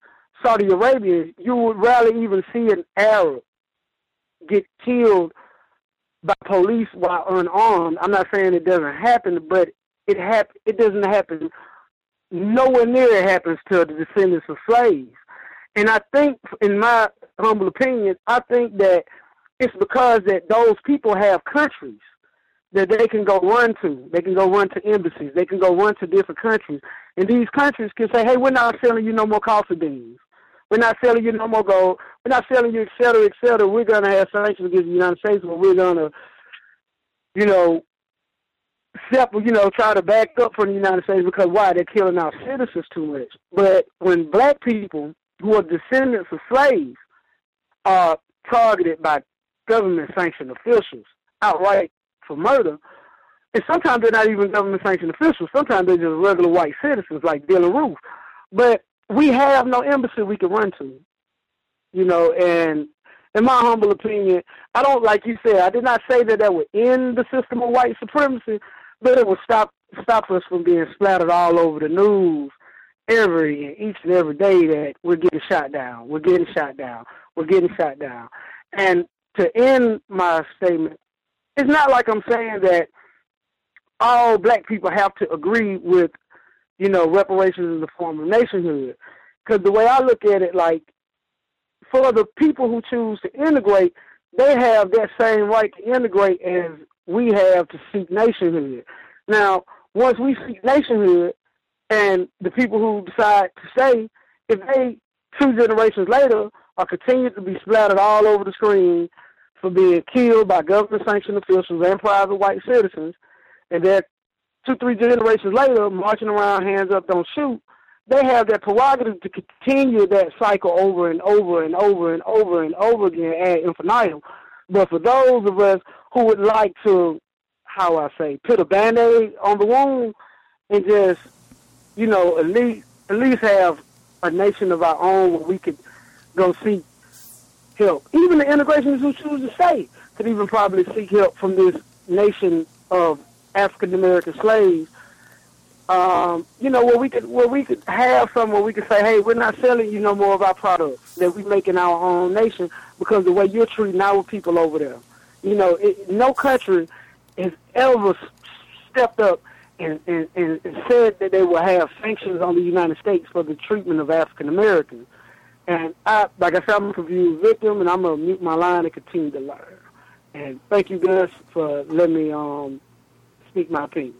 Saudi Arabians, you would rarely even see an Arab get killed by police while unarmed. I'm not saying it doesn't happen, but it hap- it doesn't happen nowhere near it happens to the descendants of slaves. And I think, in my humble opinion, I think that it's because that those people have countries that they can go run to. They can go run to embassies. They can go run to different countries. And these countries can say, hey, we're not selling you no more coffee beans. We're not selling you no more gold. We're not selling you, et cetera, et cetera. We're going to have sanctions against the United States, but we're going to, you know, separate, you know, try to back up from the United States because why? They're killing our citizens too much. But when black people who are descendants of slaves are targeted by government sanctioned officials outright for murder, and sometimes they're not even government sanctioned officials. Sometimes they're just regular white citizens like Dylann Roof. But we have no embassy we can run to. You know, and in my humble opinion, I don't like you said. I did not say that that would end the system of white supremacy, but it would stop stop us from being splattered all over the news every and each and every day that we're getting shot down, we're getting shot down, we're getting shot down. And to end my statement, it's not like I'm saying that all black people have to agree with you know, reparations in the form of nationhood. Because the way I look at it, like for the people who choose to integrate, they have that same right to integrate as we have to seek nationhood. Now, once we seek nationhood, and the people who decide to stay, if they two generations later are continued to be splattered all over the screen for being killed by government sanctioned officials and private white citizens, and they're two, three generations later marching around hands up, don't shoot, they have that prerogative to continue that cycle over and over and over and over and over again ad infinitum. But for those of us who would like to, how I say, put a band-aid on the wound and just, you know, at least at least have a nation of our own where we could go seek help. Even the integrationists who choose to stay could even probably seek help from this nation of African American slaves. Um, you know, where we could where we could have some where we could say, hey, we're not selling you no more of our products that we make in our own nation because the way you're treating our people over there. You know, it, no country has ever stepped up and, and, and said that they will have sanctions on the United States for the treatment of African Americans. And I, like I said, I'm a confused victim, and I'm gonna mute my line and continue to learn. And thank you, Gus, for letting me um, speak my opinion.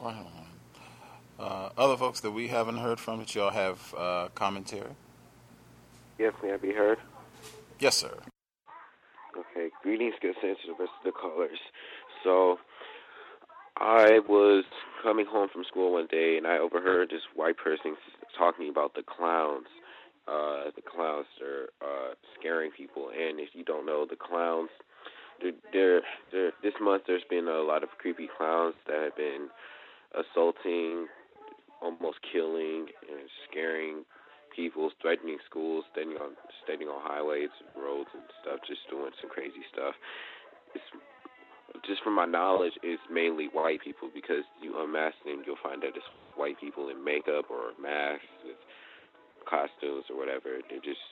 Wow. Uh, other folks that we haven't heard from that y'all have uh, commentary? Yes, may I be heard? Yes, sir. Okay, greetings, good sense to the rest of the callers. So, I was coming home from school one day and I overheard this white person talking about the clowns. Uh, the clowns are uh, scaring people, and if you don't know, the clowns, they're, this month there's been a lot of creepy clowns that have been assaulting, almost killing, and scaring people, threatening schools, standing on standing on highways, roads, and stuff, just doing some crazy stuff. It's just from my knowledge, it's mainly white people because you unmask them, you'll find that it's white people in makeup or masks with costumes or whatever. They're just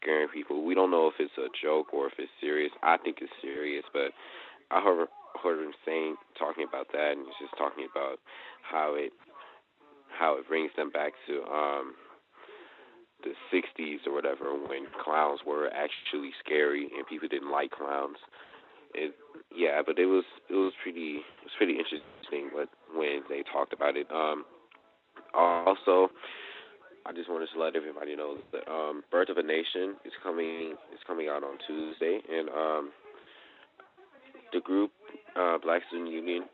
scaring people. We don't know if it's a joke or if it's serious. I think it's serious, but I heard heard him saying talking about that, and just talking about how it how it brings them back to um the 60s or whatever when clowns were actually scary and people didn't like clowns. It yeah, but it was it was pretty it was pretty interesting what when they talked about it. Um also I just wanted to let everybody know that um Birth of a Nation is coming is coming out on Tuesday and um the group uh Black Student Union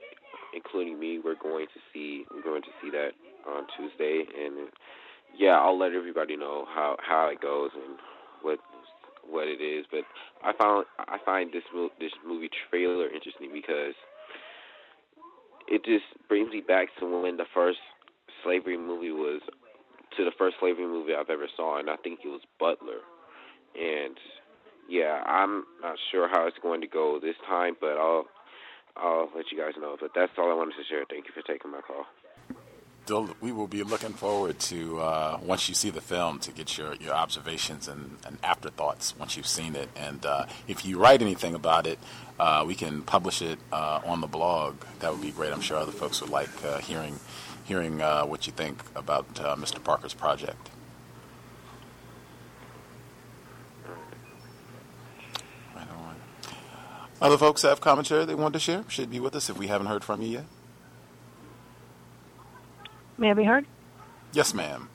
including me we're going to see we're going to see that on Tuesday and yeah, I'll let everybody know how how it goes and what what it is. But I found I find this this movie trailer interesting because it just brings me back to when the first slavery movie was to the first slavery movie I've ever saw, and I think it was Butler. And yeah, I'm not sure how it's going to go this time, but I'll I'll let you guys know. But that's all I wanted to share. Thank you for taking my call we will be looking forward to uh, once you see the film to get your, your observations and, and afterthoughts once you've seen it. And uh, if you write anything about it, uh, we can publish it uh, on the blog. That would be great. I'm sure other folks would like uh, hearing hearing uh, what you think about Mr. Parker's project. Right on. Other folks have commentary they want to share should be with us if we haven't heard from you yet. May I be heard? Yes, ma'am.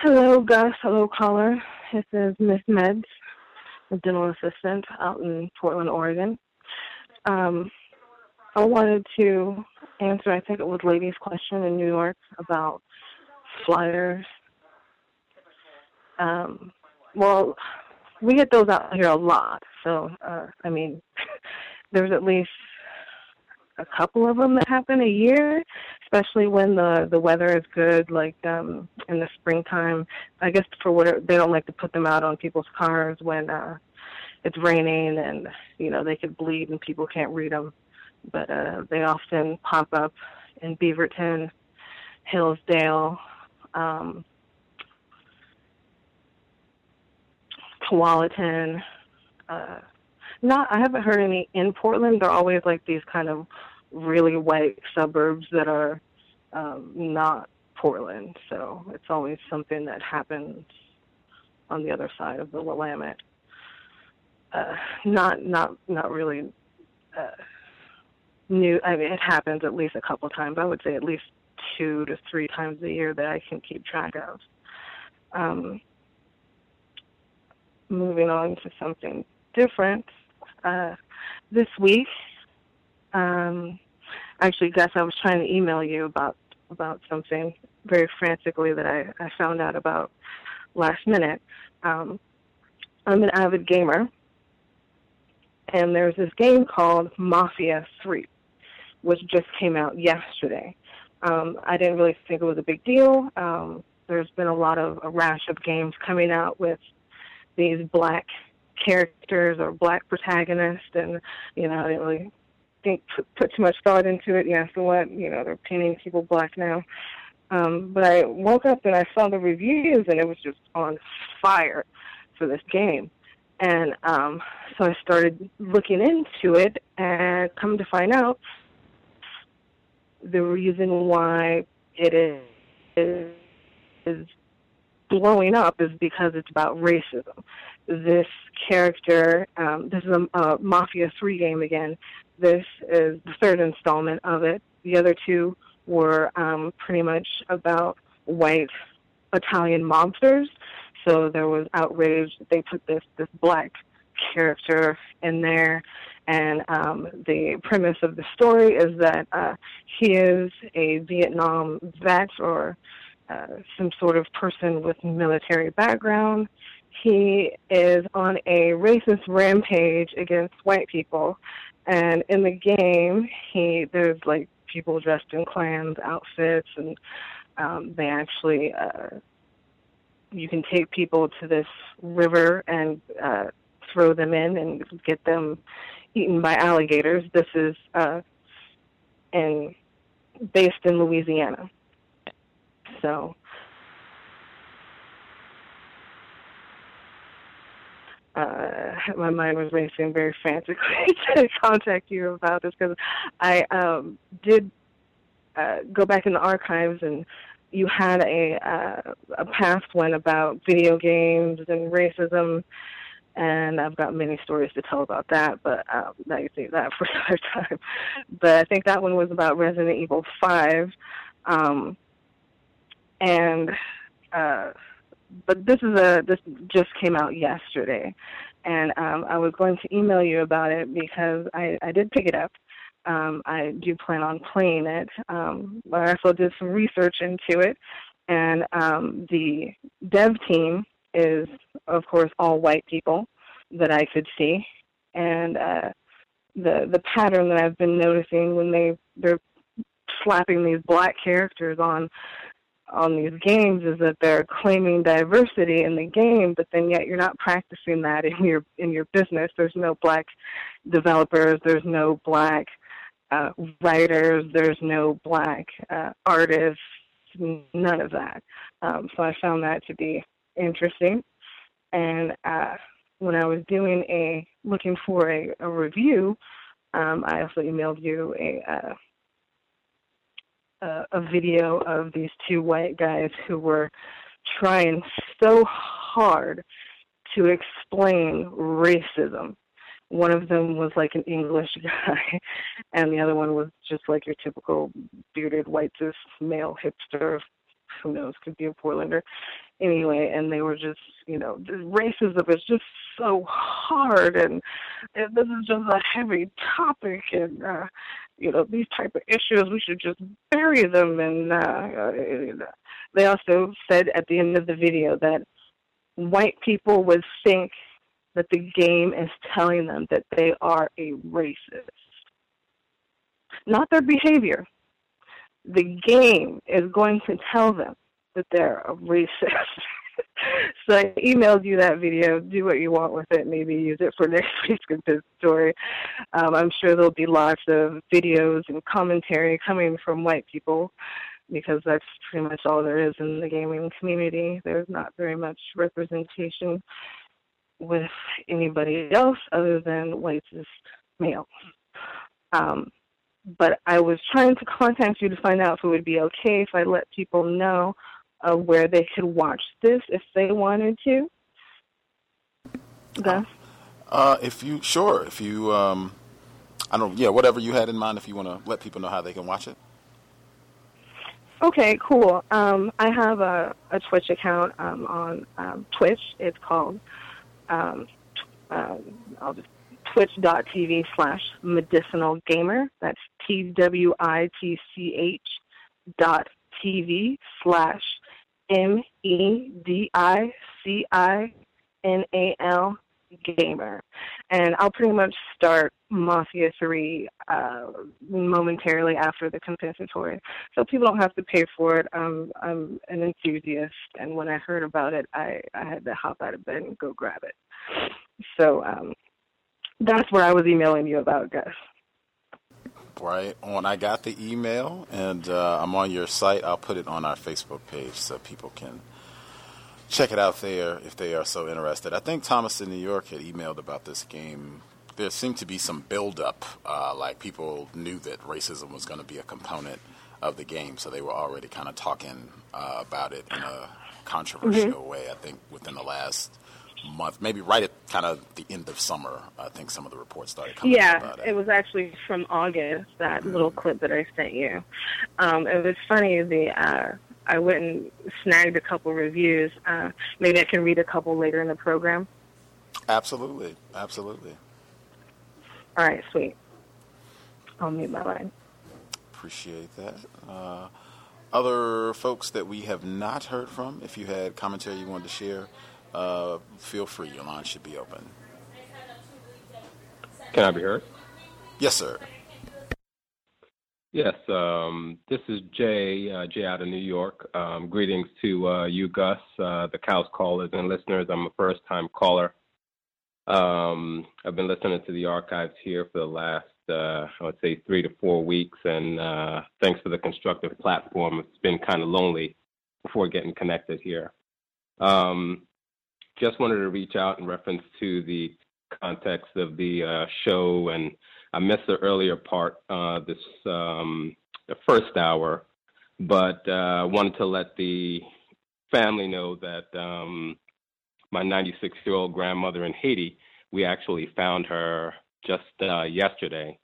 Hello, Gus. Hello, caller. This is Miss Meds, a dental assistant out in Portland, Oregon. Um, I wanted to answer, I think it was Lady's question in New York about flyers. Um, well, we get those out here a lot. So, uh, I mean, there's at least a couple of them that happen a year, especially when the the weather is good, like um in the springtime. I guess for what they don't like to put them out on people's cars when uh it's raining and you know they could bleed and people can't read them. But uh they often pop up in Beaverton, Hillsdale, um Tualatin, uh not I haven't heard any in Portland. They're always like these kind of really white suburbs that are um, not Portland. So it's always something that happens on the other side of the Willamette. Uh, not not not really uh, new. I mean, it happens at least a couple times. I would say at least two to three times a year that I can keep track of. Um, moving on to something different. Uh, this week, um, actually, Gus, I was trying to email you about about something very frantically that I, I found out about last minute. Um, I'm an avid gamer, and there's this game called Mafia 3, which just came out yesterday. Um, I didn't really think it was a big deal. Um, there's been a lot of a rash of games coming out with these black characters or black protagonists, and you know, I didn't really think put, put too much thought into it. Yeah, so what? You know, they're painting people black now. Um, but I woke up and I saw the reviews, and it was just on fire for this game. And um, so I started looking into it, and come to find out, the reason why it is, is, is blowing up is because it's about racism. This character, um, this is a, a Mafia 3 game again. This is the third installment of it. The other two were um, pretty much about white Italian mobsters. So there was outrage they put this this black character in there, and um, the premise of the story is that uh, he is a Vietnam vet or uh, some sort of person with military background. He is on a racist rampage against white people, and in the game, he there's like people dressed in Klans outfits, and um, they actually uh, you can take people to this river and uh, throw them in and get them eaten by alligators. This is uh, in based in Louisiana. So uh, my mind was racing very frantically to contact you about this because I um, did uh, go back in the archives and you had a uh, a past one about video games and racism, and I've got many stories to tell about that, but um, now you save that for another time. But I think that one was about Resident Evil Five, um, and uh, but this is a this just came out yesterday, and um, I was going to email you about it because I I did pick it up. Um, I do plan on playing it. Um, but I also did some research into it, and um, the dev team is, of course, all white people that I could see, and uh, the the pattern that I've been noticing when they they're slapping these black characters on on these games is that they're claiming diversity in the game, but then yet you're not practicing that in your in your business. There's no black developers. There's no black uh, writers. There's no black uh, artists. None of that. Um, so I found that to be interesting. And uh, when I was doing a looking for a, a review, um, I also emailed you a uh, a, a video of these two white guys who were trying so hard to explain racism. One of them was like an English guy, and the other one was just like your typical bearded white cis male hipster. Who knows? Could be a Portlander. Anyway, and they were just, you know, racism is just so hard, and, and this is just a heavy topic, and uh, you know these type of issues we should just bury them and uh, they also said at the end of the video that white people would think that the game is telling them that they are a racist not their behavior the game is going to tell them that they're a racist so I emailed you that video. Do what you want with it. Maybe use it for next week's story. Um, I'm sure there'll be lots of videos and commentary coming from white people because that's pretty much all there is in the gaming community. There's not very much representation with anybody else other than white males. Um, but I was trying to contact you to find out if it would be okay if I let people know uh, where they could watch this if they wanted to. Gus? Uh, if you sure, if you um, I don't yeah, whatever you had in mind, if you want to let people know how they can watch it. Okay, cool. Um, I have a, a Twitch account um, on um, Twitch. It's called um, t- um, I'll just twitch.tv slash medicinal gamer. That's T W I T C H dot TV slash M E D I C I N A L gamer. And I'll pretty much start Mafia 3 uh, momentarily after the compensatory. So people don't have to pay for it. I'm an enthusiast, and when I heard about it, I, I had to hop out of bed and go grab it. So um, that's what I was emailing you about, Gus. Right When I got the email, and uh, I'm on your site. I'll put it on our Facebook page so people can check it out there if they are so interested. I think Thomas in New York had emailed about this game. There seemed to be some buildup, uh, like people knew that racism was going to be a component of the game, so they were already kind of talking uh, about it in a controversial Mhm. way. I think within the last month, maybe right at kind of the end of summer, I think some of the reports started coming Yeah, about it. it was actually from August, that little clip that I sent you. Um, it was funny, the uh, I went and snagged a couple reviews. Uh, maybe I can read a couple later in the program. Absolutely, absolutely. All right, sweet. I'll mute my line. Appreciate that. Uh, other folks that we have not heard from, if you had commentary you wanted to share, uh, feel free. Your line should be open. Can I be heard? Yes, sir. Yes, um, this is Jay, uh, Jay out of New York. Um, greetings to uh, you, Gus, uh, the C.O.W.S. callers and listeners. I'm a first time caller. Um, I've been listening to the archives here for the last, uh, I would say, three to four weeks, and uh, thanks for the constructive platform. It's been kind of lonely before getting connected here. Um, just wanted to reach out in reference to the context of the uh, show, and I missed the earlier part, uh, this um, the first hour, but uh, wanted to let the family know that um, my 96 year old grandmother in Haiti, we actually found her just uh, yesterday,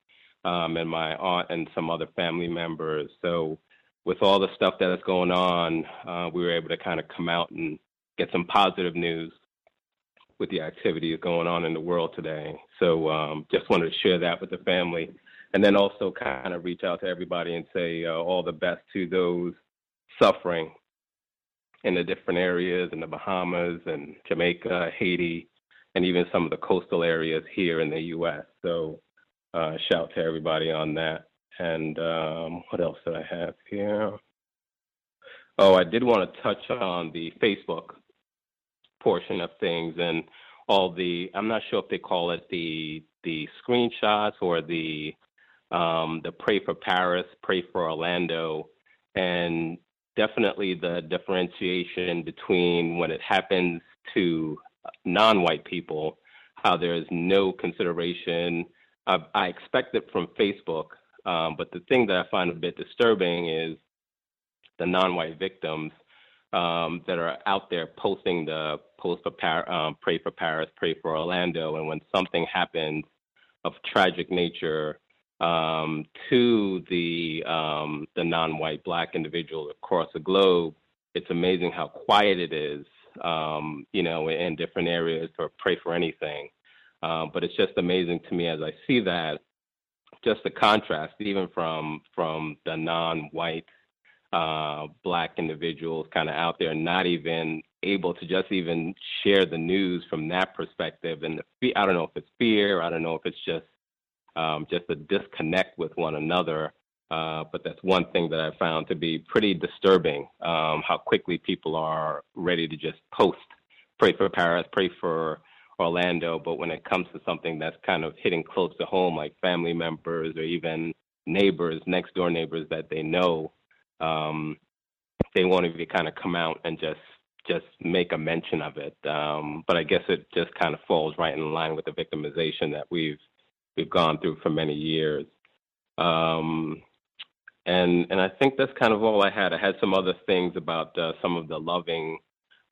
um, and my aunt and some other family members. So, with all the stuff that is going on, uh, we were able to kind of come out and get some positive news with the activities going on in the world today. So, um, just wanted to share that with the family, and then also kind of reach out to everybody and say uh, all the best to those suffering in the different areas in the Bahamas and Jamaica, Haiti, and even some of the coastal areas here in the U.S. So, uh, shout to everybody on that. And um, what else did I have here? Oh, I did want to touch on the Facebook portion of things and all the. I'm not sure if they call it the the screenshots or the um, the pray for Paris, pray for Orlando, and definitely the differentiation between when it happens to non-white people, how there's no consideration. I, I expect it from Facebook, um, but the thing that I find a bit disturbing is the non-white victims um, that are out there posting the post for Par- um, pray for Paris, pray for Orlando, and when something happens of tragic nature um, to the um, the non-white black individuals across the globe, it's amazing how quiet it is, um, you know, in different areas for pray for anything. Um, but it's just amazing to me as I see that, just the contrast, even from from the non-white uh, black individuals kind of out there, not even able to just even share the news from that perspective. And the I don't know if it's fear, I don't know if it's just um, just a disconnect with one another. Uh, but that's one thing that I found to be pretty disturbing um, how quickly people are ready to just post, pray for Paris, pray for Orlando. But when it comes to something that's kind of hitting close to home, like family members or even neighbors, next door neighbors that they know, um, they won't even kind of come out and just just make a mention of it. Um, but I guess it just kind of falls right in line with the victimization that we've we've gone through for many years. Um, and and I think that's kind of all I had. I had some other things about uh, some of the loving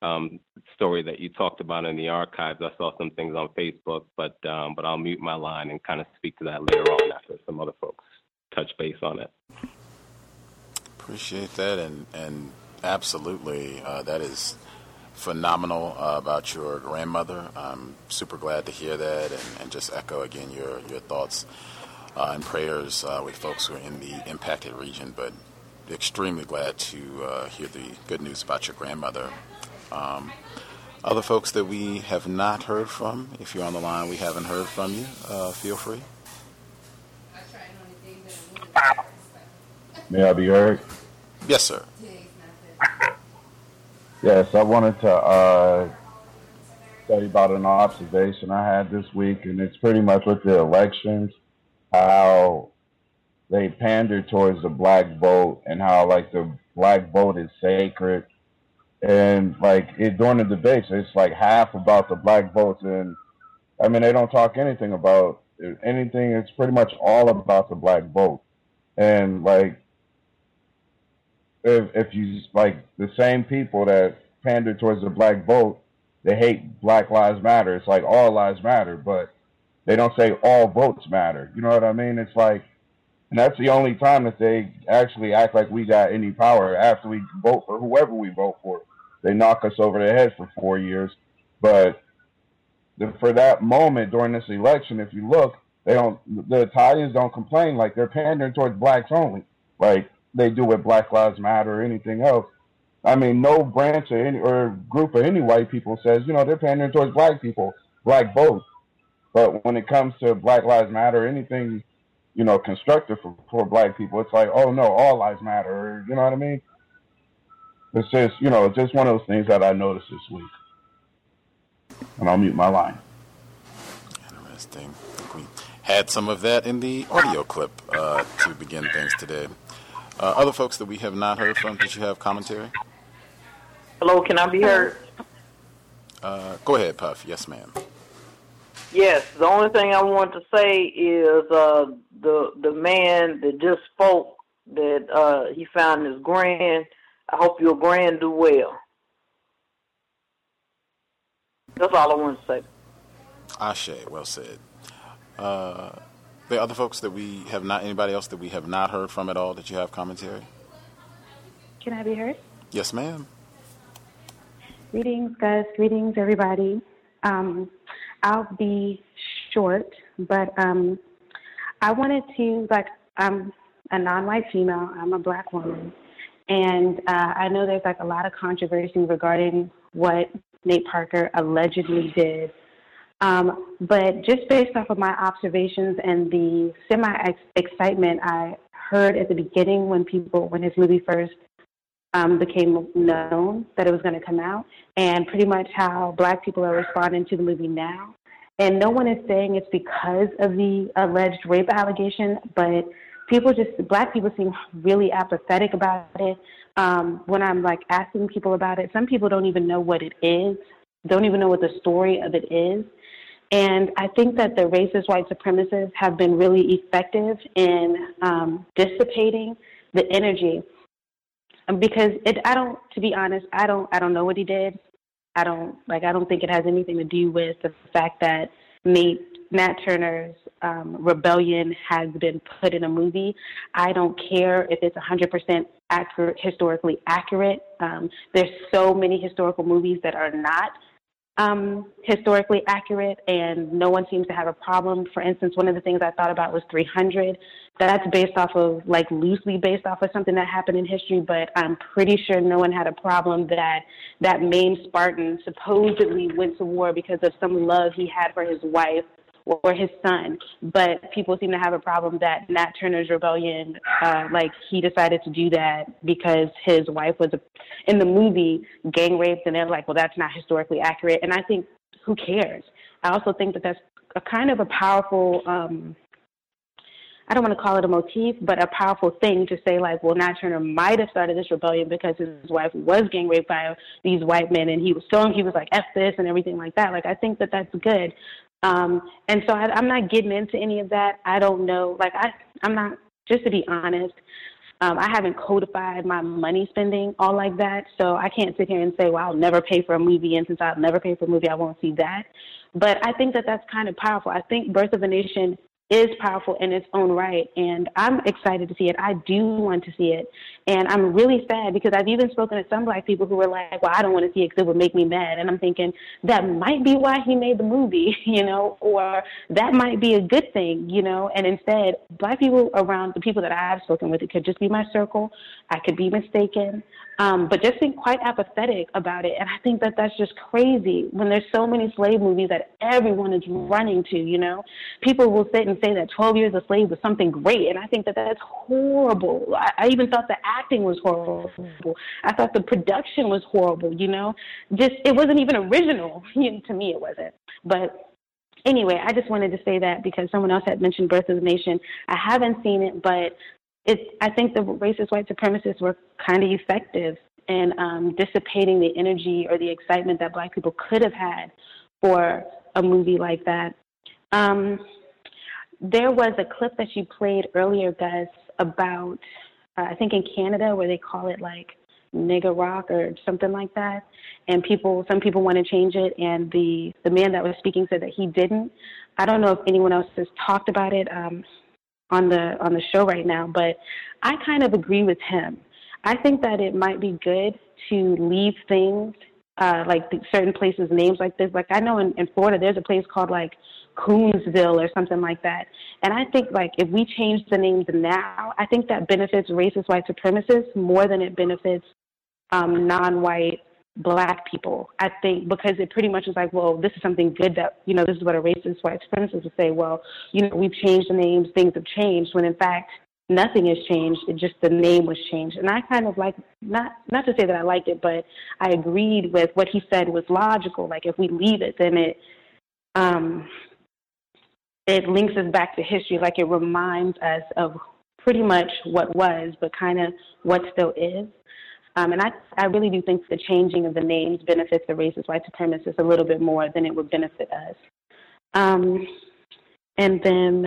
um, story that you talked about in the archives. I saw some things on Facebook, but um, but I'll mute my line and kind of speak to that later on after some other folks touch base on it. Appreciate that, and and absolutely, uh, that is phenomenal uh, about your grandmother. I'm super glad to hear that, and, and just echo again your your thoughts uh, and prayers uh, with folks who are in the impacted region. But extremely glad to uh, hear the good news about your grandmother. Um, other folks that we have not heard from, if you're on the line, we haven't heard from you. Uh, feel free. May I be heard? Yes, sir. Yes, I wanted to uh, tell you about an observation I had this week, and it's pretty much with the elections, how they pander towards the black vote and how like the black vote is sacred, and like it during the debates, it's like half about the black votes, and I mean they don't talk anything about anything. It's pretty much all about the black vote, and like if if you like the same people that pander towards the black vote, they hate Black Lives Matter. It's like all lives matter, but they don't say all votes matter. You know what I mean? It's like, and that's the only time that they actually act like we got any power after we vote for whoever we vote for. They knock us over the head for four years, but the, for that moment during this election, if you look, they don't. The Italians don't complain like they're pandering towards blacks only. Like they do with Black Lives Matter or anything else. I mean, no branch or any or group of any white people says, you know, they're pandering towards black people, black votes. But when it comes to Black Lives Matter, anything, you know, constructive for, for black people, it's like, oh no, all lives matter. You know what I mean? It's just, you know, it's just one of those things that I noticed this week. And I'll mute my line. Interesting. We had some of that in the audio clip uh, to begin things today. Uh, other folks that we have not heard from, did you have commentary? Hello, can I be heard? Uh, go ahead, Puff. Yes, ma'am. Yes, the only thing I want to say is uh, the the man that just spoke that uh, he found his grand. I hope your grand do well. That's all I want to say. Ashe, well said. The other folks that we have not, anybody else that we have not heard from at all that you have commentary? Can I be heard? Yes, ma'am. Greetings, Gus. Greetings, everybody. Um, I'll be short, but um, I wanted to, like, I'm a non white female, I'm a black woman, and uh, I know there's like a lot of controversy regarding what Nate Parker allegedly did um, but just based off of my observations and the semi excitement I heard at the beginning when people, when his movie first um, became known that it was going to come out, and pretty much how black people are responding to the movie now. And no one is saying it's because of the alleged rape allegation, but people just, black people seem really apathetic about it. Um, when I'm like asking people about it, some people don't even know what it is, don't even know what the story of it is. And I think that the racist white supremacists have been really effective in um, dissipating the energy. Um, because it, I don't, to be honest, I don't, I don't know what he did. I don't like. I don't think it has anything to do with the fact that Nate Nat Turner's um, rebellion has been put in a movie. I don't care if it's 100% accurate, historically accurate. Um, there's so many historical movies that are not um, historically accurate, and no one seems to have a problem. For instance, one of the things I thought about was 300. That's based off of, like, loosely based off of something that happened in history, but I'm pretty sure no one had a problem that that main Spartan supposedly went to war because of some love he had for his wife or his son. But people seem to have a problem that Nat Turner's rebellion, uh, like he decided to do that because his wife was a, in the movie gang raped, and they're like, well, that's not historically accurate. And I think, who cares? I also think that that's a kind of a powerful. Um, I don't want to call it a motif, but a powerful thing to say, like, well, Nat Turner might have started this rebellion because his wife was gang raped by these white men, and he was telling he was like "f this" and everything like that. Like, I think that that's good. Um, and so I, I'm not getting into any of that. I don't know. Like I, I'm not just to be honest, um, I haven't codified my money spending all like that, so I can't sit here and say, "Well, I'll never pay for a movie," and since I'll never pay for a movie, I won't see that. But I think that that's kind of powerful. I think Birth of a Nation is powerful in its own right, and I'm excited to see it. I do want to see it, and I'm really sad because I've even spoken to some black people who were like, "Well, I don't want to see it because it would make me mad," and I'm thinking that might be why he made the movie, you know, or that might be a good thing, you know. And instead, black people around the people that I've spoken with, it could just be my circle. I could be mistaken, um, but just being quite apathetic about it. And I think that that's just crazy when there's so many slave movies that everyone is running to, you know. People will sit and say that 12 Years a Slave was something great, and I think that that's horrible. I, I even thought the acting was horrible. I thought the production was horrible, you know. Just, it wasn't even original. to me, it wasn't. But anyway, I just wanted to say that because someone else had mentioned Birth of the Nation. I haven't seen it, but it's I think the racist white supremacists were kind of effective in um, dissipating the energy or the excitement that black people could have had for a movie like that. Um, there was a clip that you played earlier, Gus, about uh, I think in Canada where they call it like nigger rock or something like that, and people some people want to change it, and the the man that was speaking said that he didn't. I don't know if anyone else has talked about it. Um, on the on the show right now, but I kind of agree with him. I think that it might be good to leave things uh, like the, certain places names like this. Like I know in, in Florida, there's a place called like Coonsville or something like that. And I think like if we change the names now, I think that benefits racist white supremacists more than it benefits um, non-white black people. I think because it pretty much is like, well, this is something good that you know, this is what a racist white supremacist would say. Well, you know, we've changed the names, things have changed. When in fact, nothing has changed. It just the name was changed. And I kind of like not not to say that I liked it, but I agreed with what he said was logical. Like if we leave it, then it um it links us back to history. Like it reminds us of pretty much what was, but kind of what still is. Um, and I, I really do think the changing of the names benefits the racist white supremacists a little bit more than it would benefit us. Um, and then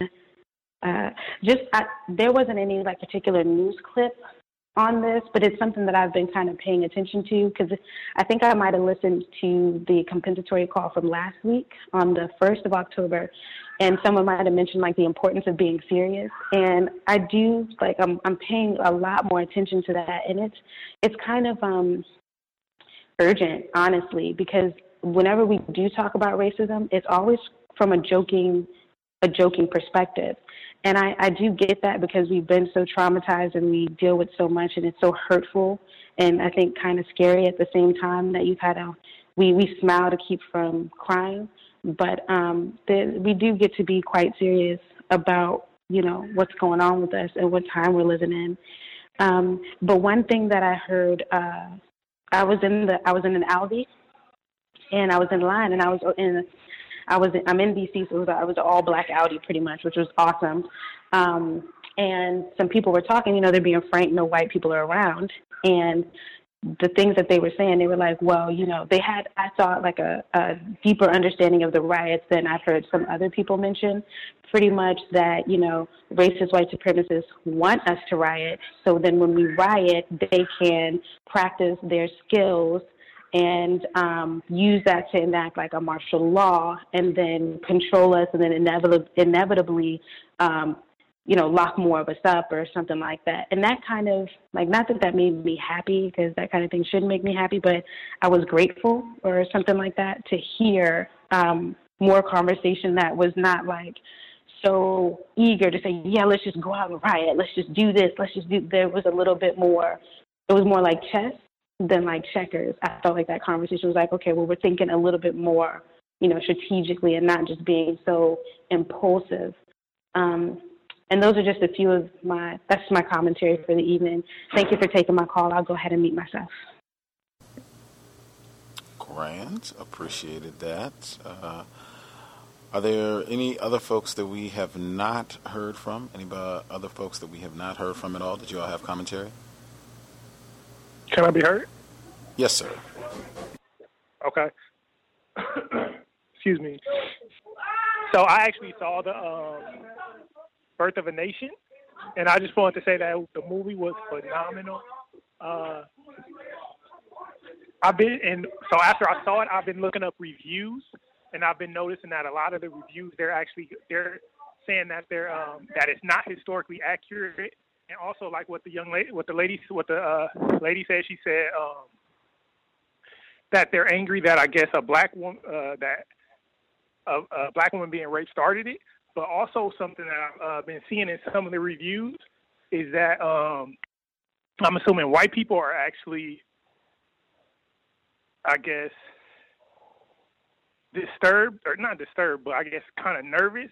uh, just I, there wasn't any like particular news clip on this, but it's something that I've been kind of paying attention to because I think I might have listened to the compensatory call from last week on the 1st of October, and someone might have mentioned like the importance of being serious. And I do like I'm I'm paying a lot more attention to that, and it's it's kind of um, urgent, honestly, because whenever we do talk about racism, it's always from a joking a joking perspective. And I, I do get that because we've been so traumatized and we deal with so much and it's so hurtful and I think kind of scary at the same time that you've had to, we, we smile to keep from crying. But um, the, we do get to be quite serious about, you know, what's going on with us and what time we're living in. Um, but one thing that I heard, uh, I was in the, I was in an Aldi and I was in line and I was in I was I'm in DC, so was, I was all black Aldi pretty much, which was awesome. Um, and some people were talking, you know, they're being frank, no white people are around, and the things that they were saying, they were like, well, you know, they had I thought like a, a deeper understanding of the riots than I've heard some other people mention. Pretty much that you know, racist white supremacists want us to riot, so then when we riot, they can practice their skills and um, use that to enact like a martial law and then control us and then inevitably, inevitably um, you know, lock more of us up or something like that. And that kind of, like, not that that made me happy because that kind of thing shouldn't make me happy, but I was grateful or something like that to hear um, more conversation that was not like so eager to say, yeah, let's just go out and riot. Let's just do this. Let's just do, there was a little bit more, it was more like chess than like checkers. I felt like that conversation was like, okay, well, we're thinking a little bit more, you know, strategically and not just being so impulsive. Um, and those are just a few of my, that's my commentary for the evening. Thank you for taking my call. I'll go ahead and mute myself. Grant, appreciated that. Uh, are there any other folks that we have not heard from? Any other folks that we have not heard from at all? Did you all have commentary? Can I be heard? Yes, sir. Okay. Excuse me. So I actually saw the um, Birth of a Nation and I just wanted to say that the movie was phenomenal. Uh, I've been and so after I saw it, I've been looking up reviews, and I've been noticing that a lot of the reviews they're actually they're saying that they're um, that it's not historically accurate, and also like what the young lady, what the lady, what the uh, lady said, she said um, that they're angry that I guess a black woman uh, that a, a black woman being raped started it, but also something that I've uh, been seeing in some of the reviews is that um, I'm assuming white people are actually, I guess, disturbed or not disturbed, but I guess kind of nervous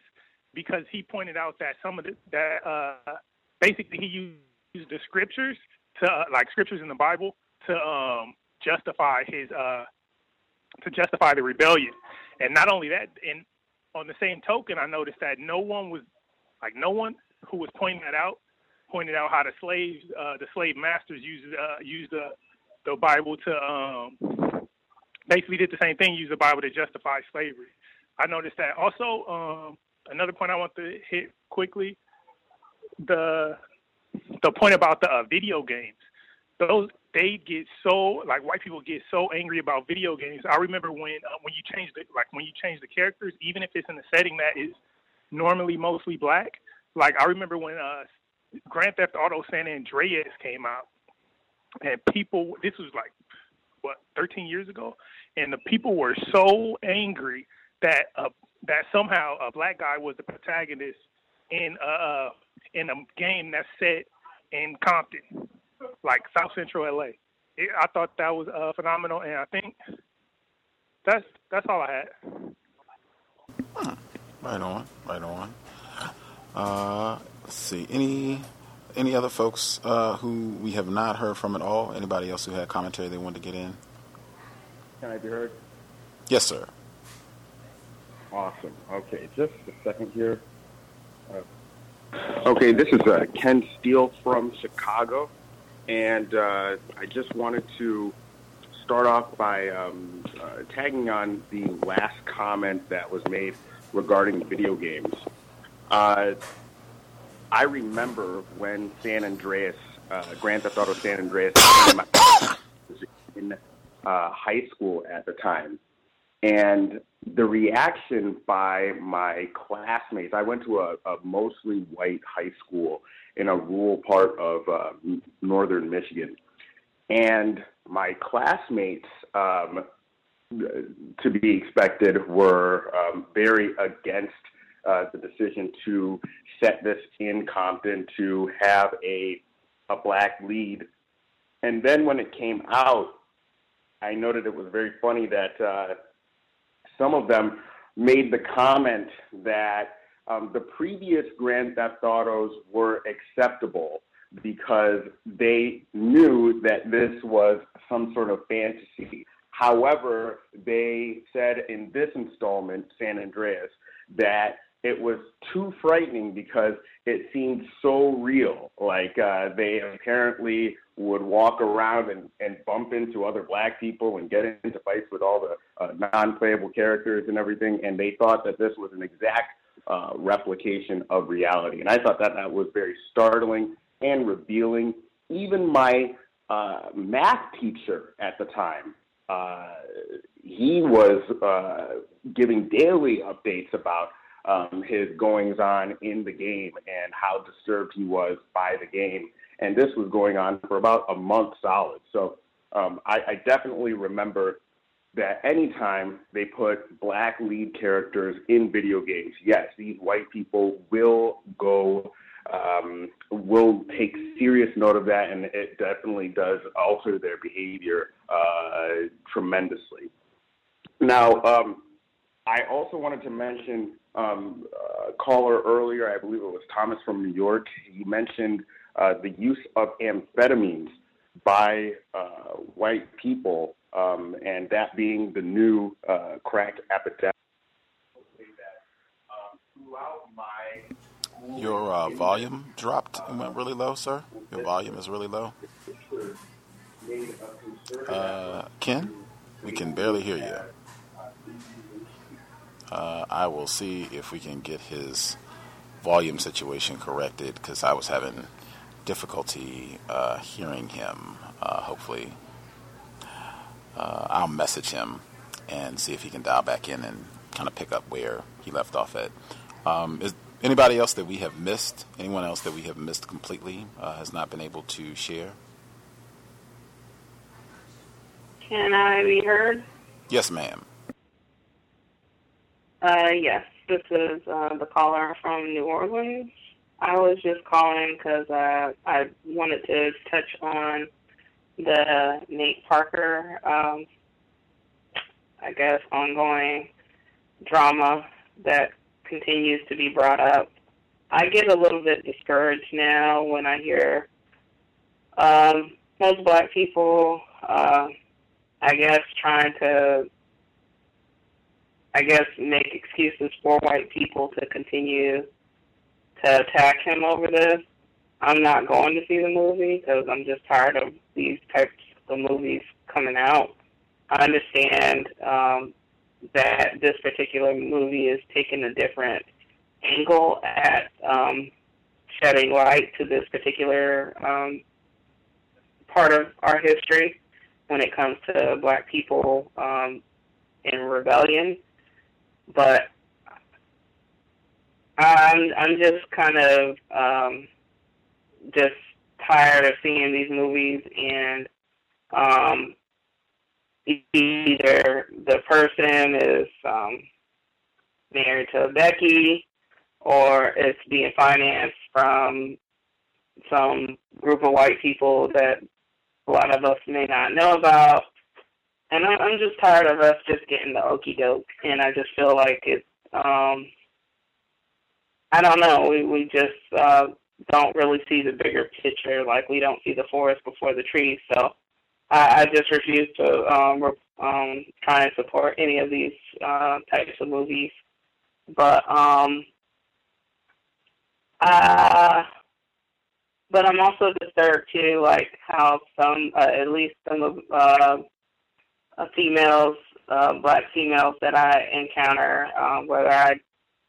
because he pointed out that some of the that uh, basically he used the scriptures to uh, like scriptures in the Bible to um, justify his uh, to justify the rebellion, and not only that, and on the same token, I noticed that no one was like no one who was pointing that out pointed out how the slaves, uh, the slave masters used uh, used the the Bible to um, basically did the same thing, used the Bible to justify slavery. I noticed that. Also, um, another point I want to hit quickly the the point about the uh, video games. Those they get so like white people get so angry about video games. I remember when uh, when you change the like when you change the characters, even if it's in a setting that is normally mostly black. Like I remember when uh, Grand Theft Auto San Andreas came out, and people this was like what 13 years ago, and the people were so angry that uh, that somehow a black guy was the protagonist in uh in a game that's set in Compton, like South Central LA. It, I thought that was uh, phenomenal, and I think that's that's all I had. Right on, right on. Uh, let's see. Any any other folks uh, who we have not heard from at all? Anybody else who had commentary they wanted to get in? Can I be heard? Yes, sir. Awesome. Okay, just a second here. Uh, okay, this is uh, Ken Steele from Chicago, and uh, I just wanted to start off by um, uh, tagging on the last comment that was made regarding video games. Uh, I remember when San Andreas, uh, Grand Theft Auto San Andreas, in uh, high school at the time, and the reaction by my classmates. I went to a, a mostly white high school in a rural part of uh, northern Michigan, and my classmates, um, to be expected, were um, very against uh, the decision to set this in Compton to have a a black lead. And then when it came out, I noted it was very funny that uh, some of them made the comment that um, the previous Grand Theft Autos were acceptable because they knew that this was some sort of fantasy. However, they said in this installment, San Andreas, that it was too frightening because it seemed so real. Like uh, they apparently would walk around and, and bump into other black people and get into fights with all the uh, non-playable characters and everything, and they thought that this was an exact uh, replication of reality. And I thought that that was very startling and revealing. Even my uh, math teacher at the time, uh, he was uh, giving daily updates about um, his goings on in the game and how disturbed he was by the game. And this was going on for about a month solid. So um, I, I definitely remember that anytime they put black lead characters in video games, yes, these white people will go, um, will take serious note of that, and it definitely does alter their behavior uh, tremendously. Now, um, I also wanted to mention um, a caller earlier, I believe it was Thomas from New York. He mentioned uh, the use of amphetamines by uh, white people, um, and that being the new uh, crack epidemic. Your uh, volume dropped and went really low, sir. Your volume is really low. Uh, Ken, we can barely hear you. Uh, I will see if we can get his volume situation corrected because I was having difficulty uh, hearing him. Uh, hopefully, uh, I'll message him and see if he can dial back in and kind of pick up where he left off at. Um, is anybody else that we have missed? Anyone else that we have missed completely uh, has not been able to share? Can I be heard? Yes, ma'am. Uh, yes, this is uh, the caller from New Orleans. I was just calling because uh, I wanted to touch on the Nate Parker, um, I guess, ongoing drama that continues to be brought up. I get a little bit discouraged now when I hear um, most black people, uh, I guess, trying to, I guess, make excuses for white people to continue to attack him over this. I'm not going to see the movie because I'm just tired of these types of movies coming out. I understand um, that this particular movie is taking a different angle at um, shedding light to this particular um, part of our history when it comes to black people um, in rebellion. But I'm I'm just kind of um, just tired of seeing these movies and um, either the person is um, married to Becky or it's being financed from some group of white people that a lot of us may not know about. And I- I'm just tired of us just getting the okey doke, and I just feel like it's um, I don't know. We we just uh, don't really see the bigger picture. Like we don't see the forest before the trees. So I, I just refuse to um, re- um, try and support any of these uh, types of movies. But um, uh, but I'm also disturbed too, like how some, uh, at least some of uh, uh, females, uh, black females that I encounter, um, whether I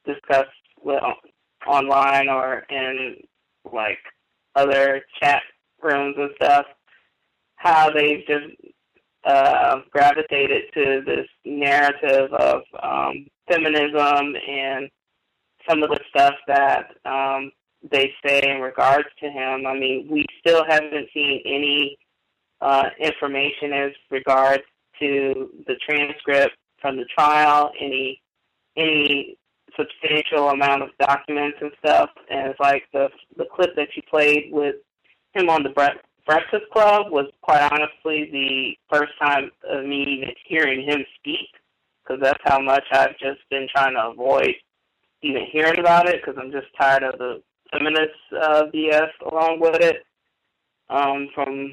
discuss with online or in like other chat rooms and stuff, how they've just uh, gravitated to this narrative of um, feminism and some of the stuff that um, they say in regards to him. I mean, we still haven't seen any uh, information as regards to the transcript from the trial, any any substantial amount of documents and stuff. And it's like the the clip that you played with him on the Bre- Breakfast Club was quite honestly the first time of me even hearing him speak, because that's how much I've just been trying to avoid even hearing about it, because I'm just tired of the feminist uh, BS along with it um, from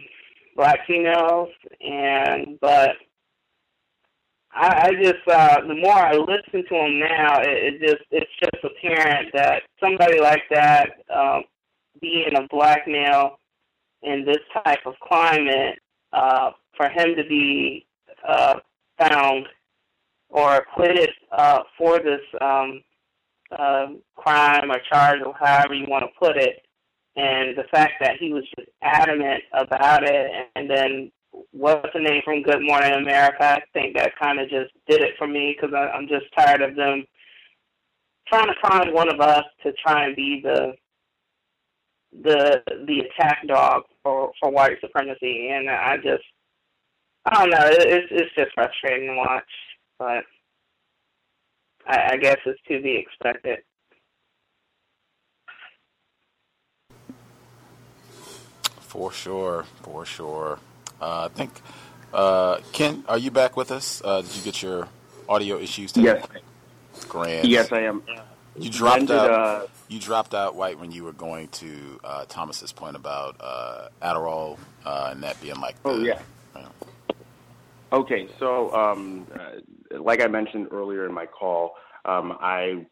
black females. And but I, I just uh, the more I listen to him now, it, it just it's just apparent that somebody like that, um, being a black male in this type of climate, uh, for him to be uh, found or acquitted uh, for this um, uh, crime or charge or however you want to put it, and the fact that he was just adamant about it, and then what's the name from Good Morning America? I think that kind of just did it for me because I'm just tired of them trying to find one of us to try and be the the the attack dog for for white supremacy, and I just I don't know. It's it's just frustrating to watch, but I, I guess it's to be expected. For sure, for sure. Uh, I think, uh, Ken, are you back with us? Uh, did you get your audio issues today? Yes. Grand. Yes, I am. You dropped out. you dropped out white when you were going to uh, Thomas's point about uh, Adderall uh, and that being like. Oh the- yeah. Okay, so um, uh, like I mentioned earlier in my call, um, I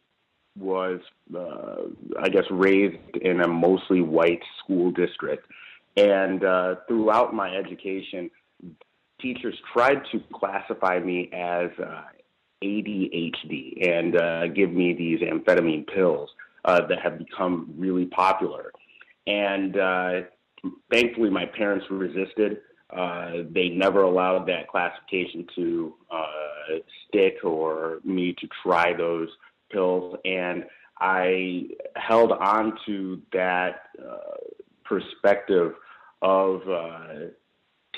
was, uh, I guess, raised in a mostly white school district, and uh, throughout my education, teachers tried to classify me as uh, ADHD and uh, give me these amphetamine pills. uh, that have become really popular. And uh, thankfully, my parents resisted. Uh, they never allowed that classification to stick or me to try those pills. And I held on to that perspective of uh,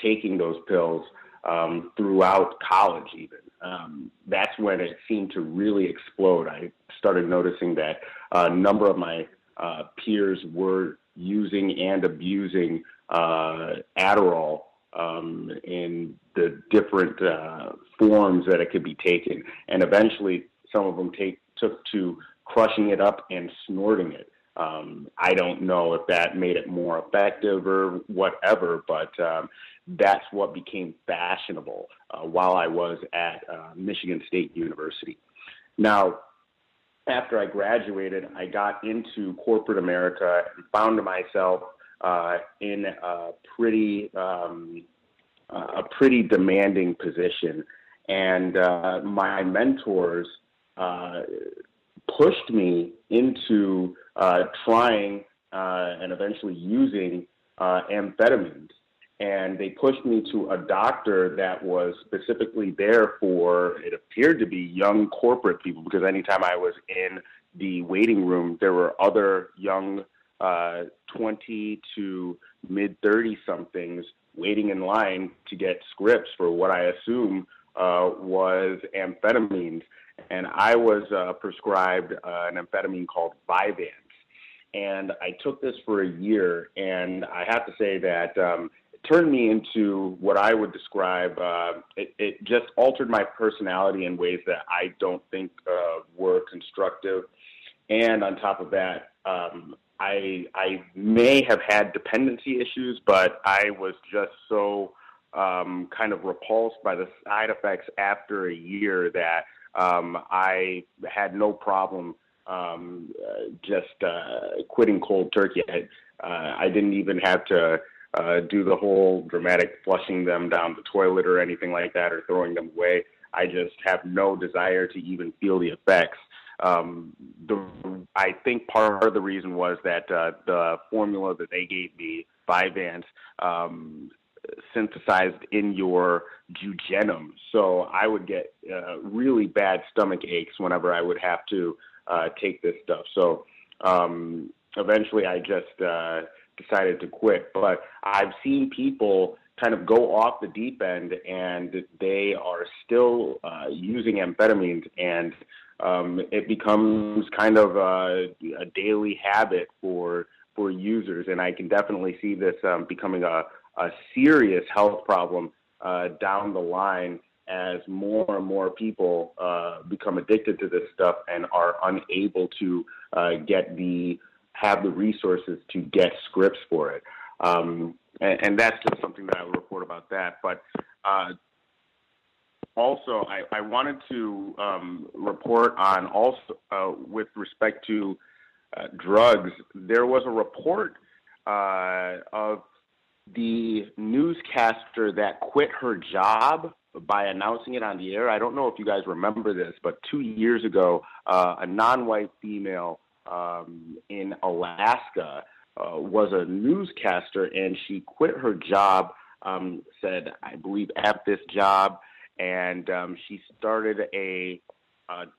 taking those pills um, throughout college, even. Um, that's when it seemed to really explode. I started noticing that a number of my uh, peers were using and abusing uh, Adderall um, in the different uh, forms that it could be taken. And eventually, some of them take, took to crushing it up and snorting it. Um, I don't know if that made it more effective or whatever, but um, that's what became fashionable uh, while I was at uh, Michigan State University. Now, after I graduated, I got into corporate America and found myself uh, in a pretty um, a pretty demanding position, and uh, my mentors uh, pushed me into uh, trying uh, and eventually using uh, amphetamines. And they pushed me to a doctor that was specifically there for, it appeared to be young corporate people, because anytime I was in the waiting room, there were other young uh, 20 to mid 30 somethings waiting in line to get scripts for what I assume uh, was amphetamines and I was uh, prescribed uh, an amphetamine called Vyvanse. And I took this for a year, and I have to say that um, it turned me into what I would describe. Uh, it, it just altered my personality in ways that I don't think uh, were constructive. And on top of that, um, I I may have had dependency issues, but I was just so um, kind of repulsed by the side effects after a year that um, I had no problem um, uh, just uh, quitting cold turkey. I, uh, I didn't even have to uh, do the whole dramatic flushing them down the toilet or anything like that or throwing them away. I just have no desire to even feel the effects. Um, the, I think part of the reason was that uh, the formula that they gave me, Vyvanse, um, synthesized in your jejunum. So I would get uh, really bad stomach aches whenever I would have to uh, take this stuff. So um, eventually I just uh, decided to quit. But I've seen people kind of go off the deep end and they are still uh, using amphetamines and um, it becomes kind of a, a daily habit for for users and I can definitely see this um, becoming a, a serious health problem uh, down the line as more and more people uh, become addicted to this stuff and are unable to uh, get the have the resources to get scripts for it. Um, and, and, that's just something that I would report about that. But uh, also, I, I, wanted to um, report on also uh, with respect to uh, drugs. There was a report of the newscaster that quit her job by announcing it on the air. I don't know if you guys remember this, but two years ago, uh, a non-white female um, in Alaska uh, was a newscaster, and she quit her job. Um, said, I believe, at this job, and um, she started a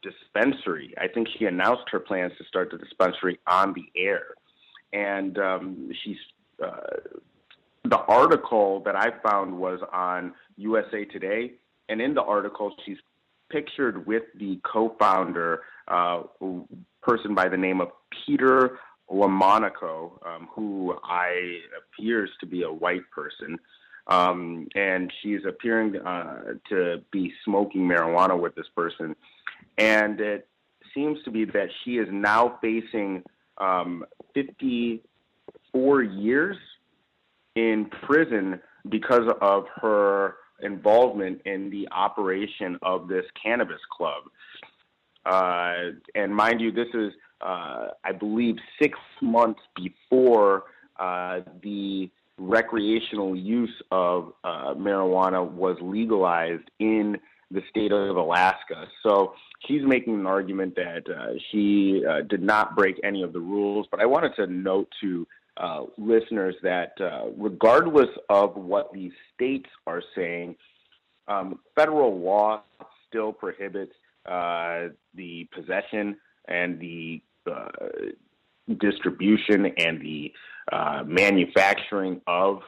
dispensary. I think she announced her plans to start the dispensary on the air, and um, she's uh, the article that I found was on USA Today, and in the article, she's pictured with the co-founder, uh, person by the name of Peter LaMonaco, um, who I appears to be a white person, um, and she's appearing uh, to be smoking marijuana with this person, and it seems to be that she is now facing um, 54 years in prison because of her involvement in the operation of this cannabis club. Uh, and mind you, this is, uh, I believe, six months before uh, the recreational use of uh, marijuana was legalized in the state of Alaska. So she's making an argument that uh, she uh, did not break any of the rules. But I wanted to note to uh, listeners that uh, regardless of what these states are saying, um, federal law still prohibits uh, the possession and the uh, distribution and the uh, manufacturing of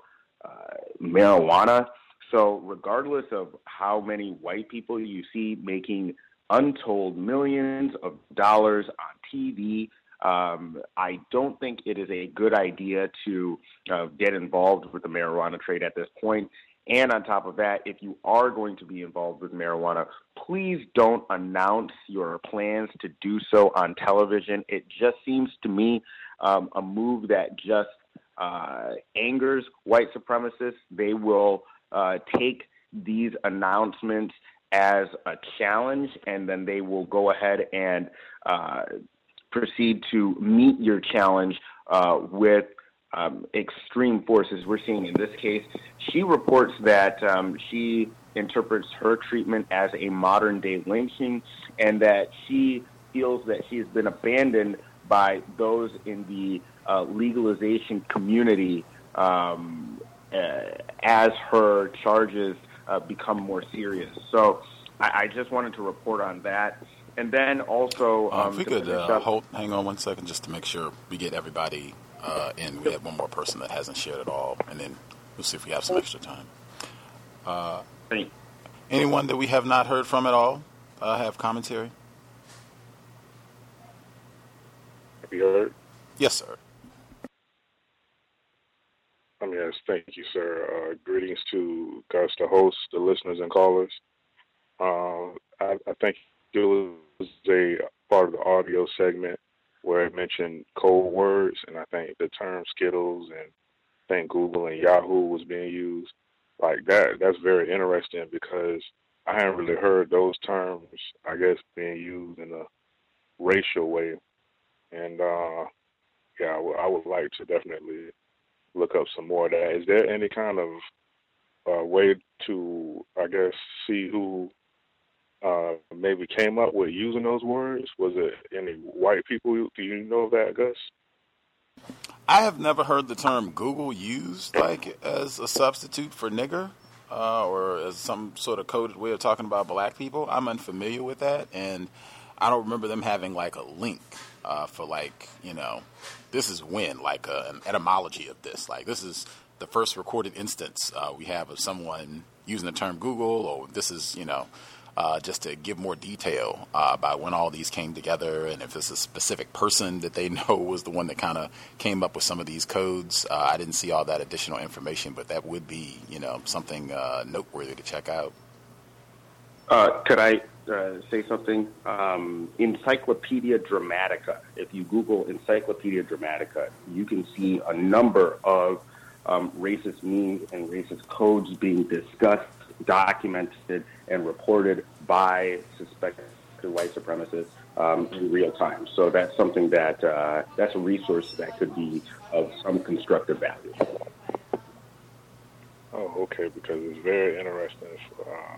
marijuana. So, regardless of how many white people you see making untold millions of dollars on TV, um, I don't think it is a good idea to uh, get involved with the marijuana trade at this point. And on top of that, if you are going to be involved with marijuana, please don't announce your plans to do so on television. It just seems to me um, a move that just uh, angers white supremacists. They will uh, take these announcements as a challenge, and then they will go ahead and uh, proceed to meet your challenge uh, with um, extreme forces. We're seeing in this case, she reports that um, she interprets her treatment as a modern day lynching, and that she feels that she has been abandoned by those in the uh, legalization community um, uh, as her charges uh, become more serious. So I, I, just wanted to report on that. And then also, uh, um, if we could uh, hold, hang on one second just to make sure we get everybody uh, in. We have one more person that hasn't shared at all, and then we'll see if we have some extra time. Uh, anyone that we have not heard from at all have commentary? Have you heard? Yes, sir. Um, yes, thank you, sir. Uh, greetings to Gus, the host, the listeners, and callers. Uh, I, I think it was a part of the audio segment where it mentioned code words, and I think the term Skittles and I think Google and Yahoo was being used. Like that, that's very interesting because I haven't really heard those terms, I guess, being used in a racial way. And uh, yeah, I, w- I would like to definitely look up some more of that. Is there any kind of uh, way to, I guess, see who uh, maybe came up with using those words? Was it any white people? Do you know that, Gus? I have never heard the term Google used like as a substitute for nigger uh, or as some sort of coded way of talking about black people. I'm unfamiliar with that, and I don't remember them having like a link uh, for like you know this is when like an etymology of this. Like this is the first recorded instance uh, we have of someone using the term Google, or this is you know uh, just to give more detail uh, about when all these came together and if it's a specific person that they know was the one that kind of came up with some of these codes. Uh, I didn't see all that additional information, but that would be, you know, something uh, noteworthy to check out. Uh, could I uh, say something? Um, Encyclopedia Dramatica. If you Google Encyclopedia Dramatica, you can see a number of um, racist memes and racist codes being discussed, documented, and reported by suspected white supremacists um, in real time. So that's something that uh, that's a resource that could be of some constructive value. Oh, okay, because it's very interesting for, uh,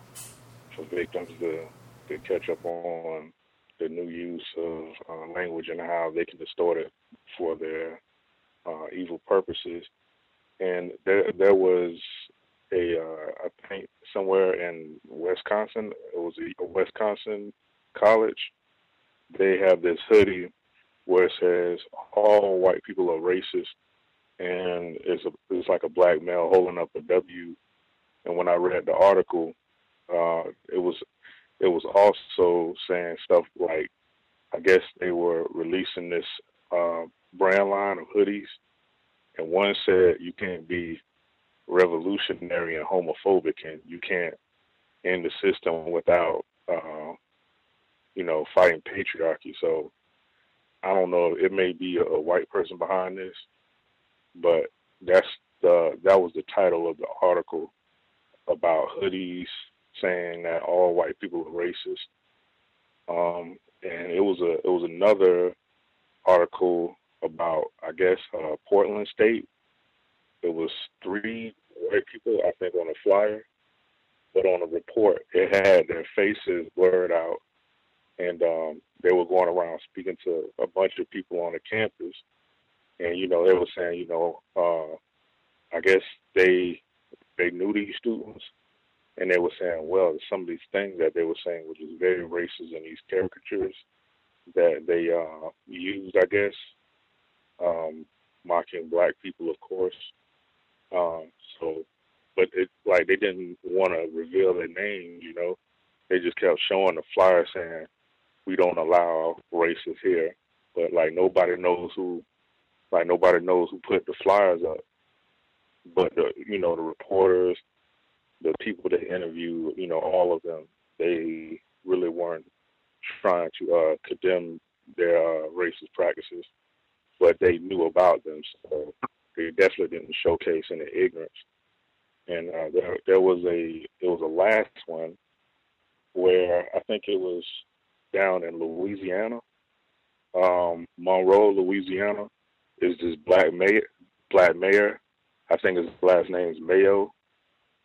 for victims to, to catch up on the new use of uh, language and how they can distort it for their uh, evil purposes. And there, there was a, uh, I think somewhere in Wisconsin, it was a Wisconsin college. They have this hoodie where it says all white people are racist, and it's a, it's like a black male holding up a W. And when I read the article, uh, it was it was also saying stuff like, I guess they were releasing this uh, brand line of hoodies, and one said you can't be revolutionary and homophobic, and you can't end the system without, uh, you know, fighting patriarchy. So I don't know. It may be a, a white person behind this, but that's the that was the title of the article about hoodies saying that all white people are racist. Um, and it was a it was another article about I guess uh, Portland State. It was three white people I think on a flyer, but on a report, it had their faces blurred out, and um, they were going around speaking to a bunch of people on the campus, and you know they were saying, you know, uh, I guess they they knew these students, and they were saying, well, some of these things that they were saying, which is very racist in these caricatures that they uh, used, I guess, um, mocking black people, of course. Um, but it like they didn't want to reveal their names, you know. They just kept showing the flyer saying, "We don't allow races here," but like nobody knows who, like nobody knows who put the flyers up. But the you know the reporters, the people that interview, you know, all of them, they really weren't trying to uh, condemn their uh, racist practices, but they knew about them, so they definitely didn't showcase any ignorance. And uh, there, there was a it was a last one where I think it was down in Louisiana, um, Monroe, Louisiana. Is this black mayor? Black mayor, I think his last name is Mayo.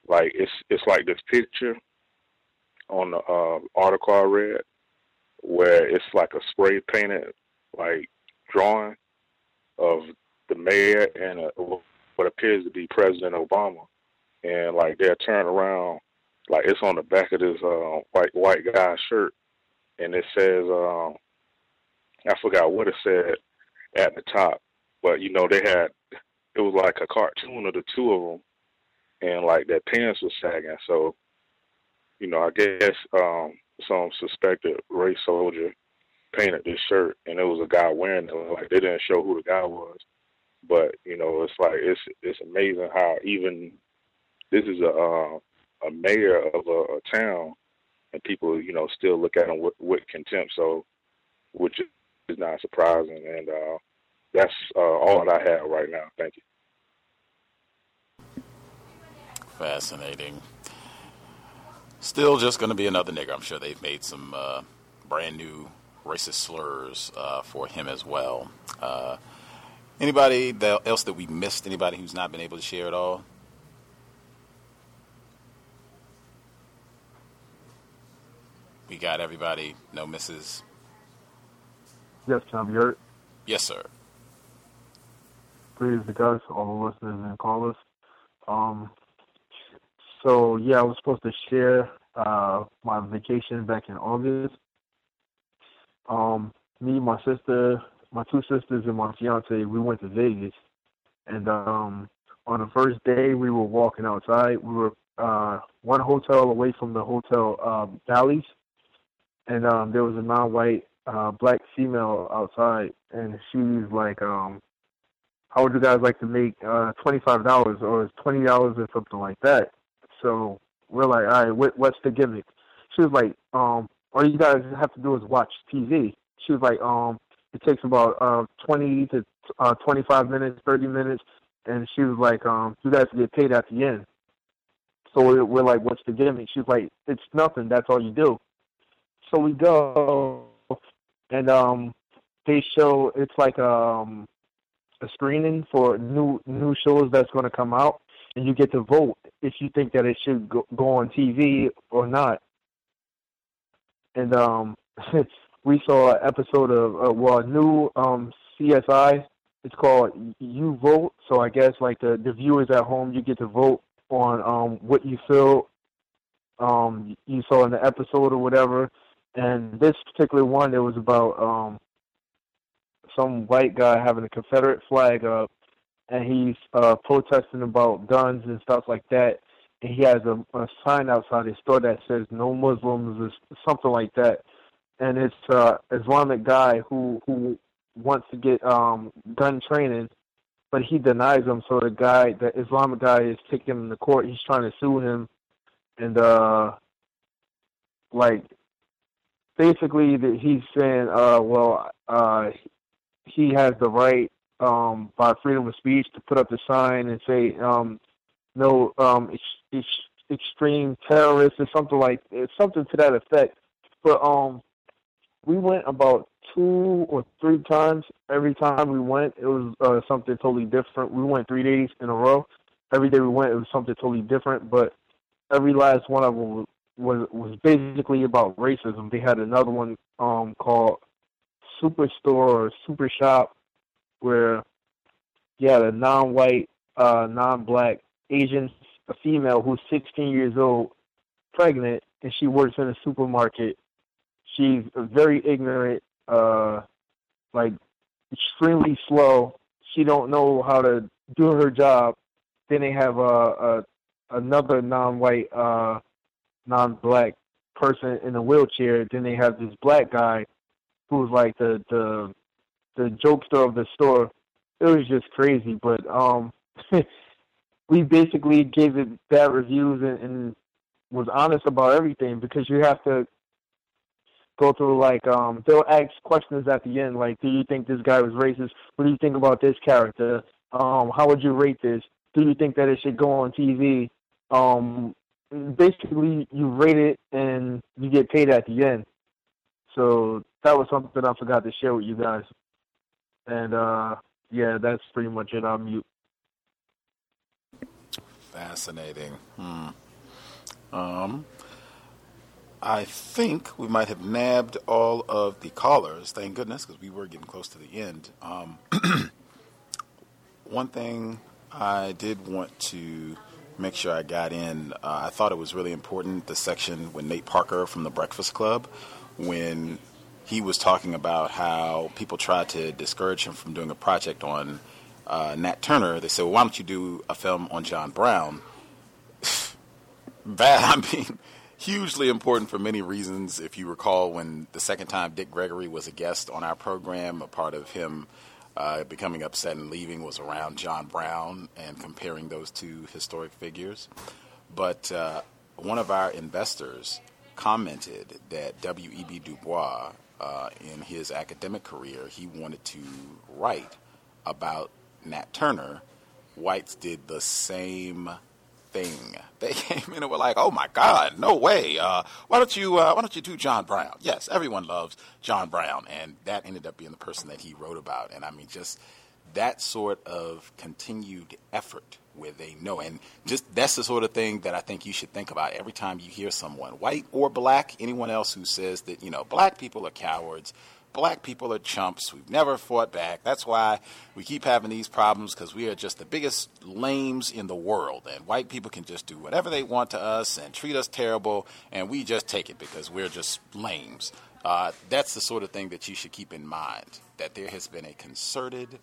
Like it's it's like this picture on the uh, article I read where it's like a spray painted like drawing of the mayor and a, what appears to be President Obama, and like they're turned around, like it's on the back of this uh, white white guy's shirt, and it says, um, I forgot what it said at the top, but you know they had it was like a cartoon of the two of them, and like their pants was sagging, so you know I guess um, some suspected race soldier painted this shirt, and it was a guy wearing it. Like they didn't show who the guy was, but you know, it's like it's it's amazing how even this is a uh, a mayor of a, a town, and people you know still look at him with, with contempt. So, which is not surprising, and uh, that's uh, all that I have right now. Thank you. Fascinating. Still just going to be another nigger. I'm sure they've made some uh, brand new racist slurs uh, for him as well. Anybody that, else that we missed? Anybody who's not been able to share at all? We got everybody. No misses. Yes, Tom, you're Yes, sir. Praise the guys, all the listeners and callers. Um, so yeah, I was supposed to share uh, my vacation back in August. Um, me, my sister, my two sisters, and my fiance, we went to Vegas. And um, on the first day, we were walking outside. We were uh, one hotel away from the hotel um, Bally's, and um, there was a non-white uh, black female outside, and she was like, um, "How would you guys like to make uh, twenty-five dollars or twenty dollars or something like that?" So we're like, "All right, what, what's the gimmick?" She was like, um, "All you guys have to do is watch TV." She was like, "Um, it takes about uh, twenty to uh, twenty-five minutes, thirty minutes," and she was like, "Um, you guys get paid at the end." So we're, we're like, "What's the gimmick?" She's like, "It's nothing. That's all you do." So we go, and um, they show it's like um a screening for new new shows that's going to come out, and you get to vote if you think that it should go, go on TV or not. And um, we saw an episode of uh, well, a new um CSI. It's called You Vote. So I guess like the the viewers at home, you get to vote on um what you feel um you saw in the episode or whatever. And this particular one, it was about um some white guy having a Confederate flag up, and he's uh protesting about guns and stuff like that. And he has a, a sign outside his store that says "No Muslims" or something like that. And it's uh Islamic guy who who wants to get um gun training, but he denies him. So the guy, the Islamic guy, is taking him to court. He's trying to sue him, and uh like basically that he's saying, uh, well, uh, he has the right um, by freedom of speech to put up the sign and say um, no um, ex- ex- extreme terrorists or something like something to that effect. But um, we went about two or three times. Every time we went, it was uh, something totally different. We went three days in a row. Every day we went, it was something totally different. But every last one of them was was, basically about racism. They had another one um called Superstore or Super Shop where you had a non-white, uh, non-black Asian a female who's 16 years old, pregnant, and she works in a supermarket. She's very ignorant, uh, like extremely slow. She don't know how to do her job. Then they have a, a another non-white, uh, non-black person in a wheelchair. Then they have this black guy who's like the the the jokester of the store. It was just crazy, but um, we basically gave it bad reviews and, and was honest about everything because you have to go through like um they'll ask questions at the end like do you think this guy was racist? What do you think about this character? Um how would you rate this? Do you think that it should go on tv um basically you rate it and you get paid at the end. So that was something i forgot to share with you guys. And uh yeah that's pretty much it. I'm mute. Fascinating. Hmm. Um I think we might have nabbed all of the callers. Thank goodness, because we were getting close to the end. Um, one thing I did want to make sure I got in, uh, I thought it was really important the section with Nate Parker from the Breakfast Club when he was talking about how people tried to discourage him from doing a project on uh, Nat Turner. They said, well, why don't you do a film on John Brown? Bad, I mean hugely important for many reasons. If you recall, when the second time Dick Gregory was a guest on our program, a part of him uh, becoming upset and leaving was around John Brown and comparing those two historic figures. But uh, one of our investors commented that W.E.B. Du Bois, uh, in his academic career, he wanted to write about Nat Turner. Whites did the same thing. They came in and were like, "Oh my God, no way! Uh, why don't you uh, Why don't you do John Brown?" Yes, everyone loves John Brown, and that ended up being the person that he wrote about. And I mean, just that sort of continued effort where they know, and just that's the sort of thing that I think you should think about every time you hear someone, white or black, anyone else who says that you know black people are cowards black people are chumps. We've never fought back. That's why we keep having these problems because we are just the biggest lames in the world. And white people can just do whatever they want to us and treat us terrible, and we just take it because we're just lames. Uh, that's the sort of thing that you should keep in mind that there has been a concerted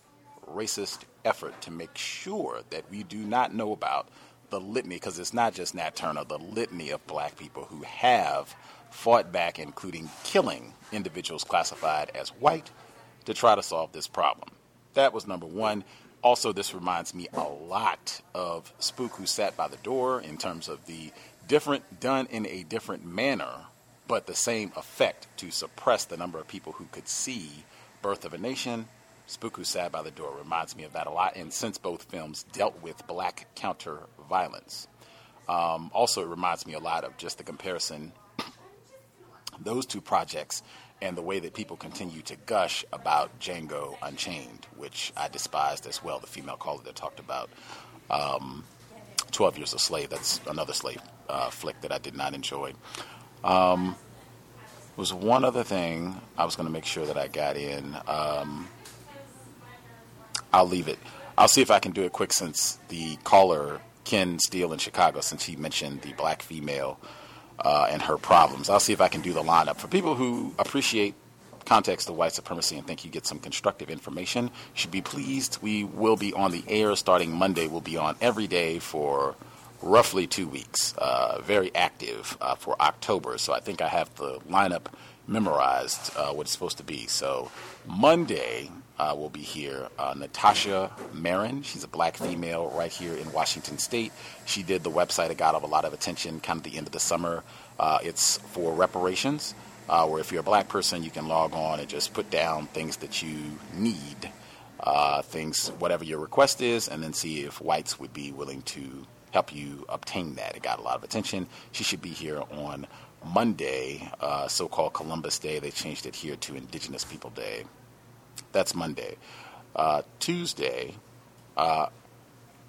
racist effort to make sure that we do not know about the litany, because it's not just Nat Turner, the litany of black people who have fought back, including killing individuals classified as white, to try to solve this problem. That was number one. Also, this reminds me a lot of Spook Who Sat by the Door in terms of the different, done in a different manner, but the same effect to suppress the number of people who could see Birth of a Nation. Spook Who Sat by the Door reminds me of that a lot, and since both films dealt with black counter violence. Um, also, it reminds me a lot of just the comparison those two projects and the way that people continue to gush about Django Unchained, which I despised as well. The female caller that talked about um, 12 Years a Slave. That's another slave uh, flick that I did not enjoy. Um, was one other thing I was going to make sure that I got in. Um, I'll leave it. I'll see if I can do it quick since the caller, Ken Steele in Chicago, since he mentioned the black female uh, and her problems. I'll see if I can do the lineup. For people who appreciate context of white supremacy and think you get some constructive information, should be pleased. We will be on the air starting Monday. We'll be on every day for roughly two weeks. Uh, very active uh, for October. So I think I have the lineup memorized, uh, what it's supposed to be. So Monday, uh, will be here. Uh, Natasha Marin, she's a black female right here in Washington State. She did the website. It got a lot of attention kind of the end of the summer. Uh, it's for reparations, uh, where if you're a black person, you can log on and just put down things that you need, uh, things, whatever your request is, and then see if whites would be willing to help you obtain that. It got a lot of attention. She should be here on Monday, uh, so called Columbus Day. They changed it here to Indigenous People Day. That's Monday. Uh, Tuesday, uh,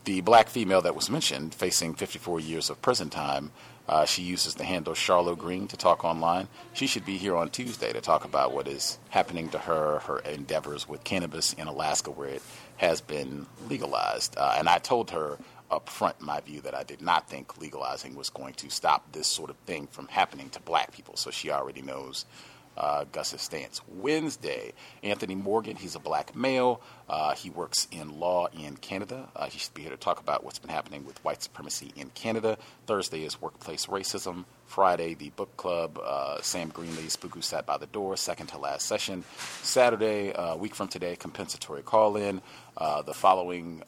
the black female that was mentioned, facing 54 years of prison time, uh, she uses the handle Charlo Greene to talk online. She should be here on Tuesday to talk about what is happening to her, her endeavors with cannabis in Alaska, where it has been legalized. Uh, and I told her up front my view that I did not think legalizing was going to stop this sort of thing from happening to black people. So she already knows uh, Gus's stance. Wednesday, Anthony Morgan, he's a black male. Uh, he works in law in Canada. Uh, he should be here to talk about what's been happening with white supremacy in Canada. Thursday is workplace racism. Friday, the book club, uh, Sam Greenlee's Spook Who Sat by the Door, second to last session. Saturday, a uh, week from today, compensatory call in. Uh, the following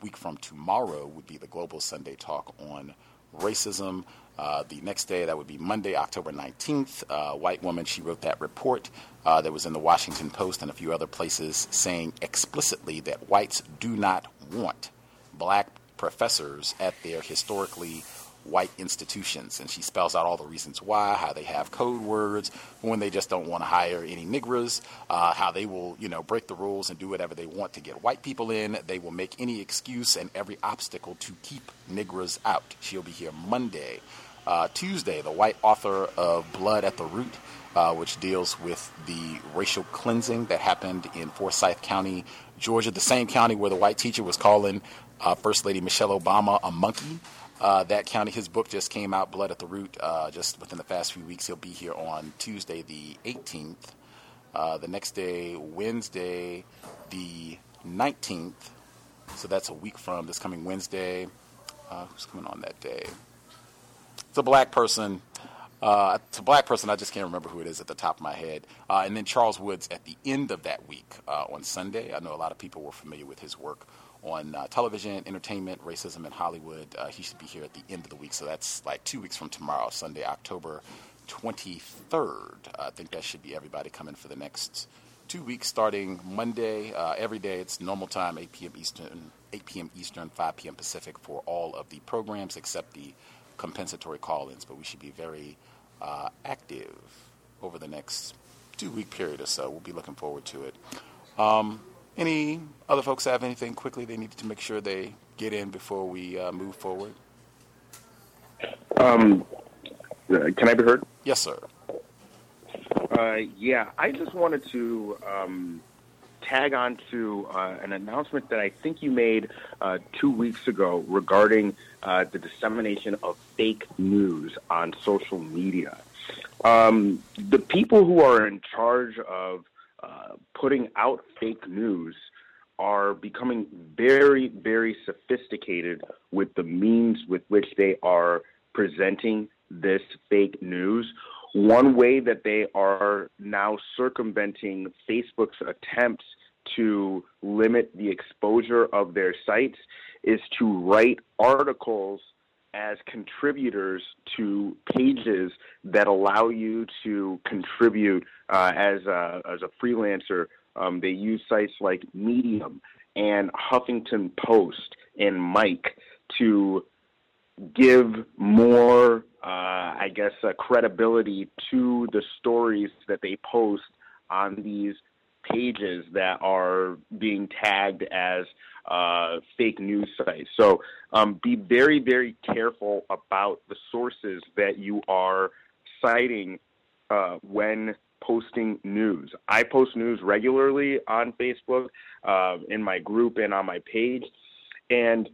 week from tomorrow would be the Global Sunday Talk on racism. Uh, the next day, that would be Monday, October 19th. Uh, white woman, she wrote that report uh, that was in the Washington Post and a few other places saying explicitly that whites do not want black professors at their historically white institutions. And she spells out all the reasons why, how they have code words, when they just don't want to hire any niggers, uh, how they will, you know, break the rules and do whatever they want to get white people in. They will make any excuse and every obstacle to keep niggers out. She'll be here Monday. Uh, Tuesday, the white author of Blood at the Root, uh, which deals with the racial cleansing that happened in Forsyth County, Georgia, the same county where the white teacher was calling uh, First Lady Michelle Obama a monkey. Uh, that county. His book just came out, Blood at the Root, uh, just within the past few weeks. He'll be here on Tuesday, the 18th. Uh, the next day, Wednesday, the 19th. So that's a week from this coming Wednesday. Uh, who's coming on that day? It's a black person. Uh, it's a black person. I just can't remember who it is at the top of my head. Uh, and then Charles Woods at the end of that week on Sunday. I know a lot of people were familiar with his work on uh, television, entertainment, racism in Hollywood. Uh, he should be here at the end of the week, so that's like two weeks from tomorrow, Sunday, October 23rd. I think that should be everybody coming for the next two weeks, starting Monday. Uh, every day, it's normal time, 8 p.m. Eastern, 8 p.m. Eastern, 5 p.m. Pacific for all of the programs except the compensatory call-ins. But we should be very uh, active over the next two-week period or so. We'll be looking forward to it. Um, any other folks have anything quickly they need to make sure they get in before we uh, move forward? Um, can I be heard? Yes, sir. Uh, yeah, I just wanted to um, tag on to uh, an announcement that I think you made uh, two weeks ago regarding uh, the dissemination of fake news on social media. Um, the people who are in charge of uh, putting out fake news are becoming very, very sophisticated with the means with which they are presenting this fake news. One way that they are now circumventing Facebook's attempts to limit the exposure of their sites is to write articles as contributors to pages that allow you to contribute uh, as a as a freelancer. Um, they use sites like Medium and Huffington Post and Mic to give more, uh, I guess, uh, credibility to the stories that they post on these pages that are being tagged as uh, fake news sites. So um, be very, very careful about the sources that you are citing uh, when posting news. I post news regularly on Facebook, uh, in my group, and on my page. And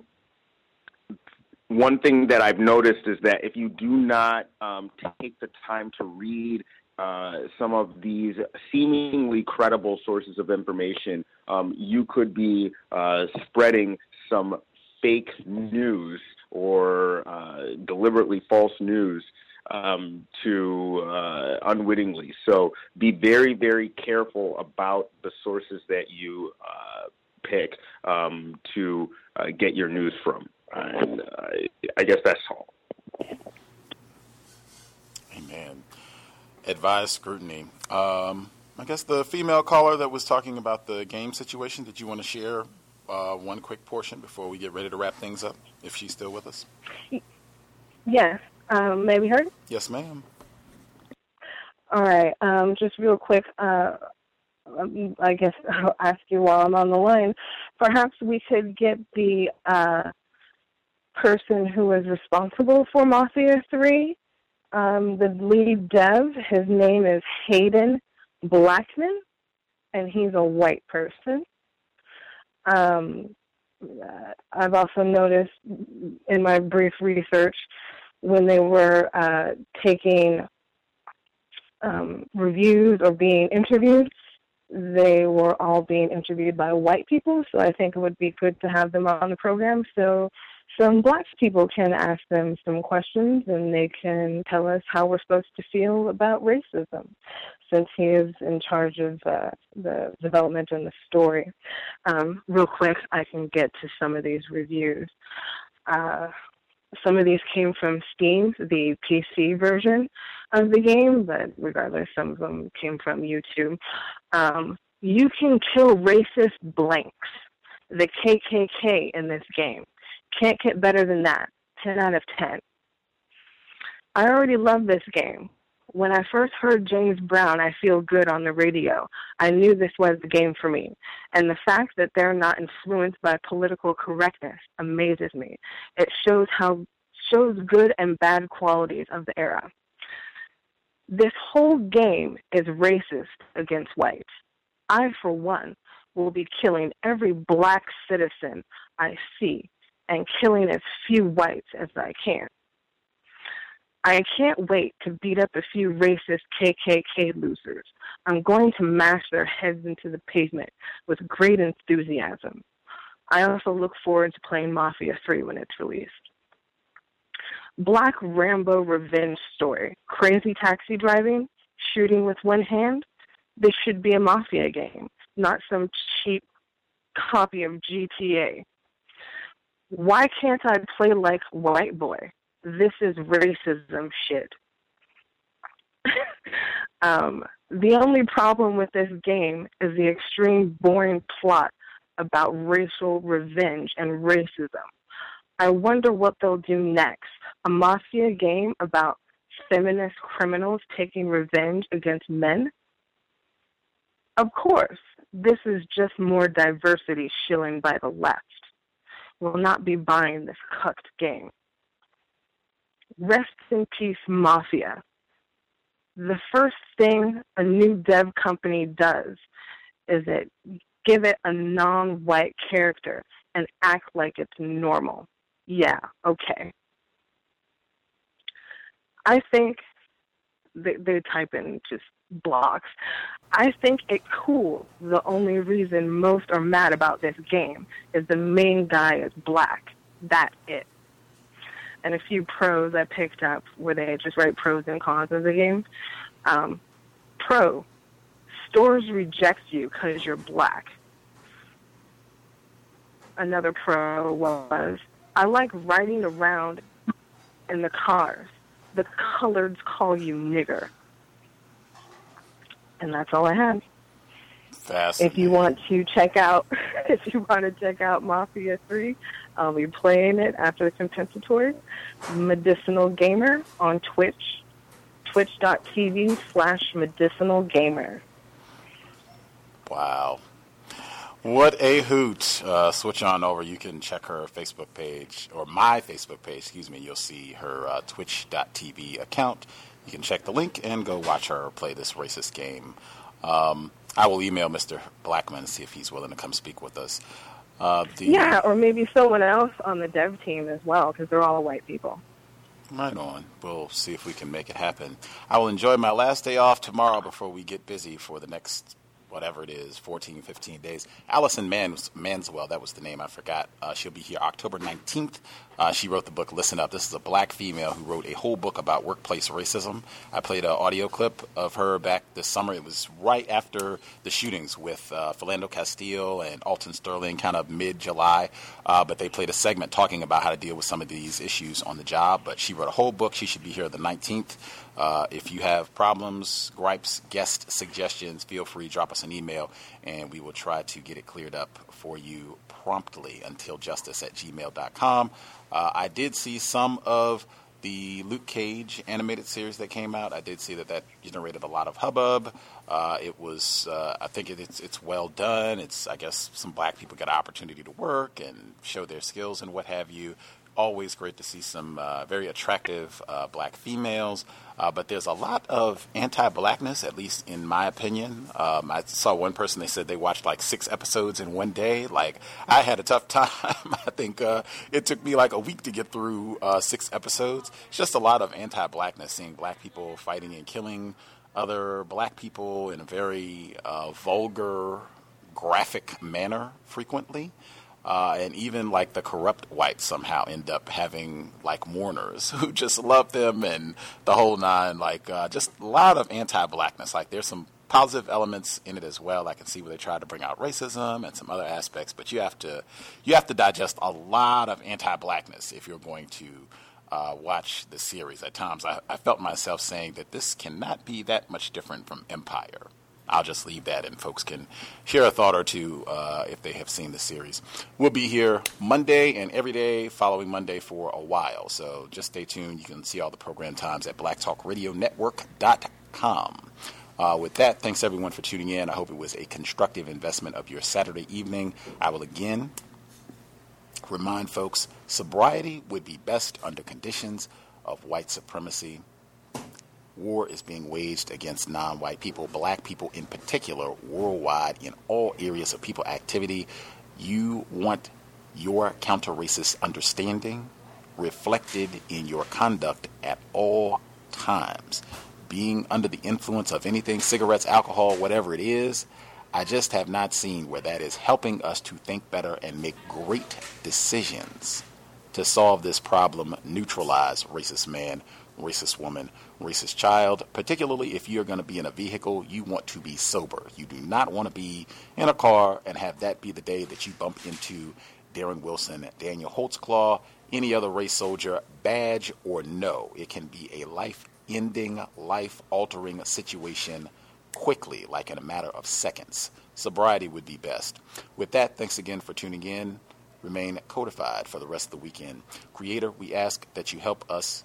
one thing that I've noticed is that if you do not um, take the time to read uh, some of these seemingly credible sources of information, um, you could be uh, spreading some fake news or uh, deliberately false news um, to uh, unwittingly. So be very, very careful about the sources that you uh, pick um, to get your news from. And I guess that's all. Amen advised scrutiny. Um, I guess the female caller that was talking about the game situation, did you want to share uh, one quick portion before we get ready to wrap things up, if she's still with us? Yes. Um, may we heard? Yes, ma'am. All right. Um, just real quick, uh, I guess I'll ask you while I'm on the line. Perhaps we could get the uh, person who is responsible for Mafia 3. Um, the lead dev, his name is Haden Blackman, and he's a white person. Um, uh, I've also noticed in my brief research when they were uh, taking um, reviews or being interviewed, they were all being interviewed by white people. So I think it would be good to have them on the program so some black people can ask them some questions and they can tell us how we're supposed to feel about racism since he is in charge of uh, the development and the story. Um, real quick, I can get to some of these reviews. Uh, some of these came from Steam, the PC version of the game, but regardless, some of them came from YouTube. Um, you can kill racist blanks, the KKK in this game. Can't get better than that. 10 out of 10. I already love this game. When I first heard James Brown, I Feel Good on the radio, I knew this was the game for me. And the fact that they're not influenced by political correctness amazes me. It shows how shows good and bad qualities of the era. This whole game is racist against whites. I, for one, will be killing every black citizen I see and killing as few whites as I can. I can't wait to beat up a few racist KKK losers. I'm going to mash their heads into the pavement with great enthusiasm. I also look forward to playing Mafia 3 when it's released. Black Rambo revenge story. Crazy taxi driving, shooting with one hand. This should be a Mafia game, not some cheap copy of GTA. Why can't I play like white boy? This is racism shit. um, the only problem with this game is the extreme boring plot about racial revenge and racism. I wonder what they'll do next. A mafia game about feminist criminals taking revenge against men? Of course, this is just more diversity shilling by the left will not be buying this cucked game. Rest in peace, Mafia. The first thing a new dev company does is it give it a non-white character and act like it's normal. Yeah, okay. I think they, they type in just blocks. I think it cool. The only reason most are mad about this game is the main guy is black. That's it. And a few pros I picked up where they just write pros and cons of the game. Um, pro, stores reject you because you're black. Another pro was, I like riding around in the cars. The coloreds call you nigger and that's all I had. If you want to check out, if you want to check out Mafia Three, I'll be playing it after the compensatory. Medicinal Gamer on Twitch, twitch.tv slash medicinal gamer. Wow. What a hoot. Uh, switch on over. You can check her Facebook page, or my Facebook page, excuse me. You'll see her uh, twitch.tv account. You can check the link and go watch her play this racist game. Um, I will email Mr. Blackman and see if he's willing to come speak with us. Uh, the, yeah, or maybe someone else on the dev team as well, because they're all white people. Right on. We'll see if we can make it happen. I will enjoy my last day off tomorrow before we get busy for the next whatever it is, 14, 15 days. Allison Mans- Manswell, that was the name I forgot. Uh, she'll be here October 19th. Uh, she wrote the book Listen Up. This is a black female who wrote a whole book about workplace racism. I played an audio clip of her back this summer. It was right after the shootings with uh, Philando Castile and Alton Sterling, kind of mid July. Uh, but they played a segment talking about how to deal with some of these issues on the job. But she wrote a whole book. She should be here the 19th. Uh, if you have problems, gripes, guest suggestions, feel free drop us an email and we will try to get it cleared up for you promptly until justice at gmail.com. Uh, I did see some of the Luke Cage animated series that came out. I did see that that generated a lot of hubbub. Uh, it was, uh, I think it, it's it's well done. It's, I guess, some black people got an opportunity to work and show their skills and what have you. Always great to see some uh, very attractive uh, black females. Uh, but there's a lot of anti-blackness, at least in my opinion. Um, I saw one person they said they watched like six episodes in one day. Like I had a tough time. I think uh, it took me like a week to get through uh, six episodes. It's just a lot of anti-blackness, seeing black people fighting and killing other black people in a very uh, vulgar, graphic manner frequently. Uh, and even like the corrupt whites somehow end up having like mourners who just love them and the whole nine. Like uh, just a lot of anti-blackness. Like there's some positive elements in it as well. I can see where they try to bring out racism and some other aspects, but you have to you have to digest a lot of anti-blackness if you're going to uh, watch the series. At times, I, I felt myself saying that this cannot be that much different from Empire. I'll just leave that, and folks can share a thought or two uh, if they have seen the series. We'll be here Monday and every day following Monday for a while, so just stay tuned. You can see all the program times at blacktalkradionetwork.com. Uh, with that, thanks everyone for tuning in. I hope it was a constructive investment of your Saturday evening. I will again remind folks sobriety would be best under conditions of white supremacy war is being waged against non white people, black people in particular, worldwide in all areas of people activity. You want your counter racist understanding reflected in your conduct at all times. Being under the influence of anything, cigarettes, alcohol, whatever it is, I just have not seen where that is helping us to think better and make great decisions to solve this problem, neutralize racist man, racist woman, racist child, particularly if you're going to be in a vehicle, you want to be sober. You do not want to be in a car and have that be the day that you bump into Darren Wilson, Daniel Holtzclaw, any other race soldier, badge or no. It can be a life ending, life altering situation quickly, like in a matter of seconds. Sobriety would be best. With that, thanks again for tuning in. Remain codified for the rest of the weekend. Creator, we ask that you help us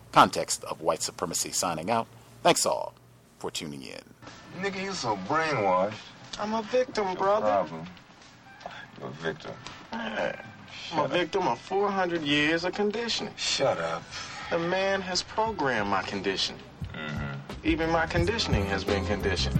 Context of white supremacy signing out. Thanks all for tuning in. Nigga, you so brainwashed. I'm a victim, brother. Problem. You're a victim. I'm a victim of 400 years of conditioning. Shut up. The man has programmed my conditioning. Mm-hmm. Even my conditioning has been conditioned.